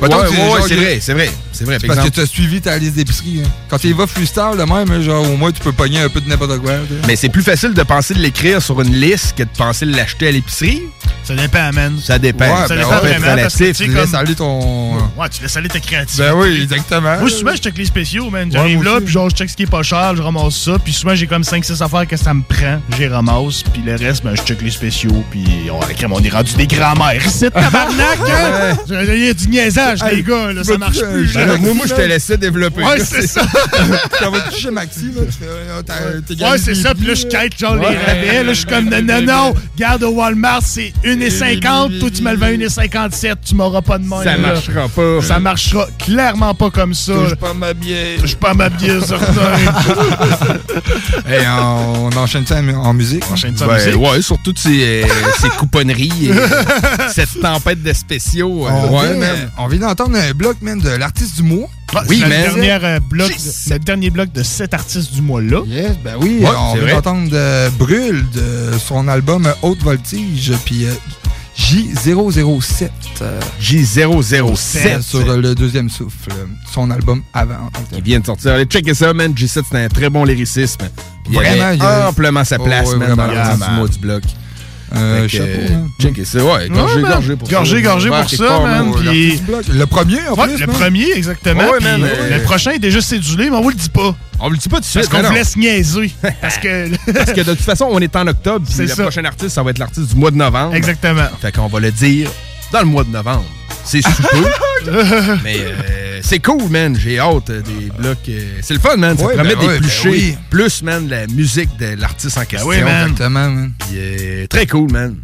Ouais, ouais, c'est vrai, c'est vrai. C'est vrai,
C'est
par
parce que tu as suivi ta liste d'épicerie. hein. Quand tu y vas freestyle de même, hein, genre au moins tu peux pogner un peu de n'importe quoi.
Mais c'est plus facile de penser de l'écrire sur une liste que de penser de l'acheter à l'épicerie.
Ça dépend, man.
Ça dépend.
Ouais,
ça dépend
ouais,
vraiment
relatif,
parce que, tu
laisses aller ton...
Ouais, tu laisses aller ta créativité.
Ben oui, exactement.
Moi, souvent, je check les spéciaux, man. J'arrive là, puis genre, je check ce qui est pas cher, je ramasse ça. Puis souvent, j'ai comme 5-6 affaires que ça me prend. J'ai ramasse. Puis le reste, ben, je check les spéciaux. Puis on, on est rendu des grands-mères. Ici, tabarnak, hein? Il y a du niaisage, les gars. Là, ça marche plus.
Ben
là.
moi, moi, je te laissais développer.
Ouais, c'est ça.
Tu vas toucher chez Maxi, là, tu fais... t'as- t'es
Ouais, c'est ça. Puis là, je quête genre les
Ouais.
rabais. Là, je suis comme, non, non, non. Garde au Walmart, c'est 1,50. Toi, tu me le vends 1,57. Tu m'auras pas de main.
Ça
là.
marchera pas.
Ça marchera clairement pas comme ça.
Touche pas ma bière.
Touche pas ma bière, certain.
Hey, on, enchaîne ça en, en musique? On
enchaîne ça
Ben, ouais, surtout de ces, euh, ces couponneries, et, cette tempête de spéciaux. euh,
On,
ouais, man.
on vient d'entendre un bloc, man, de l'artiste du mois.
oui, mais. bloc, le dernier bloc de sept artistes du mois-là.
Yes, ben oui,
Ouais,
on vient d'entendre de Brûle de son album Haute Voltige, puis euh, J007. euh,
J007.
Sur euh, le deuxième souffle, euh, son album avant.
Il vient de sortir. Allez, checker ça, man. J7, c'est un très bon lyricisme. Il
Vraiment,
avait
il y a-
amplement sa
Oh,
place,
ouais,
man,
vraiment.
dans le
Yeah,
du mois du bloc.
Euh, chapeau, hein.
Ouais. Gorgé, gorgé pour ça.
Gorgé, gorgé pour ça, man. puis-
Le premier, en plus.
le
man.
premier, exactement.
Ouais,
puis
man,
le
euh,
prochain est déjà cédulé, mais on vous le dit pas.
On vous le dit pas tout de suite.
Parce qu'on vous laisse niaiser. Parce que.
Parce que de toute façon, on est en octobre, puis
C'est
le
ça.
prochain artiste, ça va être l'artiste du mois de novembre.
Exactement.
Fait qu'on va le dire dans le mois de novembre. C'est super. mais euh, c'est cool, man. J'ai hâte euh, des blocs. euh, c'est le fun, man. Ça
Ouais,
permet
ben ouais,
d'éplucher
ben oui.
plus, man, la musique de l'artiste en question.
oui, man. Exactement, man.
Euh, très cool, man.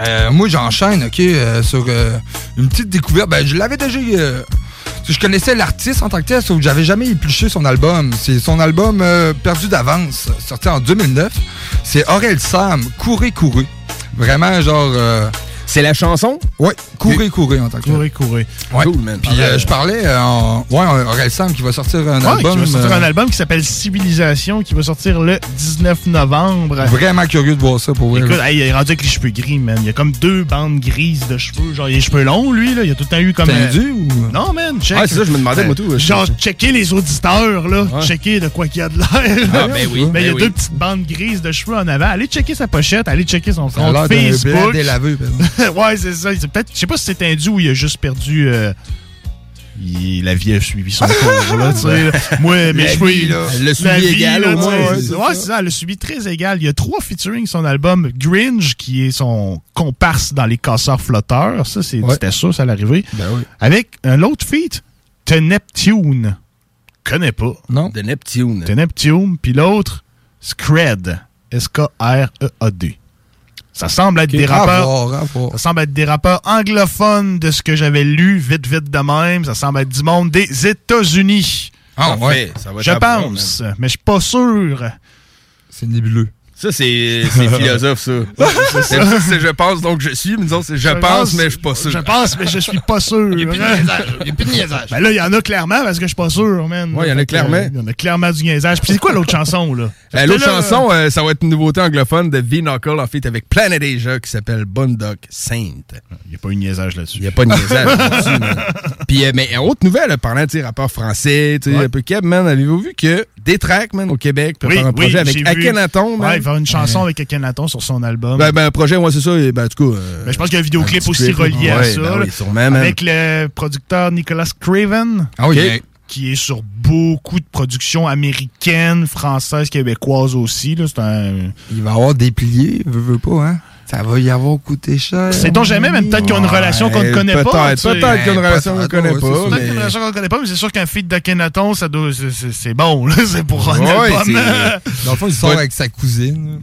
Euh, moi, j'enchaîne, OK, euh, sur euh, une petite découverte. Ben, je l'avais déjà... euh, je connaissais l'artiste en tant que tel, sauf que j'avais jamais épluché son album. C'est son album euh, Perdu d'avance, sorti en 2009. C'est Aurel Sam, Courez, courez. Vraiment, genre... euh,
c'est la chanson?
Ouais, Courez, courez en tant que.
Courez, courez.
Ouais.
Cool, man.
Puis euh, je parlais euh, en... Ouais, Aurel Sam qui va sortir un
Ouais,
album...
qui va sortir
euh,
un album qui s'appelle Civilisation, qui va sortir le 19 novembre.
Vraiment curieux de voir ça pour vrai.
Écoute, hey, il est rendu avec les cheveux gris, man. Il y a comme deux bandes grises de cheveux. Genre, il a les cheveux longs, lui, là. Il a tout le temps eu comme.
Tendu ou-
Non, man. Check.
Ah, c'est ça, je me demandais, moi, tout.
Genre, checker les auditeurs, là.
Ouais.
Checker de quoi qu'il y a de l'air.
Ah, ben oui,
Mais il y a
ben
deux
oui.
petites bandes grises de cheveux en avant. Allez checker sa pochette, allez checker son compte Facebook.
délavé.
ouais, c'est ça. C'est peut-être, je sais pas si c'est induit ou il a juste perdu. euh, il- la vie a suivi son cours, là. Moi, mes
La
cheveux.
Elle l'a
la
suivi
vie,
égal,
là,
au moins, ouais, c'est
Ouais,
ça.
c'est ça. Elle a suivi très égal. Il y a trois featuring sur son album. Gringe, qui est son comparse dans les casseurs flotteurs. Ça, c'est,
Ouais.
c'était ça, ça l'arrivée.
Ben oui.
Avec un autre feat, The Neptune. Connais pas.
Non.
De Neptune.
The Neptune. Puis l'autre, Scred. S-K-R-E-A-D. Ça semble être des rappeurs. Ça semble être des rappeurs anglophones de ce que j'avais lu, vite, vite de même. Ça semble être du monde des États-Unis.
Ah, ouais.
ça va être
Je pense, mais je suis pas sûr.
C'est nébuleux.
Ça, c'est c'est philosophe, ça.
c'est
C'est
ça.
c'est je pense, donc je suis. Mais autres, c'est je, pense, mais je suis pas sûr.
Je pense, mais je suis pas sûr. Il
plus de niaisage. Il y a plus de niaisage.
Ben là, il y en a clairement parce que je suis pas sûr, man.
Ouais, il y en a clairement.
euh, Il y en a clairement du niaisage. Puis c'est quoi l'autre chanson, là?
Euh, L'autre chanson, euh, ça va être une nouveauté anglophone de V-Knuckle en fait avec Planet Asia qui s'appelle Bundock Saint.
Il n'y a pas eu de niaisage là-dessus.
Il n'y a pas de niaisage là-dessus. man. Puis, euh, mais autre nouvelle, parlant de rappeurs français, tu sais,
Ouais.
un peu Keb, man, avez-vous vu que Détrack, man, au Québec, peut
Oui,
faire un
oui,
projet avec. Akhenaton, man?
Faire une chanson avec Akhenaton sur son album.
Ben, ben, un projet, moi, c'est ça, et ben, en tout cas. euh,
Mais je pense qu'il y a un vidéoclip aussi
clip,
relié à
ouais,
ça.
ben oui, sûrement,
avec le producteur Nicolas Craven.
Ah oui,
qui-
ben-
Qui est sur beaucoup de productions américaines, françaises, québécoises aussi. là. C'est un.
Il va y avoir des pliés, veut, veut pas, hein? Ça va y avoir coûté cher.
Sait-on jamais, même peut-être qu'ils ont une relation qu'on ne connaît pas.
Peut-être, peut-être qu'il y a une relation qu'on ne connaît pas.
Peut-être qu'il y a une
mais-
relation qu'on ne connaît pas, mais c'est sûr qu'un ça doit, c'est- c'est c'est bon, là, c'est pour un album.
c'est-
Dans le fond, il sort avec sa cousine.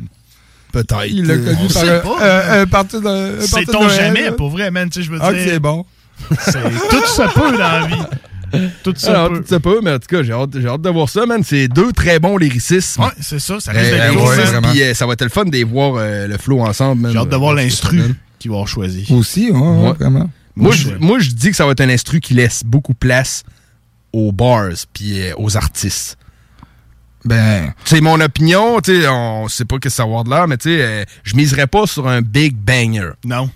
Peut-être.
Il l'a connu
on
par un-
Sait-on
Noël,
jamais, pour vrai, man, tu sais, je veux
Ah,
dire.
que c'est bon.
c'est- Tout se peut dans la vie. Tout se
Alors,
peut.
tu sais pas, mais en tout cas, j'ai hâte, j'ai hâte de voir ça, man. C'est deux très bons lyricismes.
Ouais, c'est ça, ça
Euh,
risque d'être
lyricismes,
cool,
ouais, vraiment.
Puis euh, ça va être le fun de les voir euh, le flow ensemble, man.
J'ai hâte de voir
Euh,
l'instru qu'ils vont choisir.
Aussi, ouais, vraiment.
Moi,
Moi,
je, moi, je dis que ça va être un instru qui laisse beaucoup place aux bars puis euh, aux artistes.
Ben,
C'est mon opinion, tu sais, on sait pas que ça va avoir de l'air, mais tu sais, euh, je miserais pas sur un big banger.
Non.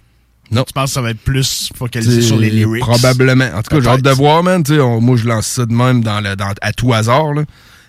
Non.
Tu penses que ça va être plus focalisé sur les lyrics?
Probablement. En tout cas, j'ai hâte de voir, man. tu sais, on- moi, je lance ça de même dans le, dans- à tout hasard, là.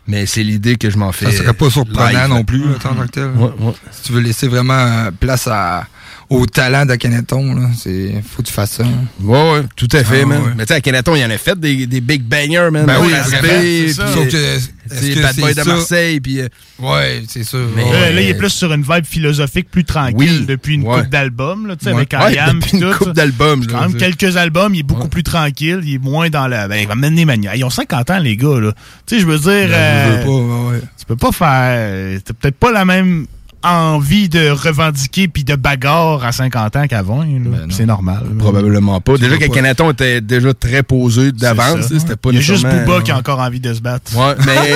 Mais c'est l'idée que je m'en fais.
ça serait pas surprenant
live.
non plus, là, en tant que tel.
Ouais, ouais.
Si tu veux laisser vraiment euh, place à, au talent d'Akhenaton, là, c'est, faut que tu fasses ça.
Ouais, ouais, tout à fait,
Ah,
man.
ouais.
Mais tu sais, à Kenaton, il en a fait des, des big bangers, man.
Ben oui,
vraiment, c'est
puis,
ça.
Sauf que,
euh, Bad Boy de? Marseille, puis... euh,
Ouais, c'est sûr.
Mais-
ouais.
Euh, là, il est plus sur une vibe philosophique plus tranquille
Oui.
depuis une
Ouais.
coupe d'albums, là, tu sais,
Ouais.
avec
ouais,
Ayam
depuis
pis
une
tout.
d'albums,
Quand même quelques albums, il est beaucoup plus tranquille, il est moins dans la. Ben, il va mener mania. Ils ont 50 ans, les gars, là. Tu sais, je veux dire.
Ben,
euh,
je veux pas, ouais, ouais.
tu peux pas faire. T'as peut-être pas la même envie de revendiquer puis de bagarre à 50 ans qu'à 20, là.
Ben,
c'est normal.
Probablement pas. Déjà
pas.
qu'Akhenaton était déjà très posé d'avance, c'était pas
Il y a juste Booba qui a encore envie de se battre.
Ouais, mais...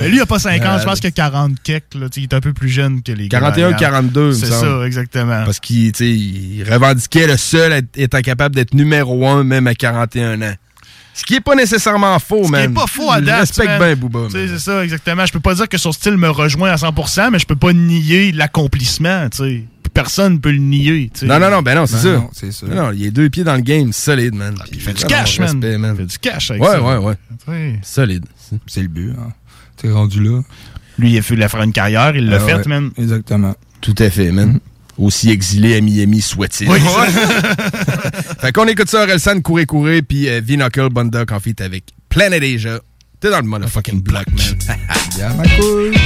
lui, il a pas 50,
Euh,
je pense qu'il a 40 kek, là. tu sais, Il est un peu plus jeune que les gars.
41, 42, il me
C'est ça, exactement.
Parce qu'il il revendiquait le seul étant capable d'être numéro un même à 41 ans. Ce qui est pas nécessairement faux,
Ce qui
man.
est pas faux à
Je
date.
respecte
man.
bien Booba.
C'est ça, exactement. Je peux pas dire que son style me rejoint à 100%, mais je peux pas nier l'accomplissement, tu sais. Personne peut le nier.
Non, non, non, ben non, c'est
Ben
ça.
non, c'est ça.
Non, non, il est deux pieds dans le game, solide, man. il
fait du cash, man.
man.
Il fait du cash avec
ouais,
ça.
Ouais, ouais,
Ouais.
Solide.
C'est le but, hein. T'es rendu là.
Lui, il a fait il a fait une carrière, il l'a
Ah
fait,
ouais,
man.
Exactement.
Tout à fait, man. Aussi exilé à Miami soit-il.
Oui.
fait qu'on écoute ça, Relsan, Couré Couré, puis euh, V-Knuckle, Bundock en feat avec Planet Asia. T'es dans le motherfucking block, man.
yeah, ma couille.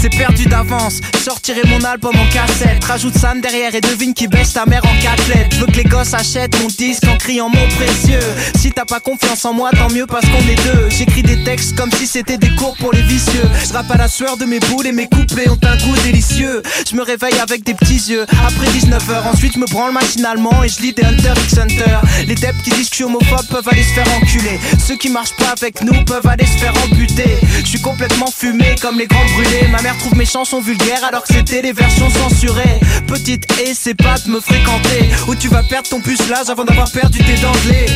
C'est perdu d'avance, sortirai mon album en cassette. Rajoute Sam derrière et devine qui baisse ta mère en quatre Je veux que les gosses achètent mon disque en criant mon précieux. Si t'as pas confiance en moi tant mieux parce qu'on est deux. J'écris des textes comme si c'était des cours pour les vicieux. Je à la sueur de mes boules et mes couplets ont un goût délicieux. Je me réveille avec des petits yeux. Après 19h Ensuite je me branle machinalement et je lis des Hunter x Hunter. Les deps qui disent que je suis homophobe peuvent aller se faire enculer. Ceux qui marchent pas avec nous peuvent aller se faire amputer. Je suis complètement fumé comme les grands brûlés trouve mes chansons vulgaires alors que c'était les versions censurées. Petite et ses pattes me fréquenter. Où tu vas perdre ton pucelage avant d'avoir perdu tes dentelés.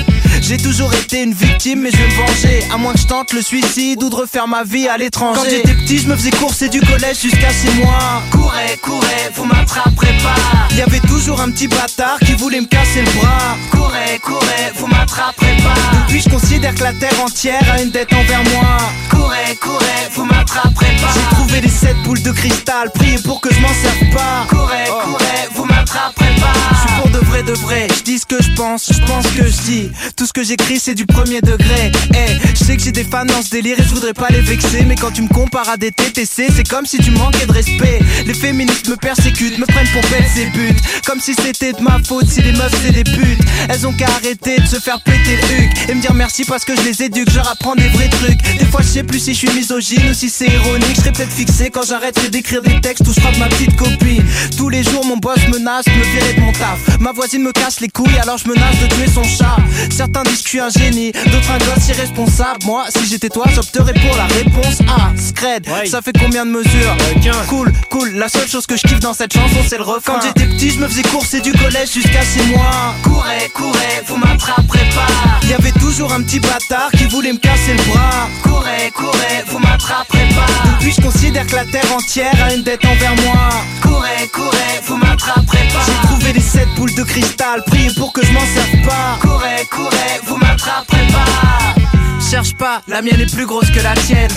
J'ai toujours été une victime mais je vais me venger. À moins que je tente le suicide ou de refaire ma vie à l'étranger. Quand j'étais petit je me faisais courser du collège jusqu'à 6 mois. Courez, courez, vous m'attraperez pas. Y avait toujours un petit bâtard qui voulait me casser le bras. Courez, courez, vous m'attraperez pas. Depuis je considère que la terre entière a une dette envers moi. Courez, courez, vous m'attraperez pas. J'ai trouvé les sept boules de cristal, priez pour que je m'en serve pas. Courez, courez, vous m'attraperez pas. Je suis pour de vrai de vrai, je dis ce que je pense, je pense que je dis. Tout ce que j'écris c'est du premier degré. Eh, je sais que j'ai des fans dans ce délire et je voudrais pas les vexer. Mais quand tu me compares à des TTC, c'est comme si tu manquais de respect. Les féministes me persécutent, me prennent pour bête ces buts Comme si c'était de ma faute si les meufs c'est des putes. Elles ont qu'à arrêter de se faire péter le huc Et me dire merci parce que je les éduque, je leur apprends des vrais trucs. Des fois je sais plus si je suis misogyne ou si c'est ironique. Je serais peut-être fixé quand j'arrêterai d'écrire des textes où je frappe ma petite copine Tous les jours mon boss menace de me virer de mon taf. Ma voisine me casse les couilles alors je menace de tuer son chat. Certains disent que je suis un génie, d'autres un gosse irresponsable. Moi si j'étais toi j'opterais pour la réponse A Scred, ça fait combien de mesures Cool, cool, la seule chose que je kiffe dans cette chanson c'est le refrain. Quand j'étais petit je me faisais courser du collège jusqu'à 6 mois Courez, courez, vous m'attraperez pas. Il y avait toujours un petit bâtard qui voulait me casser le bras. Courez, courez, vous m'attraperez pas. Depuis je considère que la terre entière a une dette envers moi. Courez, courez, vous m'attraperez pas. J'ai trouvé les sept boules de cristal, priez pour que je m'en serve pas. Courez, courez, vous m'attraperez pas. Cherche pas, la mienne est plus grosse que la tienne.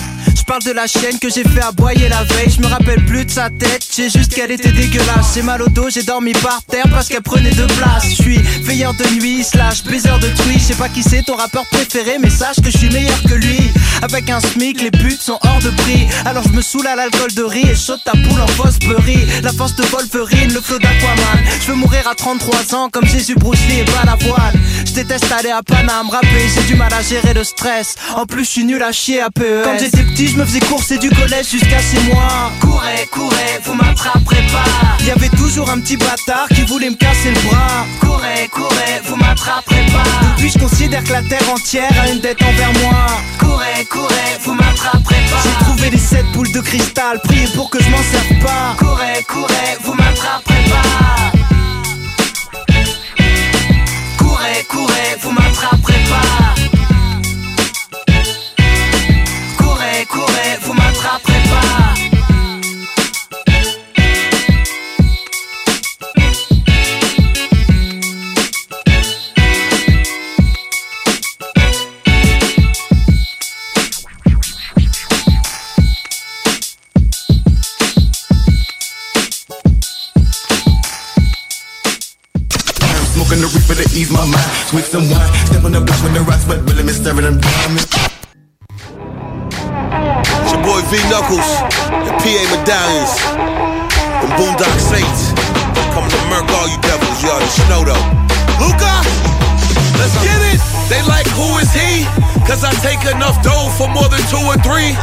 Parle de la chienne que j'ai fait aboyer la veille. Je me rappelle plus de sa tête, j'ai juste qu'elle était dégueulasse. J'ai mal au dos, j'ai dormi par terre parce qu'elle prenait de place. Je suis veilleur de nuit, slash baiser de Twitch. Je sais pas qui c'est ton rappeur préféré, mais sache que je suis meilleur que lui. Avec un SMIC, les putes sont hors de prix. Alors je me saoule à l'alcool de riz et saute ta poule en Fosbury. La force de Wolverine, le flow d'Aquaman. Je veux mourir à 33 ans comme Jésus Bruce Lee et pas la voile. Je déteste aller à Paname, rapper, j'ai du mal à gérer le stress. En plus, je suis nul à chier à PES. Quand j'étais petit, me faisais courser du collège jusqu'à 6 mois. Courez, courez, vous m'attraperez pas. Y avait toujours un petit bâtard qui voulait me casser le bras. Courez, courez, vous m'attraperez pas. Depuis, je considère que la terre entière a une dette envers moi. Courez, courez, vous m'attraperez pas. J'ai trouvé les sept boules de cristal, priez pour que je m'en serve pas. Courez, courez, vous m'attraperez pas. Courez, courez, vous m'attraperez pas.
Ease my mind. Sweet some wine. Step on the block with the rocks, but really me staring them diamonds.
It's your boy V Knuckles, the PA Medallions, the Boondock Saints. Coming to murk all you devils, you already know though. Luca, let's get it. They like who is he? Cause I take enough dough for more than two or three.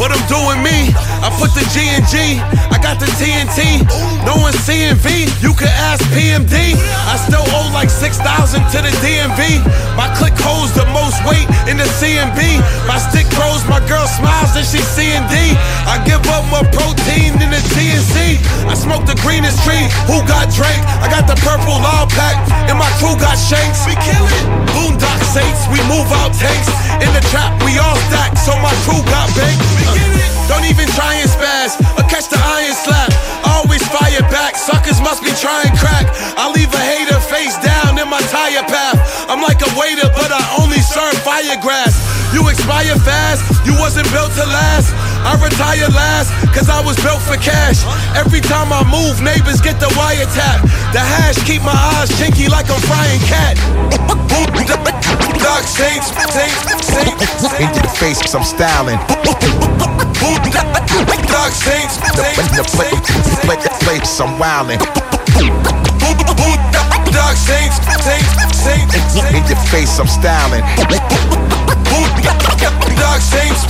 but I'm doing me. I put the G in G, I got the TNT. No one's seeing V, you can ask PMD. I still owe like 6,000 to the DMV. My click holds the most weight in the CMB. My stick grows, my girl smiles and she's seeing D. I give up more protein than the TNC. I smoke the greenest tree, who got Drake? I got the purple law pack, and my crew got shanks. We kill it. Boondock Saints, we move out tanks. In the trap, we all stack, so my crew got baked. Don't even try and spaz, or catch the iron slap. Always fire back, suckers must be trying crack. I leave a hater face down in my tire path. I'm like a waiter, but I only serve fire grass. You expire fast, you wasn't built to last. I retired last, cause I was built for cash. Every time I move, neighbors get the wiretap. The hash keep my eyes chinky like I'm frying cat. Dark saints, saints, saints.
Face, cause I'm styling.
Dark saints, saints,
The play, play, play, cause I'm wildin'.
Dark saints, saints, saints.
In your face, I'm styling.
Dark saints,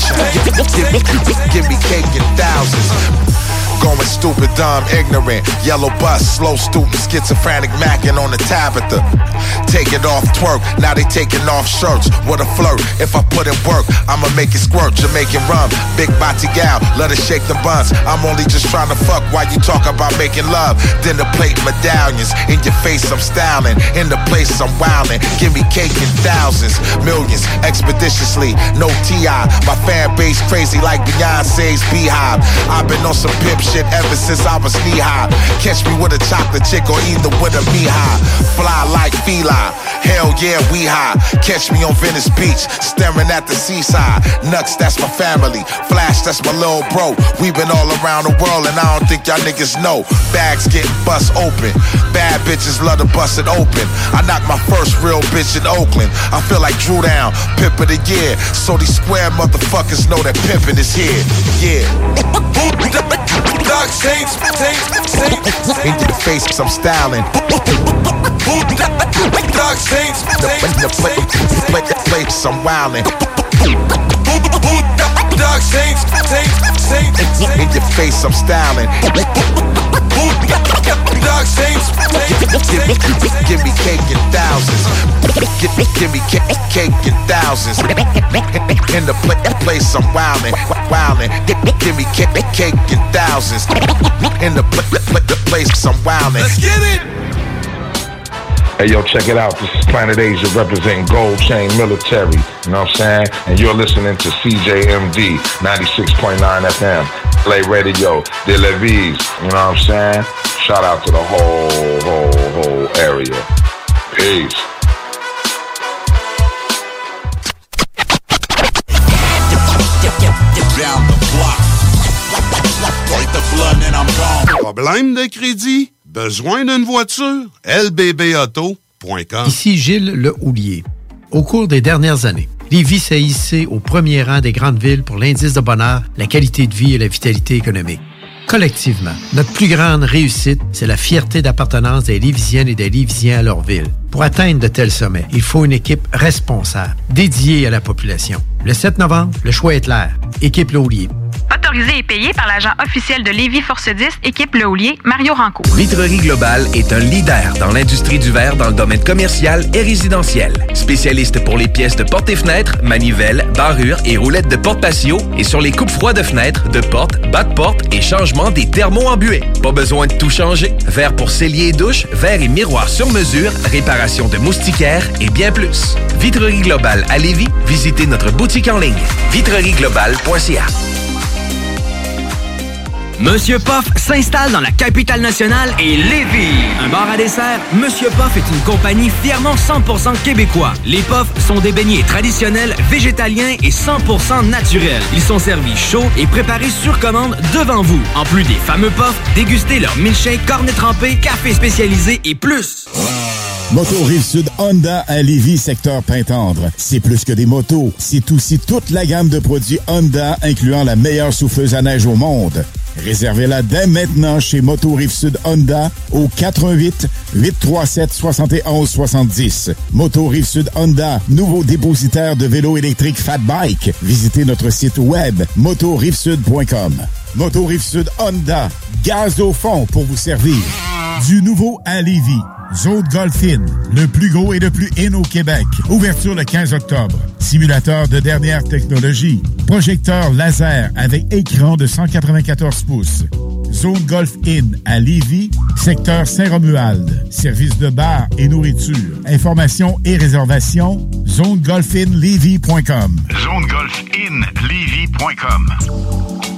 Give me, give me cake in thousands. Going stupid, dumb, ignorant. Yellow bus, slow, stupid, schizophrenic, macking on the Tabitha. Take it off, twerk. Now they taking off shirts. What a flirt. If I put in work, I'ma make it squirt. Jamaican rum, big body gal, let her shake the buns. I'm only just trying to fuck while you talk about making love. Dinner plate medallions. In your face, I'm styling. In the place, I'm wildin'. Give me cake in thousands, millions, expeditiously. No TI. My fan base crazy like Beyonce's Beehive. I've been on some pimp shit ever since I was knee high. Catch me with a chocolate chick or either with a me high. Fly like feline. Hell yeah, we high. Catch me on Venice Beach, staring at the seaside. Nuts, that's my family. Flash, that's my little bro. we been all around the world and I don't think y'all niggas know. Bags getting bust open. Bad bitches love to bust it open. I knocked my first real bitch in Oakland. I feel like Drew Down, pimp of the year. So these square motherfuckers know that pimping is here. Yeah.
Dark saints, saints, saints.
In your face, cause I'm styling.
Dark saints,
The, the play, play, play, cause I'm wildin'.
Dark saints, saints, saints.
In your face, I'm styling.
Dark saints,
Give, give, give me cake in thousands. Give, give me cake, cake in thousands. In the pla- place, I'm wildin', wildin'. Give, give me cake, cake in thousands. In the pla- pla- the place, I'm wildin'.
Let's get it.
Hey, yo, check it out. This is Planet Asia representing Gold Chain Military. You know what I'm saying? And you're listening to CJMD 96.9 FM. Play Radio, De La Vise. You know what I'm saying? Shout out to the whole, whole, whole area. Peace.
Down the block. Wipe the blood and I'm gone. Problème de crédit? Besoin d'une voiture? lbbauto.com
Ici Gilles Le Houlier. Au cours des dernières années, Lévis s'est hissé au premier rang des grandes villes pour l'indice de bonheur, la qualité de vie et la vitalité économique. Collectivement, notre plus grande réussite, c'est la fierté d'appartenance des Lévisiennes et des Lévisiens à leur ville. Pour atteindre de tels sommets, il faut une équipe responsable, dédiée à la population. Le 7 novembre, le choix est clair. Équipe Le Houlier.
Autorisé et payé par l'agent officiel de Lévis Force 10, équipe Le Houlier, Mario Ranco.
Vitrerie Globale est un leader dans l'industrie du verre dans le domaine commercial et résidentiel. Spécialiste pour les pièces de portes et fenêtres, manivelles, barrures et roulettes de porte patio et sur les coupes froides de fenêtres, de portes, bas de porte et changement des thermos embués. Pas besoin de tout changer. Verre pour cellier et douche, verre et miroir sur mesure, réparation de moustiquaires et bien plus. Vitrerie Globale à Lévis, visitez notre boutique en ligne vitrerieglobale.ca.
Monsieur Poff s'installe dans la capitale nationale et Lévis. Un bar à dessert, Monsieur Poff est une compagnie fièrement 100% québécois. Les Poffs sont des beignets traditionnels, végétaliens et 100% naturels. Ils sont servis chauds et préparés sur commande devant vous. En plus des fameux Poffs, dégustez leur milkshake, cornet trempé, café spécialisé et plus.
Moto Rive-Sud Honda à Lévis, secteur Pintendre. C'est plus que des motos, c'est aussi toute la gamme de produits Honda, incluant la meilleure souffleuse à neige au monde. Réservez-la dès maintenant chez Moto Rive-Sud Honda au 88 837 71 70. Moto Rive-Sud Honda, nouveau dépositaire de vélos électriques Fat Bike. Visitez notre site web motorivesud.com. Moto Rive-Sud Honda, gaz au fond pour vous servir. Du nouveau à Lévis. Zone Golf In, le plus gros et le plus in au Québec. Ouverture le 15 octobre. Simulateur de dernière technologie. Projecteur laser avec écran de 194 pouces. Zone Golf In à Lévis, secteur Saint-Romuald. Service de bar et nourriture. Informations et réservations, zonegolfinlevy.com.
ZoneGolfInLevy.com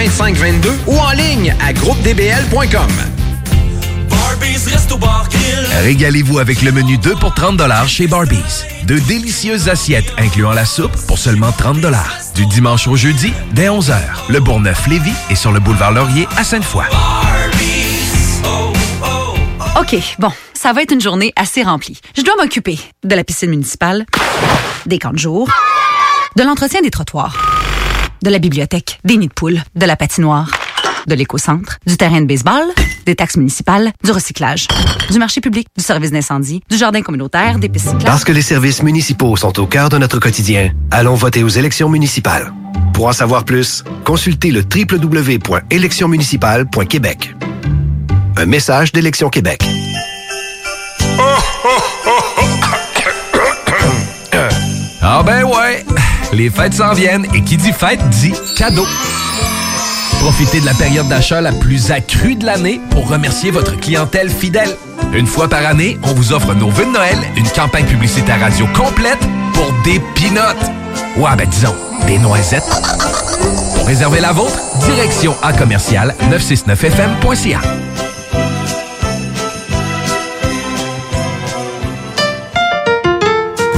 2522 ou en ligne à groupedbl.com.
Régalez-vous avec le menu 2 pour 30 chez Barbies. De délicieuses assiettes incluant la soupe pour seulement 30 Du dimanche au jeudi, dès 11h, le Bourgneuf-Lévis est sur le boulevard Laurier à Sainte-Foy.
OK, bon, ça va être une journée assez remplie. Je dois m'occuper de la piscine municipale, des camps de jour, de l'entretien des trottoirs, de la bibliothèque, des nids de poules, de la patinoire, de l'éco-centre, du terrain de baseball, des taxes municipales, du recyclage, du marché public, du service d'incendie, du jardin communautaire, des pistes cyclables.
Parce que les services municipaux sont au cœur de notre quotidien, allons voter aux élections municipales. Pour en savoir plus, consultez le www.électionsmunicipales.québec. Un message d'Élection Québec.
Ah ben ouais, les fêtes s'en viennent et qui dit fête dit cadeau. Profitez de la période d'achat la plus accrue de l'année pour remercier votre clientèle fidèle. Une fois par année, on vous offre nos vœux de Noël, une campagne publicitaire radio complète pour des pinottes. Ouais, ben disons, des noisettes. Pour réserver la vôtre, direction à commercial 969fm.ca.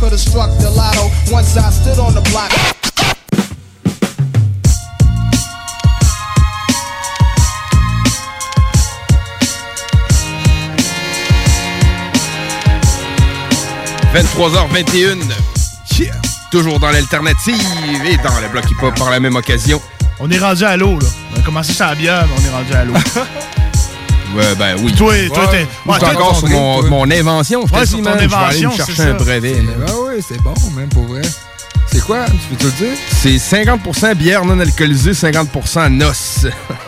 Could have struck the lotto once I stood on the block.
– 23h21. Yeah. Toujours dans l'alternative et dans le bloc hip-hop par la même occasion.
On est rendu à l'eau, là. On a commencé ça à bière, mais on est rendu à l'eau.
Ouais, ben oui.
Toi, toi, t'es.
Ouais, je suis encore sur mon, mon invention. Je
Ouais, sur ton
man, je vais aller
invention,
me chercher un brevet. là.
Ah oui, c'est bon, même pour vrai. C'est quoi? Tu peux te le dire?
C'est 50% bière non alcoolisée, 50% noces.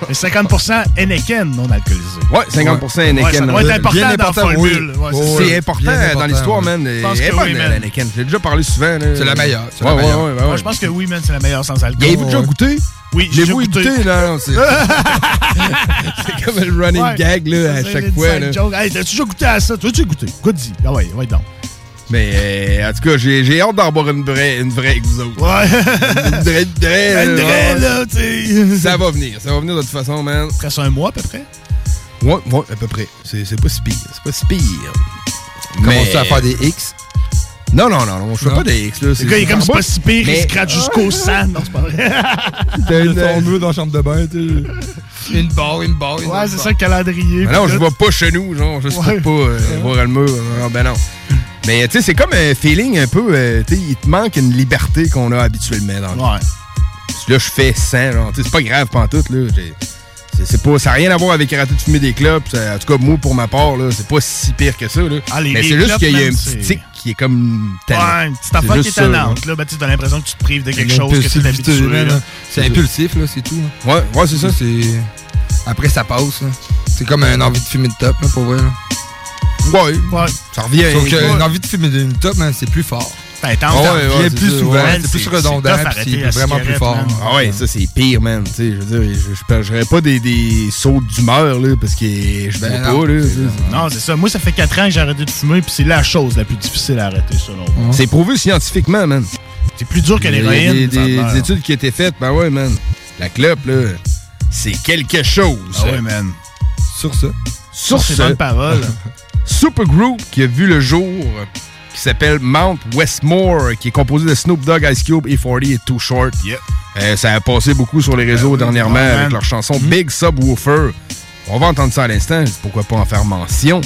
Et 50% Henneken non alcoolisé.
Ouais, 50% Henneken.
Ouais, ça doit être important
Bien
dans la formule.
oui.
Ouais, c'est
important dans l'histoire,
ouais.
man.
Je pense que oui, man.
J'ai déjà parlé souvent.
C'est la meilleure, c'est
Ouais,
la
ouais,
meilleure.
ouais, ouais,
Moi,
ouais.
je pense que oui, man, c'est la meilleure sans alcool.
Avez-vous déjà goûté?
Oui, j'ai goûté.
goûté, là? non, C'est c'est comme le running
Ouais.
gag, là, à chaque fois. là.
Hey, t'as toujours goûté à ça? Toi, tu as goûté. Goûte-y. Ah ouais, ouais, donc.
Mais euh, en tout cas, j'ai j'ai hâte d'en boire une vraie, une vraie avec vous autres.
Ouais.
Une vraie, une vraie,
Une vraie, là, tu sais.
Ça va venir, ça va venir de toute façon, man.
Presque un mois, à peu près?
Ouais, ouais, à peu près. C'est c'est pas si pire, c'est pas si pire.
Commences-tu à faire des X?
Non, non, non, non, je fais
Non.
pas des X. Là,
Le gars, il est comme c'est pas si pire, il
Mais-
scratch jusqu'au sang. Non, c'est pas vrai.
T'as une son dans la chambre de bain, tu sais. Une barre, une barre, une
Ouais, c'est ça, le calendrier.
Mais non, je vais pas chez nous, genre, juste
Ouais.
pour pas euh, voir le mur. Non, ben non. Mais tu sais, c'est comme un feeling un peu, euh, tu sais, il te manque une liberté qu'on a habituellement dans le
Ouais.
Là, je fais 100, genre, tu sais, c'est pas grave pantoute, là. C'est, c'est pas, ça n'a rien à voir avec arrêter de fumer des ça- En tout cas, moi, pour ma part, là, c'est pas si pire que ça, là.
Ah, les-
Mais
les
c'est juste qu'il y a un petit tic qui est comme
Ouais,
tannant.
une petite affaire
C'est
qui est tannante. Là, ben, tu as l'impression que tu te prives de quelque chose que tu es habitué.
C'est impulsif, là, c'est tout. hein.
Ouais, ouais, c'est ça.
Après, ça passe. C'est comme une envie de fumer de top, là, pour vrai.
Ouais,
Ouais.
ça revient.
Sauf qu'une envie de fumer d'une top, hein, c'est plus fort.
Ben, tant
Ah ouais, ouais,
plus
ça,
souvent,
ouais.
c'est plus redondant,
c'est
vraiment plus fort.
man.
Ah ouais, ça c'est pire, man. Je veux dire, je, pas des, des sauts d'humeur, là, parce que je
Ben
vois
non,
pas, là.
Non, c'est ça. Moi, ça fait 4 ans que j'ai arrêté de fumer, puis c'est la chose la plus difficile à arrêter, selon moi.
C'est prouvé scientifiquement, man.
C'est plus dur que
Il y a
l'héroïne.
des, études qui étaient faites, ben ouais, man. La clope, là, c'est quelque chose.
Ah ouais, man.
Sur ça.
Sur
c'est
ce,
bonne parole.
Supergroup qui a vu le jour, qui s'appelle Mount Westmore, qui est composé de Snoop Dogg, Ice Cube, E40 et Too Short.
Yep.
Euh, ça a passé beaucoup sur les réseaux dernièrement
ouais,
avec leur chanson Big Subwoofer. On va entendre ça à l'instant, pourquoi pas en faire mention.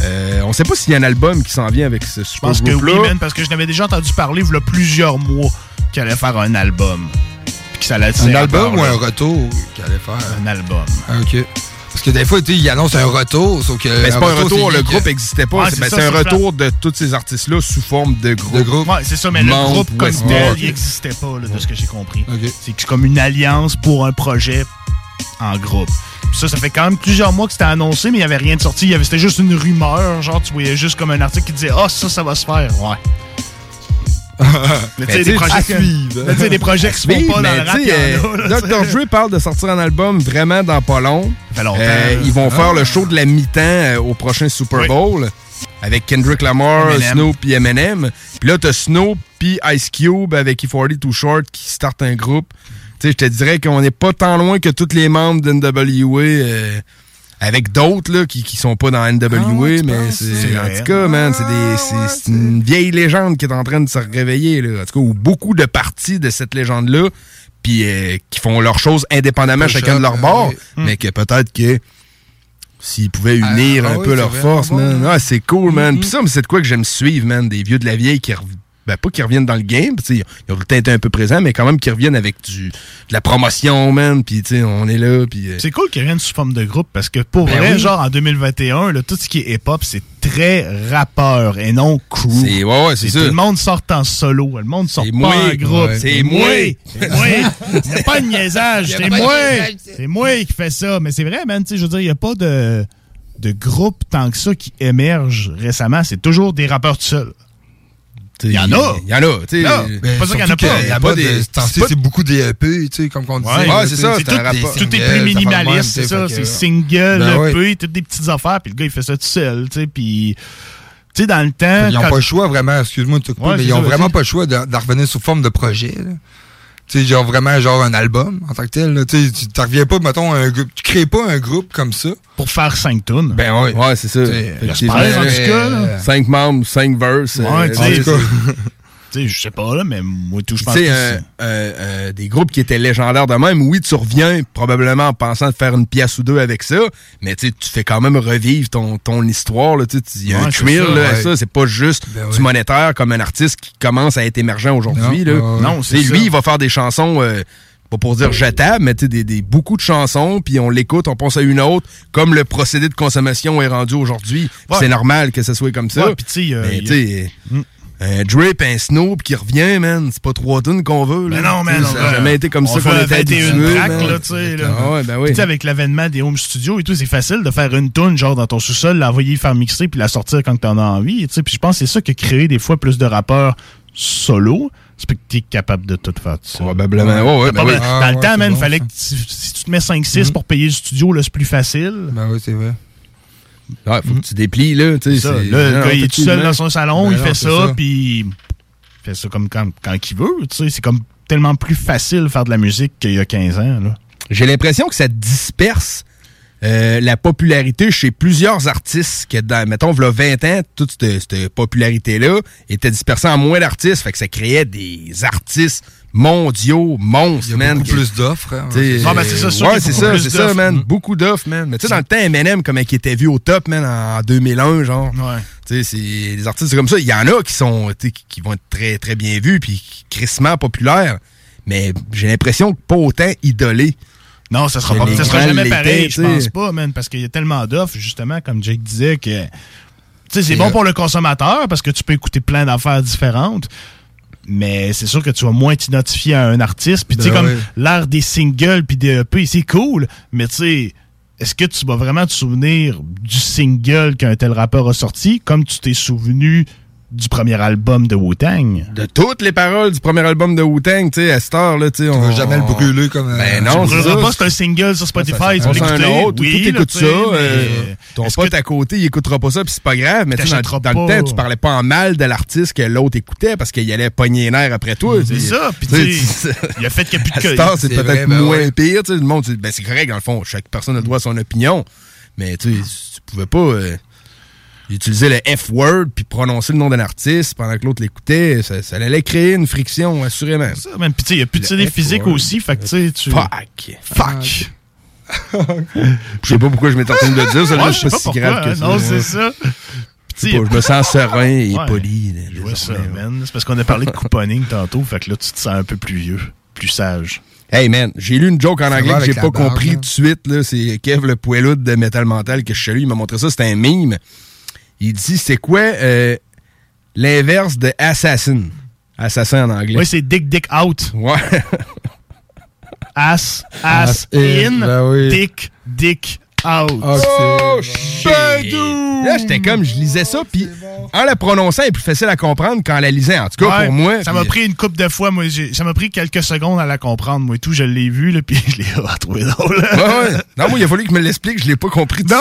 Euh, on sait pas s'il y a un album qui s'en vient avec ce
Je pense que oui, man, parce que je n'avais déjà entendu parler il y a plusieurs mois qu'il allait faire un album. Puis que ça allait être
Un album ou un retour qu'il allait faire?
Un album.
Ah, OK. Parce que des fois, tu sais, ils annoncent un retour, sauf que.
Mais c'est pas un retour, le groupe n'existait pas.
Ouais,
c'est
c'est
ben,
ça,
c'est un retour de tous ces artistes-là sous forme de groupe.
De groupe.
Ouais, c'est ça, mais le groupe comme tel, il n'existait pas, là, de ce que j'ai compris. C'est comme une alliance pour un projet en groupe. Puis ça, ça fait quand même plusieurs mois que c'était annoncé, mais il n'y avait rien de sorti. Il y avait- C'était juste une rumeur. Genre, tu voyais juste comme un article qui disait Ah, ça, ça va se faire. Ouais. mais tu sais, des projets, que- des projets qui se font pas dans le rap,
euh, Dr. Dre parle de sortir un album vraiment dans pas long.
Ça fait longtemps.
Euh, ils vont
Ah.
faire le show de la mi-temps euh, au prochain Super
Oui.
Bowl avec Kendrick Lamar. Snoop puis Eminem. Puis là, t'as Snoop puis Ice Cube avec E40 Too Short qui start un groupe. Tu sais, je te dirais qu'on n'est pas tant loin que tous les membres d'NWA. euh, avec d'autres là, qui, qui sont pas dans NWA,
Ah ouais,
mais c'est en tout cas, man, c'est des c'est- c'est une vieille légende qui est en train de se réveiller là. En tout cas, ou beaucoup de parties de cette légende là, puis euh, qui font leurs choses indépendamment chacun de leur bord,
oui.
mais que peut-être que s'ils pouvaient unir
Ah,
un
oui,
peu leurs forces, man. Ah, c'est cool, man. Puis ça, mais c'est de quoi que j'aime suivre, man. Des vieux de la vieille qui ben, pas qui reviennent dans le game, tu sais, ils ont tout le temps été un peu présents, mais quand même qui reviennent avec du, de la promotion, man. Puis, tu sais, on est là, puis... euh,
C'est cool qu'ils reviennent sous forme de groupe parce que pour
Ben
vrai,
oui.
genre en 2021, là, tout ce qui est hip-hop, c'est très rappeur et non crew.
C'est ouais, ouais, c'est ça.
Tout le monde sort en solo, le monde sort
C'est
pas
moi.
en groupe.
Ouais.
C'est
C'est
moi. C'est moi. A pas de niaisage. C'est moi. C'est moi qui fais ça. Mais c'est vrai, man. Tu sais, je veux dire, il n'y a pas de, de groupe tant que ça qui émerge récemment. C'est toujours des rappeurs tout seuls. Il y en a.
Il y en a, tu sais. Ben,
pas ça qu'il y en a pas.
qu'il
Il y a
pas
pas
des.
des-
c'est beaucoup des EP, tu sais, comme on disait.
Ouais,
c'est ça,
tout, est plus minimaliste, c'est ça. C'est single,
Ben.
EP, toutes des petites affaires, puis le gars, il fait ça tout seul, tu sais, puis... Dans le temps...
Ils n'ont pas le choix vraiment, excuse-moi de te couper, mais ils
ça,
ont vraiment pas le choix de, de revenir sous forme de projet. Sais, genre vraiment genre un album en tant que tel. là. Tu sais, tu t'en reviens pas, mettons, un groupe. Tu crées pas un groupe comme ça.
Pour faire 5 tunes.
Ben ouais.
Ouais, c'est ça.
T'sais,
Effectivement.
j'espère, en tout cas, là.
Cinq membres, cinq verses.
Ouais,
euh,
sais, Tu sais, je sais pas, là, mais moi, tout, je
Tu
pense
sais,
que
euh, euh, euh, des groupes qui étaient légendaires de même, oui, tu reviens probablement en pensant de faire une pièce ou deux avec ça, mais tu sais, tu fais quand même revivre ton, ton histoire. là, tu sais, Il y a
Ouais,
un
c'est
thrill
ça,
là,
ouais.
ça, c'est pas juste
Ben
du
ouais.
monétaire comme un artiste qui commence à être émergent aujourd'hui.
Non.
Non,
Tu sais,
c'est ça.
Lui, il va faire des chansons... euh, pas pour dire jetables, mais tu sais, des, des, beaucoup de chansons, puis on l'écoute, on pense à une autre, comme le procédé de consommation est rendu aujourd'hui.
Ouais.
C'est normal que ça soit comme ça.
Ouais, puis tu sais, euh,
Mais un drip, un Snoop qui revient, man, c'est pas trois tunes qu'on veut.
Mais
là.
non, man, on
Ça n'a jamais été comme ça qu'on était
21
habitué.
tracks,
man.
là, tu sais, là.
Ah ouais, ben oui.
Puis, tu sais, avec l'avènement des home studios et tout, c'est facile de faire une tune genre dans ton sous-sol, l'envoyer faire mixer puis la sortir quand t'en as envie. tu sais. Puis je pense que c'est ça qui a créé des fois plus de rappeurs solo. C'est que t'es capable de tout faire.
Probablement. Ouais, ouais, ben oui.
Ah,
dans le
ouais,
temps,
c'est
man,
bon,
fallait
ça.
que tu- si tu te mets 5-6 pour payer le studio, là, c'est plus facile.
Ben oui, c'est vrai.
Ouais, faut que tu déplies, là. tu sais,
Ça,
c'est-
là, le
non,
gars, il est tout seul dans son salon,
Ben
il
non,
fait ça, puis il fait ça comme quand, quand il veut. Tu sais, c'est comme tellement plus facile de faire de la musique qu'il y a 15 ans.
J'ai l'impression que ça disperse euh, la popularité chez plusieurs artistes que, dans, mettons, il 20 ans, toute cette, cette popularité-là était dispersée en moins d'artistes. Fait que ça créait des artistes mondiaux, monstres, man.
beaucoup plus d'offres, hein.
T'sais,
Ah, ben, c'est ça, sûr
Ouais,
y a
c'est
beaucoup
ça,
plus
c'est ça,
d'offres.
man.
Mm.
Beaucoup d'offres, man. Mais tu sais, dans le temps, Eminem, comme il était vu au top, man, en 2001, genre. Tu sais, c'est des artistes comme ça. Il y en a qui sont, tu sais, qui, qui vont être très, très bien vus, puis crissement populaires. Mais j'ai l'impression que pas autant idolés.
Non, ça sera, pas,
les
ça sera jamais pareil, je pense pas, man, parce qu'il y a tellement d'offres, justement, comme Jake disait, que. Tu sais, c'est bon pour le consommateur parce que tu peux écouter plein d'affaires différentes. Mais c'est sûr que tu vas moins t'identifier à un artiste. Puis, tu sais,
Ben
comme l'art des singles puis des EP, c'est cool. Mais, tu sais, est-ce que tu vas vraiment te souvenir du single qu'un tel rappeur a sorti comme tu t'es souvenu du premier album de Wu-Tang?
De toutes les paroles du premier album de Wu-Tang, tu sais, à cette heure-là, tu sais. On
vas jamais le brûler comme, euh,
Ben non,
tu
c'est
brûleras
ça.
pas, c'est un single sur Spotify, tu
On
peux l'écouter?
autre,
Oui, là, tu
ça.
sais,
euh,
mais
ton pote à côté, il écoutera pas ça, puis c'est pas grave. Mais tu sais, dans, dans le temps, tu parlais pas en mal de l'artiste que l'autre écoutait parce qu'il allait pogner les nerfs après toi.
C'est ça, puis
Tu
il a fait qu'il y a plus de
À c'est peut-être
ben
moins pire. tu sais, Le monde, tu- ben, c'est correct, dans le fond. Chaque personne a le droit à son opinion. Mais tu sais, tu pouvais pas euh, utiliser le F-word puis prononcer le nom d'un artiste pendant que l'autre l'écoutait. Ça, ça allait créer une friction, assurément.
Ça, man. Puis tu sais, il y a plus de CD physique aussi, fait que tu sais, tu...
Fuck.
Fuck.
Je sais pas pourquoi je m'étais en train de le dire, ça
Ouais, je
pas
pas
si
pourquoi,
grave que ça.
Non,
ouais.
c'est ça.
Je sais pas, je me sens serein et
Ouais.
poli.
vois ça, man. C'est parce qu'on a parlé de couponing tantôt, fait que là, tu te sens un peu plus vieux, plus sage.
Hey man, j'ai lu une joke en anglais que j'ai pas compris tout de suite. là. C'est Kev le poiloude de Metal Mental que je salue. Il m'a montré ça, c'était un meme. Il dit c'est quoi euh, l'inverse de assassin? Assassin en anglais.
Oui, c'est dick, dick out.
Ouais.
Ass, ass,
Ass in,
in,
ben oui.
dick, dick out.
Oh, shit! Là, j'étais comme, je lisais ça, puis en la prononçant, elle est plus facile à comprendre qu'en la lisant. En tout cas,
Ouais,
pour moi.
Ça m'a pris une couple de fois, moi. j'ai- Ça m'a pris quelques secondes à la comprendre, moi et tout. Je l'ai vu, là, puis je l'ai retrouvé drôle.
Ouais, ouais. Non, moi, il a fallu que me l'explique, je l'ai pas compris
Non.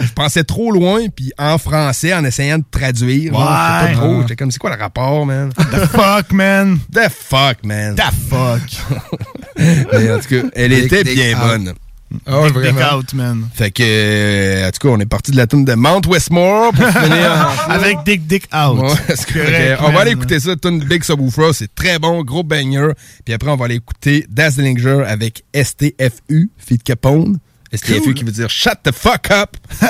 Je pensais trop loin, puis en français, en essayant de traduire.
Ouais.
je pas trop. J'étais comme, c'est quoi le rapport, man?
The fuck, man?
The fuck, man.
The fuck.
Mais en tout cas, elle était bien
out.
bonne.
Ah, Dick, dick vraiment. out, man.
Fait que, euh, en tout cas, on est parti de la tune de Mount Westmore pour finir
Avec Dick Dick Out.
Ouais, c'est correct.
Correct,
on va aller écouter ça, tune Big Subwoofer, c'est très bon, gros banger. Puis après, on va aller écouter Dazzlinger avec STFU, Feed Capone. STFU
Cool.
qui veut dire Shut the fuck up.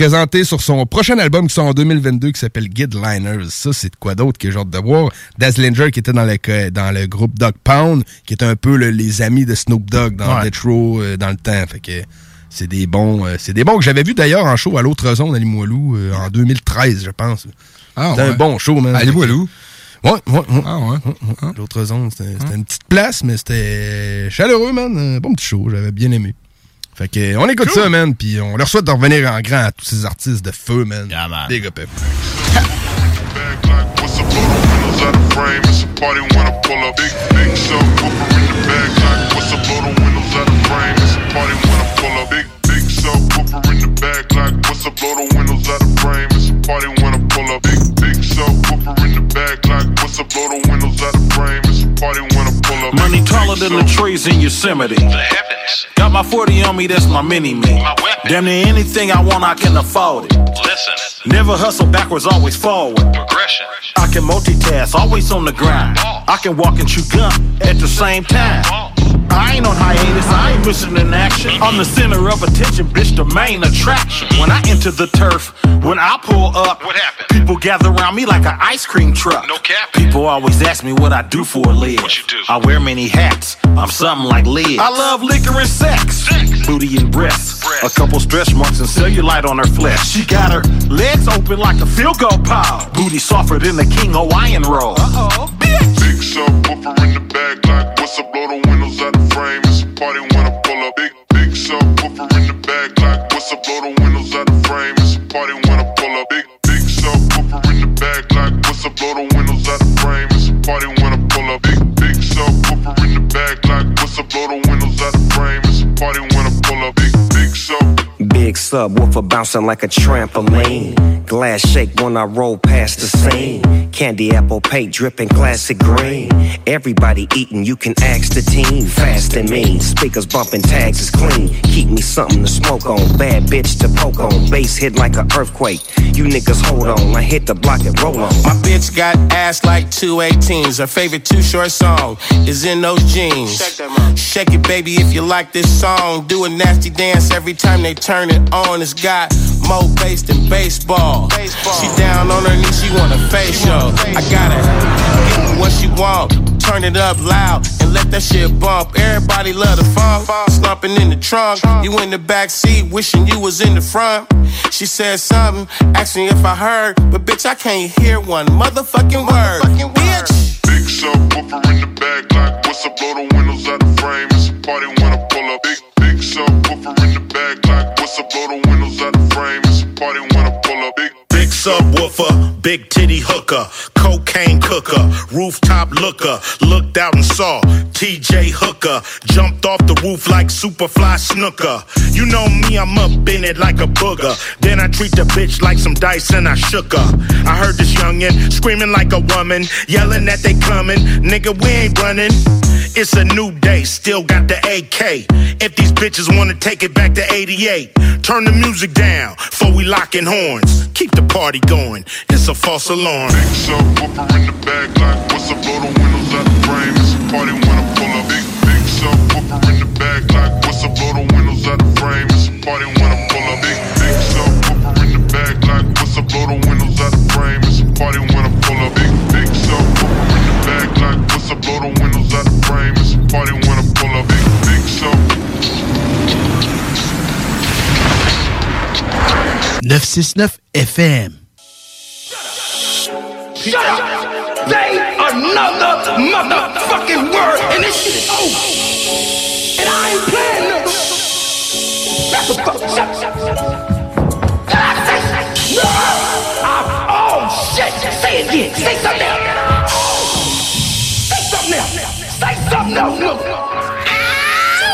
Présenté sur son prochain album qui sort en 2022 qui s'appelle Gidliners. Ça, c'est de quoi d'autre que j'ai hâte de voir? Dazzlinger qui était dans le, co- dans le groupe Dog Pound, qui est un peu le- les amis de Snoop Dogg dans
Ouais.
Death Row euh, dans le temps. Fait que c'est des bons, euh, c'est des bons que j'avais vu d'ailleurs en show à l'autre zone à Limoilou euh, en 2013, je pense.
Ah,
C'était un bon show, man.
À Limoilou?
Ouais, ouais, ouais.
Ah, ouais.
L'autre zone, c'était c'était une petite place, mais c'était chaleureux, man. Un bon petit show, j'avais bien aimé. Fait que, euh, on écoute ça, man, puis on leur souhaite de revenir en grand à tous ces artistes de feu, man.
Pull up. Big, big subwoofer in the back. Like, what's up, blow the windows out the frame? It's a party
Money taller than the trees in Yosemite. Got my 40 on me, that's my mini me. Damn near anything I want, I can afford it.
Listen.
Never hustle backwards, always forward.
Progression.
I can multitask, always on the grind. I can walk and chew gum at the same time. I ain't on hiatus, I ain't missing in action. I'm the center of attention, bitch, the main attraction. When I enter the turf, when I pull up,
What happened?
people gather around me like an ice cream truck.
No cap.
People always ask me what I do for a live.
What you do?
I wear many hats. I'm something like Liz. I love liquor and sex. Booty and breasts. A couple stretch marks and cellulite on her flesh. She got her legs open like a field goal pile. Booty softer than the King Hawaiian roll. Uh-oh.
Big subwoofer in the back, like what's up? Blow the windows out the frame. It's a party when I pull up. Big big subwoofer in the back, like what's up? Blow the windows out the frame. It's a party when I pull up. Big big subwoofer in the back, like what's up? Blow the windows out the frame. It's a party when I pull up. Big big subwoofer in the back, like what's up? Blow the windows out the frame. It's a party when. Big big sub.
Big
subwoofer bouncing like a trampoline. Glass shake when I roll past the scene. Candy apple paint dripping classic green. Everybody eating, you can ask the team. Fast and mean, speakers bumping tags is clean. Keep me something to smoke on. Bad bitch to poke on. Bass hit like an earthquake. You niggas hold on. I hit the block and roll on.
My bitch got ass like two 18s. Her favorite two short song is in those jeans. Shake it, baby, if you like this song. Do a nasty dance every time they turn it on. It's got more bass than baseball. She down on her knees, she want a facial. I gotta give her what she want. Turn it up loud and let that shit bump. Everybody love the funk. Slumping in the trunk. You in the back seat, wishing you was in the front. She said something, asked me if I heard, but bitch, I can't hear one motherfucking word. Bitch.
Big subwoofer in the back, like what's up? Blow the windows out the frame. It's a party like up? Blow the windows out the frame. It's a party
subwoofer, big titty hooker, cocaine cooker, rooftop looker, looked out and saw TJ Hooker, jumped off the roof like Superfly Snooker. You know me, I'm up in it like a booger. Then I treat the bitch like some dice and I shook her. I heard this youngin' screaming like a woman, yelling that they coming. Nigga, we ain't running. It's a new day, still got the AK. If these bitches wanna take it back to 88, turn the music down before we lockin' horns. Keep the party going, it's a false alarm.
Big subwoofer in the back, like what's up? Blow the windows out the frame. It's a party when I pull up. Big big subwoofer in the back, like what's up? Blow the windows out the frame. It's a party when I pull up. Big big subwoofer in the back, like what's up? Blow the windows out the frame. It's a party when I pull up. Big big subwoofer in the back, like what's up? Blow the windows out the frame. It's a party when I pull up. Big big sub.
969 FM.
Shut up! Say another motherfucking word, and this shit is over. And I ain't playing no. That's a fuck. Shut, shut, shut. Did I say? Oh shit! Say it again. Say something else. Oh. Say something else. Say something else.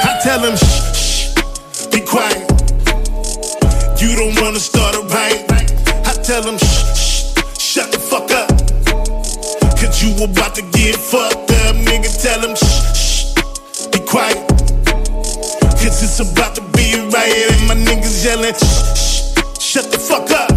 I tell him, shh, shh, be quiet. You don't wanna start a riot. I tell him, shh, shh, shut the fuck up. You about to get fucked up. Nigga, tell him, shh, shh, be quiet. Cause it's about to be a riot. And my niggas yelling, shh, shh, shut the fuck up.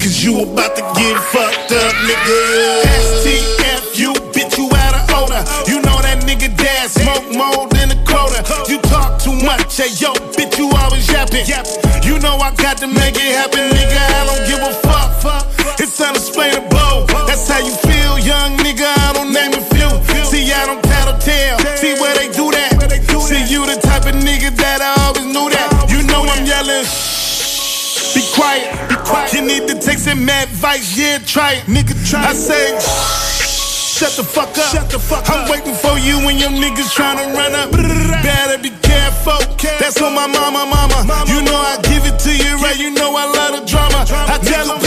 Cause you about to get fucked up, nigga. STF, you bitch, you out of order. You know that nigga dad smoke more than a quota. You talk too much, hey yo, bitch, you always yapping. You know I got to make it happen, nigga. I don't give a fuck. It's unexplainable. That's how you feel, young nigga. I don't name a few. See, I don't tattle tale. See where they do that. See, you the type of nigga that I always knew that. You know I'm yelling. Be quiet, be quiet. You need to take some advice, yeah, try it. Nigga, try I say, shut the fuck up. Shut the fuck I'm waiting for you when your niggas trying to run up. Better be careful. That's on my mama, mama. You know I give it to you right. You know I love the drama. I tell them,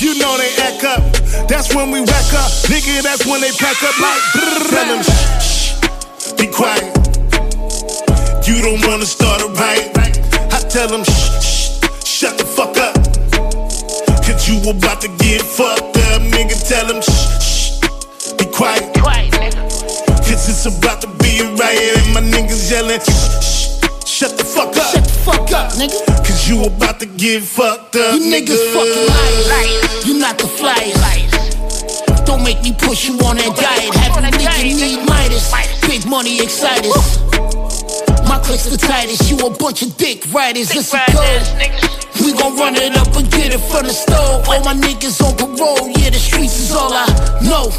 you know they act up. That's when we whack up. Nigga, that's when they pack up like. Tell them, shh, be quiet. You don't wanna start a riot. I tell them, shh, shh, shut the fuck up. Cause you about to get fucked up. Nigga, tell them, shh, shh, be quiet. Cause it's about to be a riot. And my niggas yelling, shh, shh, shut the fuck up. Shut the fuck up, nigga. Cause you about to get fucked up.
You niggas fucking liars. You not the flyers. Don't make me push you on that diet. Have a nigga need Midas. Big money excited. My click's the tightest. You a bunch of dick riders. It's a code. We gon' run it up and get it from the store. All my niggas on parole. Yeah, the streets is all I know.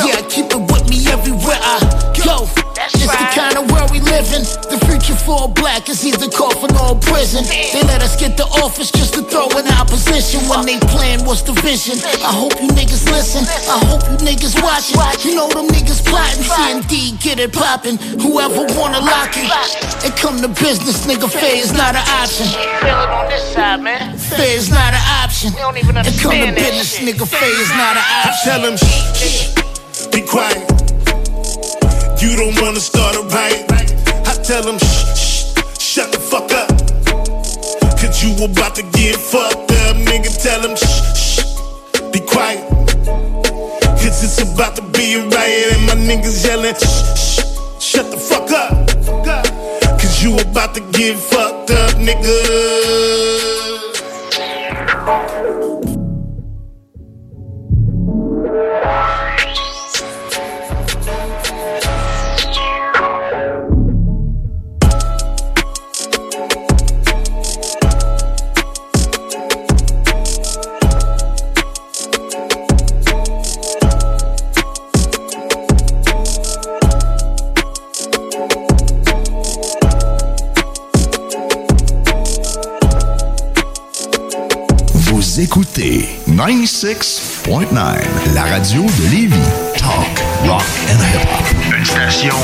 Yeah, I keep it with me everywhere I go. It's the kind of world we live in. The future for a black is either coffin or prison. They let us get the office just to throw in opposition. When they plan, what's the vision? I hope you niggas listen. I hope you niggas watch watching. You know them niggas plotting. CMD, get it poppin'. Whoever wanna lock it. It come to business, nigga. Fair is not an option. Feel it on this side, man. Fair is not an option. don't even It come to understand that business, nigga. Fair is not an option.
tell them, shh, shh, be quiet. You don't wanna start a riot. I tell them, shh, shh, shut the fuck up. Cause you about to get fucked up, nigga. Tell him shh, shh, be quiet. Cause it's about to be a riot and my niggas yelling shh, shh, shut the fuck up. Cause you about to get fucked up, nigga.
Vous écoutez 96.9, la radio de Lévis. Talk, rock and hip-hop. Une station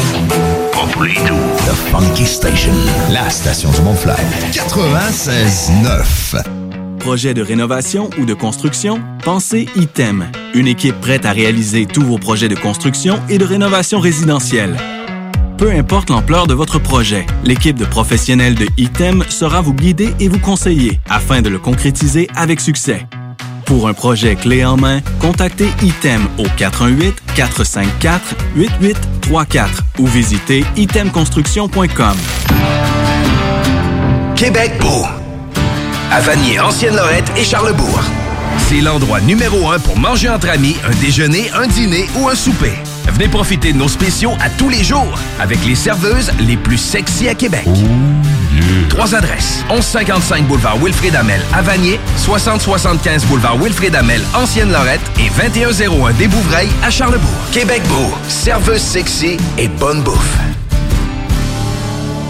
pas pour les doux. The Funky Station, la station du Mont-Flair. 96.9.
Projet de rénovation ou de construction? Pensez ITEM. Une équipe prête à réaliser tous vos projets de construction et de rénovation résidentielle. Peu importe l'ampleur de votre projet, l'équipe de professionnels de ITEM sera vous guider et vous conseiller afin de le concrétiser avec succès. Pour un projet clé en main, contactez ITEM au 418-454-8834 ou visitez itemconstruction.com.
Québec beau. À Vanier, Ancienne-Lorette et Charlebourg. C'est l'endroit numéro un pour manger entre amis, un déjeuner, un dîner ou un souper. Venez profiter de nos spéciaux à tous les jours avec les serveuses les plus sexy à Québec. Trois adresses. 1155 boulevard Wilfrid Amel à Vanier, 6075 boulevard Wilfrid Amel, Ancienne-Lorette et 2101 des Bouvrailles à Charlebourg. Québec beau, serveuse sexy et bonne bouffe.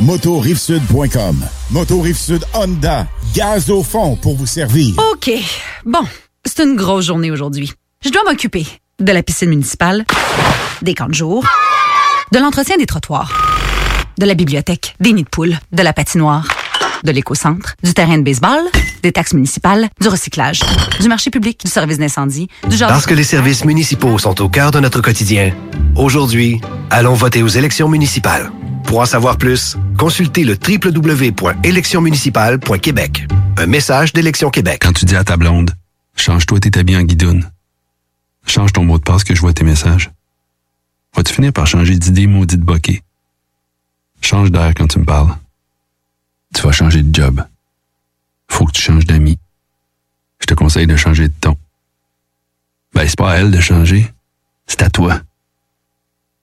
motorivesud.com. Moto Rive Sud Honda, gaz au fond pour vous servir.
OK. Bon, c'est une grosse journée aujourd'hui. Je dois m'occuper de la piscine municipale, des camps de jour, de l'entretien des trottoirs, de la bibliothèque, des nids de poules, de la patinoire, de l'éco-centre, du terrain de baseball, des taxes municipales, du recyclage, du marché public, du service d'incendie, du genre...
Parce que les services municipaux sont au cœur de notre quotidien, aujourd'hui, allons voter aux élections municipales. Pour en savoir plus, consultez le www.électionsmunicipales.québec. Un message d'Élection Québec.
Quand tu dis à ta blonde, change-toi tes habits en guidoune. Change ton mot de passe que je vois tes messages. Vas-tu finir par changer d'idée maudite bokeh? Change d'air quand tu me parles. Tu vas changer de job. Faut que tu changes d'amis. Je te conseille de changer de ton. Ben, c'est pas à elle de changer. C'est à toi.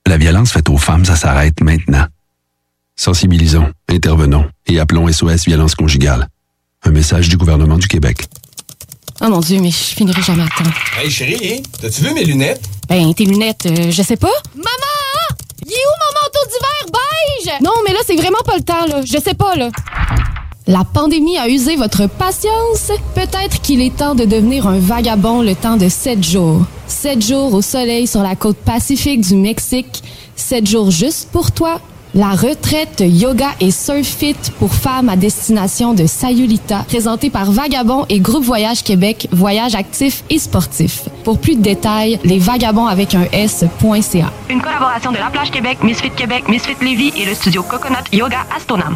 La violence faite aux femmes, ça s'arrête maintenant. Sensibilisons, intervenons et appelons SOS Violence Conjugale. Un message du gouvernement du Québec.
Oh mon Dieu, mais je finirai jamais à temps.
Hey chérie, t'as-tu vu mes lunettes?
Ben, tes lunettes, euh, je sais pas.
Maman! Il est où mon manteau d'hiver?
Non, mais là, c'est vraiment pas le temps, là. Je sais pas, là. La pandémie a usé votre patience? Peut-être qu'il est temps de devenir un vagabond le temps de sept jours. Sept jours au soleil sur la côte pacifique du Mexique. Sept jours juste pour toi. La retraite yoga et surf fit pour femmes à destination de Sayulita, présentée par Vagabond et Groupe Voyage Québec, voyage actif et sportif. Pour plus de détails, lesvagabonds avec un S.ca.
Une collaboration de La Plage Québec, Misfit Québec, Misfit Lévis et le studio Coconut Yoga Astonam.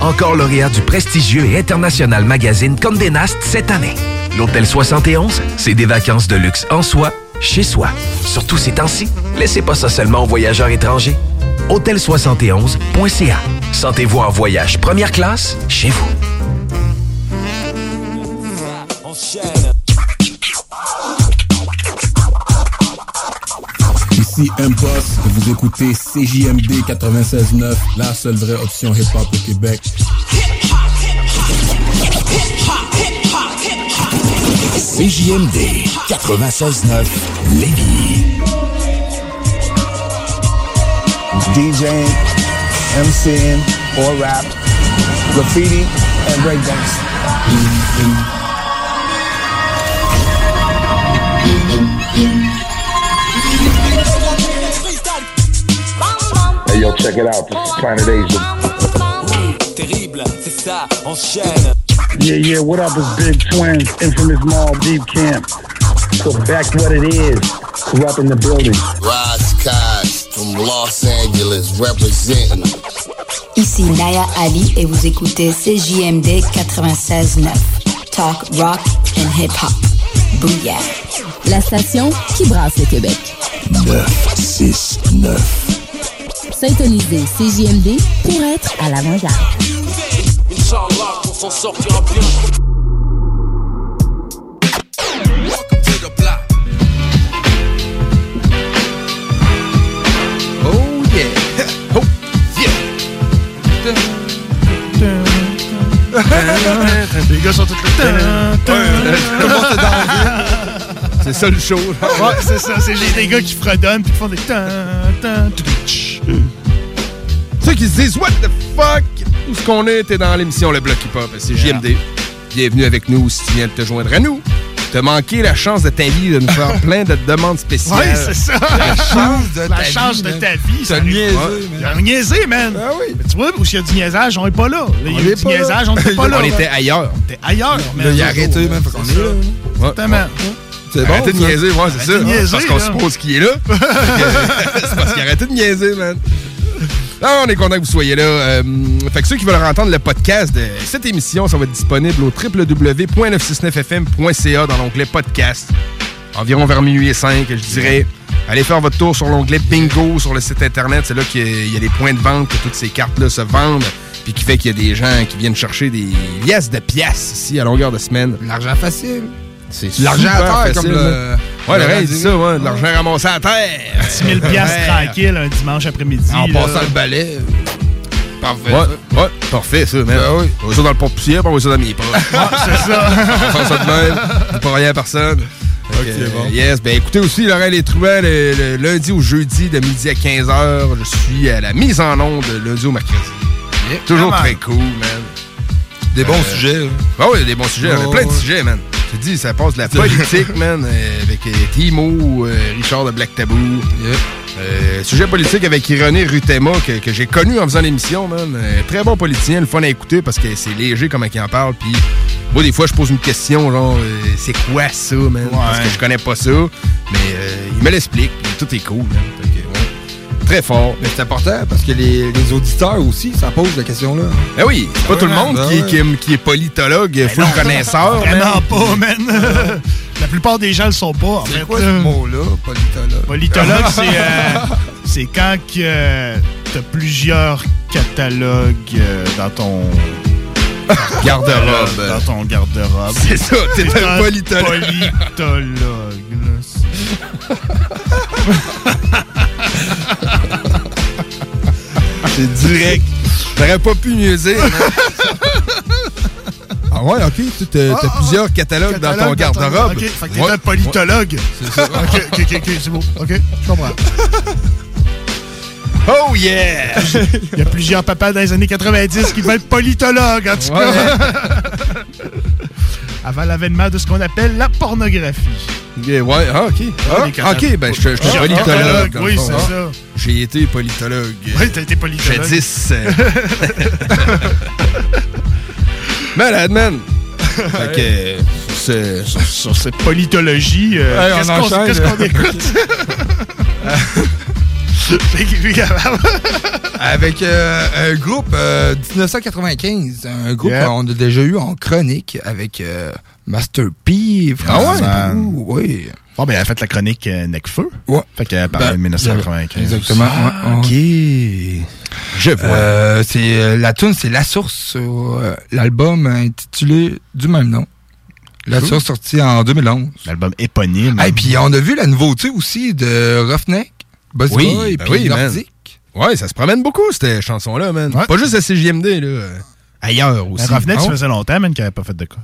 Encore lauréat du prestigieux et international magazine Condé Nast cette année. L'Hôtel 71, c'est des vacances de luxe en soi, chez soi. Surtout ces temps-ci, laissez pas ça seulement aux voyageurs étrangers. Hôtel71.ca. Sentez-vous en voyage première classe chez vous.
Ici Impost, et vous écoutez CJMD 96.9, la seule vraie option hip-hop au Québec.
CJMD 96.9 Lévis.
DJing, MCing, or rap, graffiti, and breakdance.
Hey, yo, check it out. This is Planet Asia.
Terrible, c'est ça, enchaîne.
Yeah, yeah, what up? It's Big Twins, infamous Mall Deep Camp. So back what it is, corrupt in the building.
Rise Kosh from Los Angeles representing.
Ici Naya Ali et vous écoutez CJMD 96.9. Talk, rock and hip-hop. Booyah.
La station qui brasse le Québec.
969.
Syntonisez CJMD pour être à l'avant-garde.
Inch'Allah, on s'en sortira bien.
Oh! Oh
Les gars sont tous
C'est ça le show.
Ouais, c'est ça. C'est juste des gars qui fredonnent puis qui font des
Ceux qui se disent What the fuck? Où est-ce qu'on est? T'es dans l'émission Le Bloc Hip Hop. C'est JMD. Bienvenue avec nous si tu viens de te joindre à nous. T'as manqué la chance de ta vie de nous faire plein de demandes spéciales.
Ouais, c'est ça.
La chance de
La
ta
chance
vie,
de ta vie.
T'as niaisé, man.
Niaisé, man.
Ah oui.
Mais tu vois, où il y a du niaisage, on est pas là. Il y a du
là.
niaisage, on était pas là.
On était ailleurs.
On était ailleurs, man.
Il a arrêté, man. Fait qu'on est là.
Exactement.
C'est bon.
Arrêtez de niaiser, ouais, c'est ça. parce qu'on suppose qu'il est là. c'est parce qu'il a arrêté de niaiser, man. Non, on est content que vous soyez là. Euh, fait que ceux qui veulent entendre le podcast de cette émission, ça va être disponible au www.969fm.ca dans l'onglet podcast. Environ vers minuit et 5, je dirais. Allez faire votre tour sur l'onglet bingo sur le site internet. C'est là qu'il y a- les points de vente, que toutes ces cartes-là se vendent. Puis qui fait qu'il y a des gens qui viennent chercher des liasses de pièces ici à longueur de semaine.
L'argent facile.
C'est
L'argent à terre,
facile,
comme le.
Ouais, le reste, c'est ça, ouais. De l'argent ramassé à terre.
6 000 piastres tranquille un dimanche après-midi.
En
là.
passant le balai. Parfait.
Ouais,
ça.
ouais, parfait, ça, man.
Ben oui.
On va ça dans le porte-poussière, puis on va ça dans mes poches.
c'est ça.
on fait ça de même. Pas rien à personne.
Ok,
Fait que,
bon.
euh, Yes, ben écoutez aussi, Laurent Les Truands, le, le lundi au jeudi de midi à 15h, je suis à la mise en onde de lundi au mercredi. Toujours très cool, man.
Des bons
Euh,
sujets. là.
Ah oui, il y a des bons sujets.
Oh,
plein de
ouais.
sujets, man. Je te dis, ça passe de la politique, man, euh, avec euh, Timo, euh, Richard de Black Tabou. Euh, sujet politique avec René Rutema, que, que j'ai connu en faisant l'émission, man. Euh, très bon politicien, le fun à écouter parce que c'est léger comment il en parle. Puis moi, des fois, je pose une question, genre, euh, c'est quoi ça, man? Parce que je connais pas ça. Mais il me l'explique, tout est cool, man. Très fort.
Mais c'est important parce que les, les auditeurs aussi, ça pose la question-là.
Ben oui, c'est pas tout le monde
Ben
qui, est- qui est, qui est politologue, full connaisseur. man.
Vraiment pas, man. La plupart des gens le sont pas, en fait.
C'est quoi ce
là.
mot-là, politologue?
Politologue, c'est euh, c'est quand que euh, t'as plusieurs catalogues euh, dans ton
Garde-robe.
Dans ton garde-robe.
C'est ça, t'es un politologue.
Politologue, là.
C'est direct. J'aurais pas pu mieux dire. man. Ah ouais, ok. Tu t'as
Ah, ah,
plusieurs catalogues dans ton garde-robe.
Ok, fait que t'es
Ouais.
un politologue.
C'est ça.
ok, ok, ok, ok, c'est bon. Ok, je comprends.
Oh yeah!
Il y a plusieurs papas dans les années 90 qui veulent être politologues, en tout cas. Avant l'avènement de ce qu'on appelle la pornographie.
Yeah, ouais, ah, ok. Ah, ok, ben, je suis
Ah,
politologue. dans le
oui, c'est
hein.
ça.
J'ai été politologue.
Oui, t'as été politologue.
Jadis. euh. Malade, man. Fait que, euh, c'est-
sur, sur cette politologie, euh,
on
qu'est-ce qu'on qu'est-ce qu'on écoute?
Avec euh, un groupe euh, 1995, un groupe
Yeah.
qu'on a déjà eu en chronique avec euh, Master P,
Ah ouais?
Oui.
Bon, ben, elle a fait la chronique euh, Necfeu.
Ouais.
Fait qu'elle parlait
Ben,
de 1995.
Exactement.
Ah,
ouais,
OK.
Je vois.
Euh, c'est euh, la tune, c'est La Source sur euh, l'album intitulé du même nom. La
Cool.
Source sorti en 2011.
L'album éponyme.
Et puis on a vu la nouveauté aussi de Roughneck, Bossy
Oui,
Boy,
ben
puis
oui, man.
Nordique.
Ouais, ça se promène beaucoup, cette chanson-là, man.
Ouais.
Pas juste à CJMD, là. euh, Ailleurs aussi.
Ben, Roughneck,
Ah
ça
ouais?
faisait longtemps, même, qu'elle n'avait pas fait de quoi.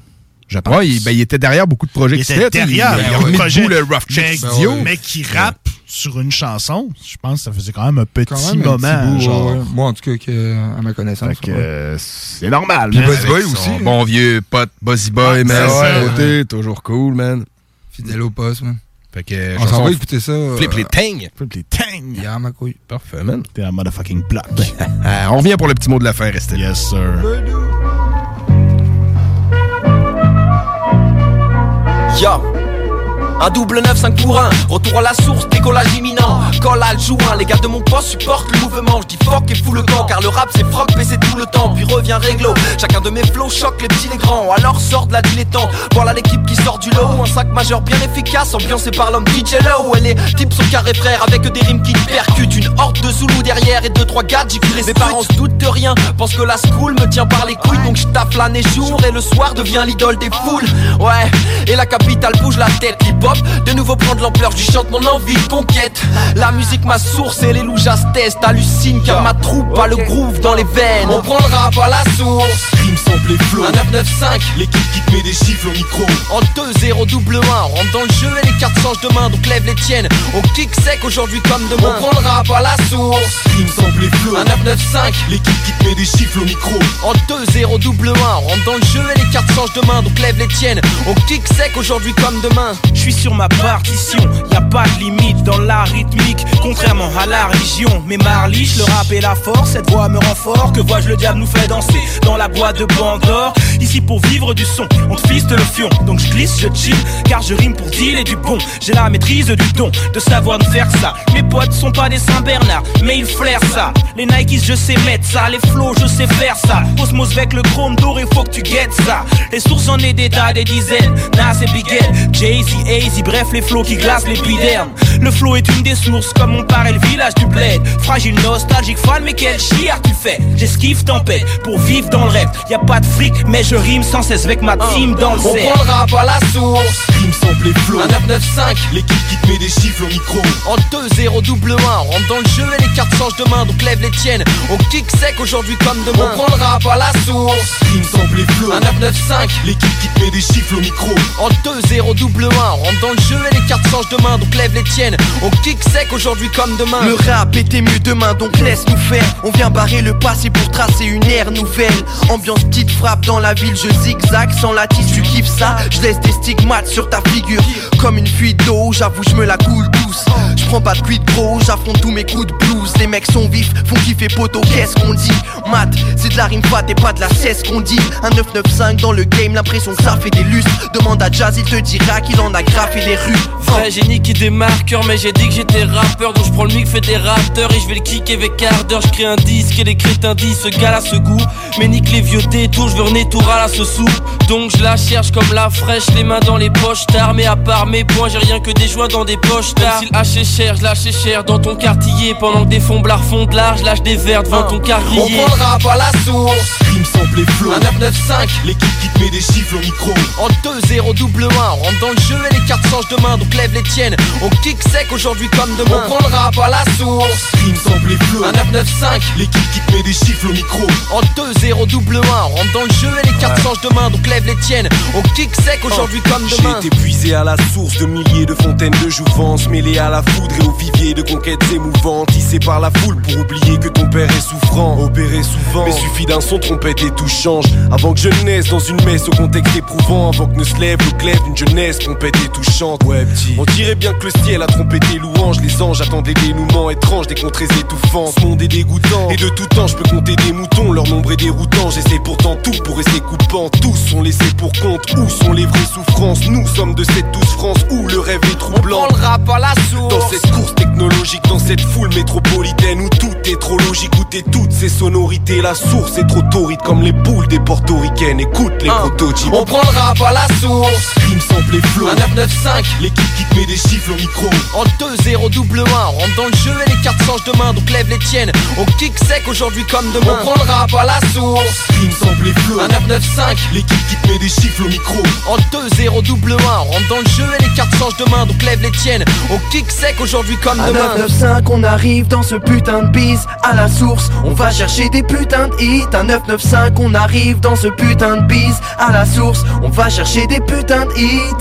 Je pense.
Il, ben, il était derrière beaucoup de projets
Il
qui sais,
derrière
Il, il a
le
remis
projet,
debout le Rough
mais,
Chick Studio.
mais qui rappe sur une chanson, je pense que ça faisait quand même un petit
Quand même un
moment.
petit bout,
genre.
ouais. Moi, en tout cas, que, à ma connaissance. Ouais.
euh, c'est normal.
Puis
hein.
Bossy Boy aussi.
son Bon vieux pote Bossy Boy,
Ouais,
man.
c'est
à
ça.
côté, toujours cool, man.
Fidèle au poste, man.
Fait que,
On s'en va écouter ça.
Flip
euh,
les tangs.
Flip les tangs.
Yeah, ma couille.
Parfait, man.
T'es un motherfucking block.
Ah, on revient pour le petit mot de la fin, restez là.
Yes, sir.
Ya un double 9, 5 pour 1, retour à la source, décollage imminent. Colle à joint, les gars de mon poste supportent le mouvement. Je dis fuck et fous le camp, car le rap c'est froc mais c'est tout le temps. Puis revient réglo, chacun de mes flows choque les petits les grands. Alors sort de la dilettante, voilà l'équipe qui sort du lot. Un sac majeur bien efficace, ambiancé par l'homme DJ Low Et les types sont carrés frères avec des rimes qui percutent. Une horde de Zoulous derrière et deux trois gars j'y les Mes parents se doutent de rien, pensent que la school me tient par les couilles. Donc je taffe l'année jour et le soir devient l'idole des foules. Ouais, et la capitale bouge la tête, de nouveau prendre l'ampleur du chante mon envie conquête. La musique ma source et les loujas testent Hallucine car ma troupe a le groove dans les veines. On prend le rap à la source.
Rime sample et flow.
Un 995
L'équipe qui te met des chiffres au micro.
En 2-0 double 1 On rentre dans le jeu et les cartes changent de main Donc lève les tiennes. On kick sec aujourd'hui comme demain. On prend le rap à la source.
Rime sample et flow.
Un 995
L'équipe qui te met des chiffres au micro.
En 2-0 double 1 On rentre dans le jeu et les cartes changent de main Donc lève les tiennes. On kick sec aujourd'hui comme demain.
Je suis sur ma partition, y a pas de limite dans la rythmique, contrairement à la religion. Mais Marliche, le rap et la force, cette voix me rend fort. Que vois-je, le diable nous fait danser dans la boîte de Bangor. Ici pour vivre du son, on te fiste le fion. Donc je glisse, je chill, car je rime pour deal et du bon. J'ai la maîtrise du don, de savoir nous faire ça. Mes potes sont pas des Saint-Bernard, mais ils flairent ça. Les Nikes, je sais mettre ça. Les flows, je sais faire ça. Osmos avec le chrome doré, faut que tu guettes ça. Les sources, en ai des tas, des dizaines. Nas et Bigel, Jay-Z, Bref, les flots qui glacent l'épiderme. Le flow est une des sources, comme mon père et le village du bled. Fragile, nostalgique, fan, mais quel chiard tu fais? J'esquive tempête pour vivre dans le rêve. Y a pas de fric, mais je rime sans cesse avec ma team dans le
On prend le rap à la source.
Rime sample et flow
Un 995
L'équipe qui te met des chiffres au micro.
En 2-0 double 1 On rentre dans le jeu et les cartes changent de main Donc lève les tiennes. On kick sec aujourd'hui comme demain. On prend le rap à la source.
Rime sample et flow
Un 995
L'équipe qui te met des chiffres au micro.
En 2-0 double 1 On rentre dans le jeu et les cartes changent de main Donc lève les tiennes. On kick sec aujourd'hui comme demain. Le rap était mieux demain donc laisse nous faire. On vient barrer le passé pour tracer une ère nouvelle. Ambiance petite frappe dans la ville Je zigzag sans la tisse tu kiffes ça. Je laisse des stigmates sur ta figure. Comme une fuite d'eau j'avoue je me la coule douce Je prends pas de quid pro J'affronte tous mes coups de blues. Les mecs sont vifs font kiffer poteau Qu'est-ce qu'on dit? Mat c'est de la rime fat et pas de la cesse qu'on dit. Un 995 dans le game l'impression que ça fait des lustres. Demande à Jazz il te dira qu'il en a graffé les rues
Vrai génie qui des marqueurs mais j'ai dit que j'étais rappeur Donc je prends le mic fait des rapteurs et je vais le kicker avec ardeur Je crée un disque et les crétins disent ce gars là ce goût. Mais nique les vieux détours je veux renaître tout à ce sou Donc je la cherche comme la fraîche les mains dans les poches. Tard Mais à part mes points j'ai rien que des joints dans des poches. Tard cher je lâche cher dans ton quartier. Pendant que des fomblards font de l'art je lâche des verres devant ton
On
carrier
prend le rap à la source.
Rime sample et flow.
Un 995
L'équipe qui te met des chiffres au micro.
En 2-0 double 1 On rentre dans le jeu et les cartes changent de main Donc lève les tiennes. On kick sec aujourd'hui comme demain. On prend le rap à la source.
Rime sample et flow.
Un 995
L'équipe qui te met des chiffres au micro.
En 2-0 double 1 On rentre dans le jeu et les cartes changent de main Donc lève les tiennes. On kick sec aujourd'hui comme
J'ai
demain.
été puisé à la source de milliers de fontaines de jouvence Mêlé à la foudre et au vivier de conquêtes émouvantes Tissé par la foule pour oublier que ton père est souffrant Opéré souvent, mais suffit d'un son trompette
et tout change. Avant que je naisse dans une messe au contexte éprouvant, avant que ne se lève le glaive d'une jeunesse, trompette et tout chante. Ouais, petit. On dirait bien que le ciel a trompé tes louanges, les anges attendent des dénouements étranges, des contrées étouffantes. Ce monde est dégoûtant, et de tout temps je peux compter des moutons, leur nombre est déroutant. J'essaie pourtant tout pour rester coupant. Tous sont laissés pour compte, où sont les vraies souffrances? Nous sommes de cette douce France où le rêve est troublant.
On le rap à la source.
Cette course technologique, dans cette foule métropolitaine où tout est trop logique, où t'es toutes ces sonorités, la source est trop torride comme les boules des portoricaines. Écoute les
Hein.
prototypes.
On prend le rap à la source.
Rime sample et flow.
Un 995.
L'équipe qui te met des chiffres au micro.
En 2-0 double 1, on rentre dans le jeu et les cartes changent de main, donc lève les tiennes. On kick sec aujourd'hui comme demain. On prend le rap à la source.
Rime sample et flow.
Un 995.
L'équipe qui te met des chiffres au micro.
En 2-0 double 1, on rentre dans le jeu et les cartes changent de main, donc lève les tiennes. On kick sec aujourd'hui comme
À
demain.
995 on arrive dans ce putain de bise À la source on va chercher des putains de hits. À 995 on arrive dans ce putain de bise À la source on va chercher des putains de hits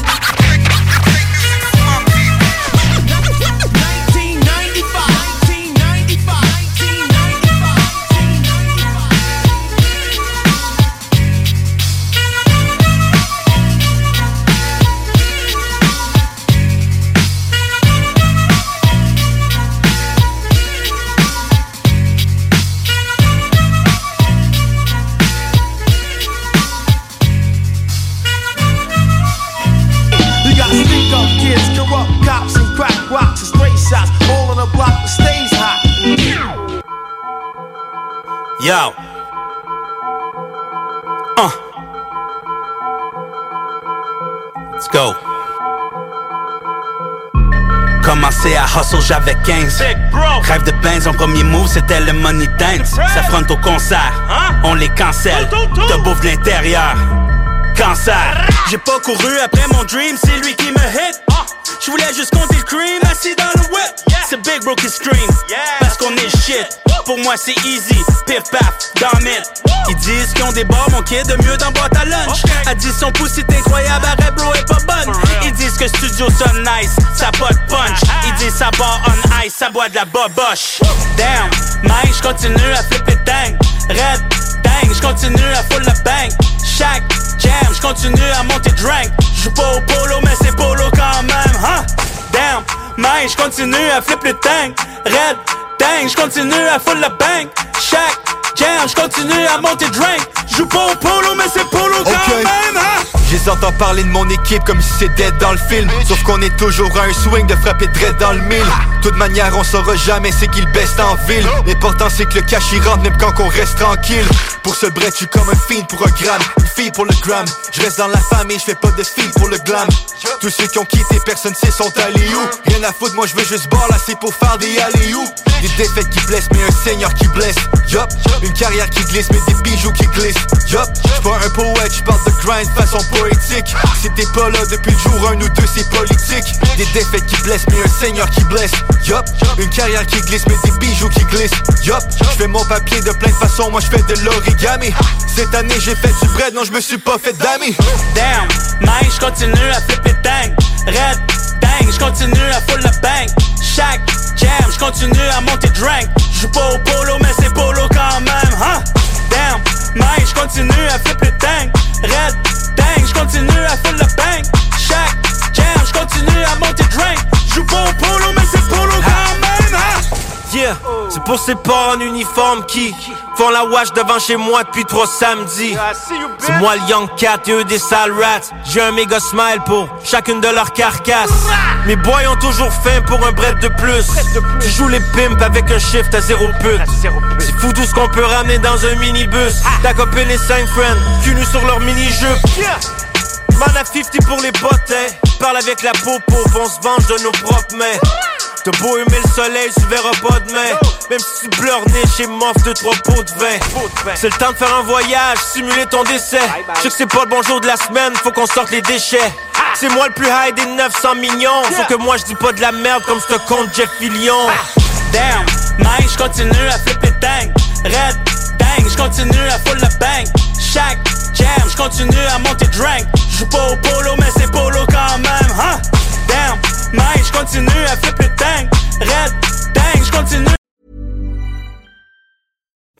Yo. Uh. Let's go. Commencé à hustle, j'avais 15 Rêve de Benz, en premier move, c'était le money dance. Ça fronte au concert, on les cancelle. Te bouffe de l'intérieur. Cancer. J'ai pas couru après mon dream, c'est lui qui me hit Je voulais juste compter le cream, assis dans le whip. C'est Big Bro qui scream, parce qu'on est shit. Pour moi c'est easy, pif paf, damn it. Ils disent qu'ils ont des bars, mon kid, de mieux dans boîte à lunch. A dit son pouce c'est incroyable, arrête bro est pas bonne. Ils disent que studio sonne nice, ça pas de punch Ils disent ça bar on ice, ça boit de la boboche. Damn, man, j'continue à flipper dang Red, dang, j'continue à full le bang Chaque jam, j'continue à monter drink J'joue pas au polo, mais c'est polo quand même, hein? Damn, man, j'continue à flip le tang Red, dang, j'continue à full le bang Chaque jam, j'continue à monter drink. J'joue pas au polo, mais c'est polo quand même, hein?
Je les entends parler de mon équipe comme si c'était dans le film. Sauf qu'on est toujours à un swing de frapper dread dans le mille. Toute manière on saura jamais c'est qu'ils baissent en ville. L'important c'est que le cash il rentre même quand on reste tranquille. Pour ce bread je suis comme un fiend pour un gramme Une fille pour le gramme Je reste dans la famille je fais pas de fille pour le glam. Tous ceux qui ont quitté personne sait sont allés où. Rien à foutre moi je veux juste ball là c'est pour faire des alley Des défaites qui blessent mais un seigneur qui blesse. Yup, une carrière qui glisse mais des bijoux qui glissent. Yup, j'suis pas un poète, j'parle de grind façon t'es pas là depuis le jour 1 ou 2 c'est politique. Des défaites qui blessent mais un seigneur qui blesse. Yup, une carrière qui glisse mais des bijoux qui glissent. Yup, j'fais mon papier de plein de façons, moi j'fais de l'origami. Cette année j'ai fait du bread, non j'me suis pas fait d'amis.
Damn, man, j'continue à flipper dang Red, dang, j'continue à full le bang. Chaque jam, j'continue à monter drink J'joue pas au polo, mais c'est polo quand même, hein? Damn, man, j'continue à flipper dang Red, dang, j'continue à full le bang. Chaque jam, j'continue à monter drink J'joue pas au polo, mais c'est polo hein
Yeah, c'est pour ces porcs en uniforme qui font la wash devant chez moi depuis trois samedis. C'est moi le Young Cat et eux des sales rats. J'ai un méga smile pour chacune de leurs carcasses. Mes boys ont toujours faim pour un bread de plus. Tu joues les pimps avec un shift à zéro pute. C'est fou tout ce qu'on peut ramener dans un minibus. Ta copine et cinq friends, cul nu sur leur mini-jupe. Man à 50 pour les bottins. Parle avec la popo, on se venge de nos propres mains. T'as beau aimer le soleil, tu verras pas demain. Même si tu pleures né chez Moff de trois pots de vin. C'est le temps de faire un voyage, simuler ton décès. Je sais que c'est pas le bon jour de la semaine, faut qu'on sorte les déchets. C'est moi le plus high des 900 millions. Faut que moi je dis pas de la merde comme ce compte Jeff Fillion.
Damn, man, j'continue à flipper dang Red, dang, j'continue à full le bang Chaque jam, j'continue à monter drink J'joue pas au polo, mais c'est polo quand même, hein? Damn, man, j'continue à flipper Red, dang, j'continue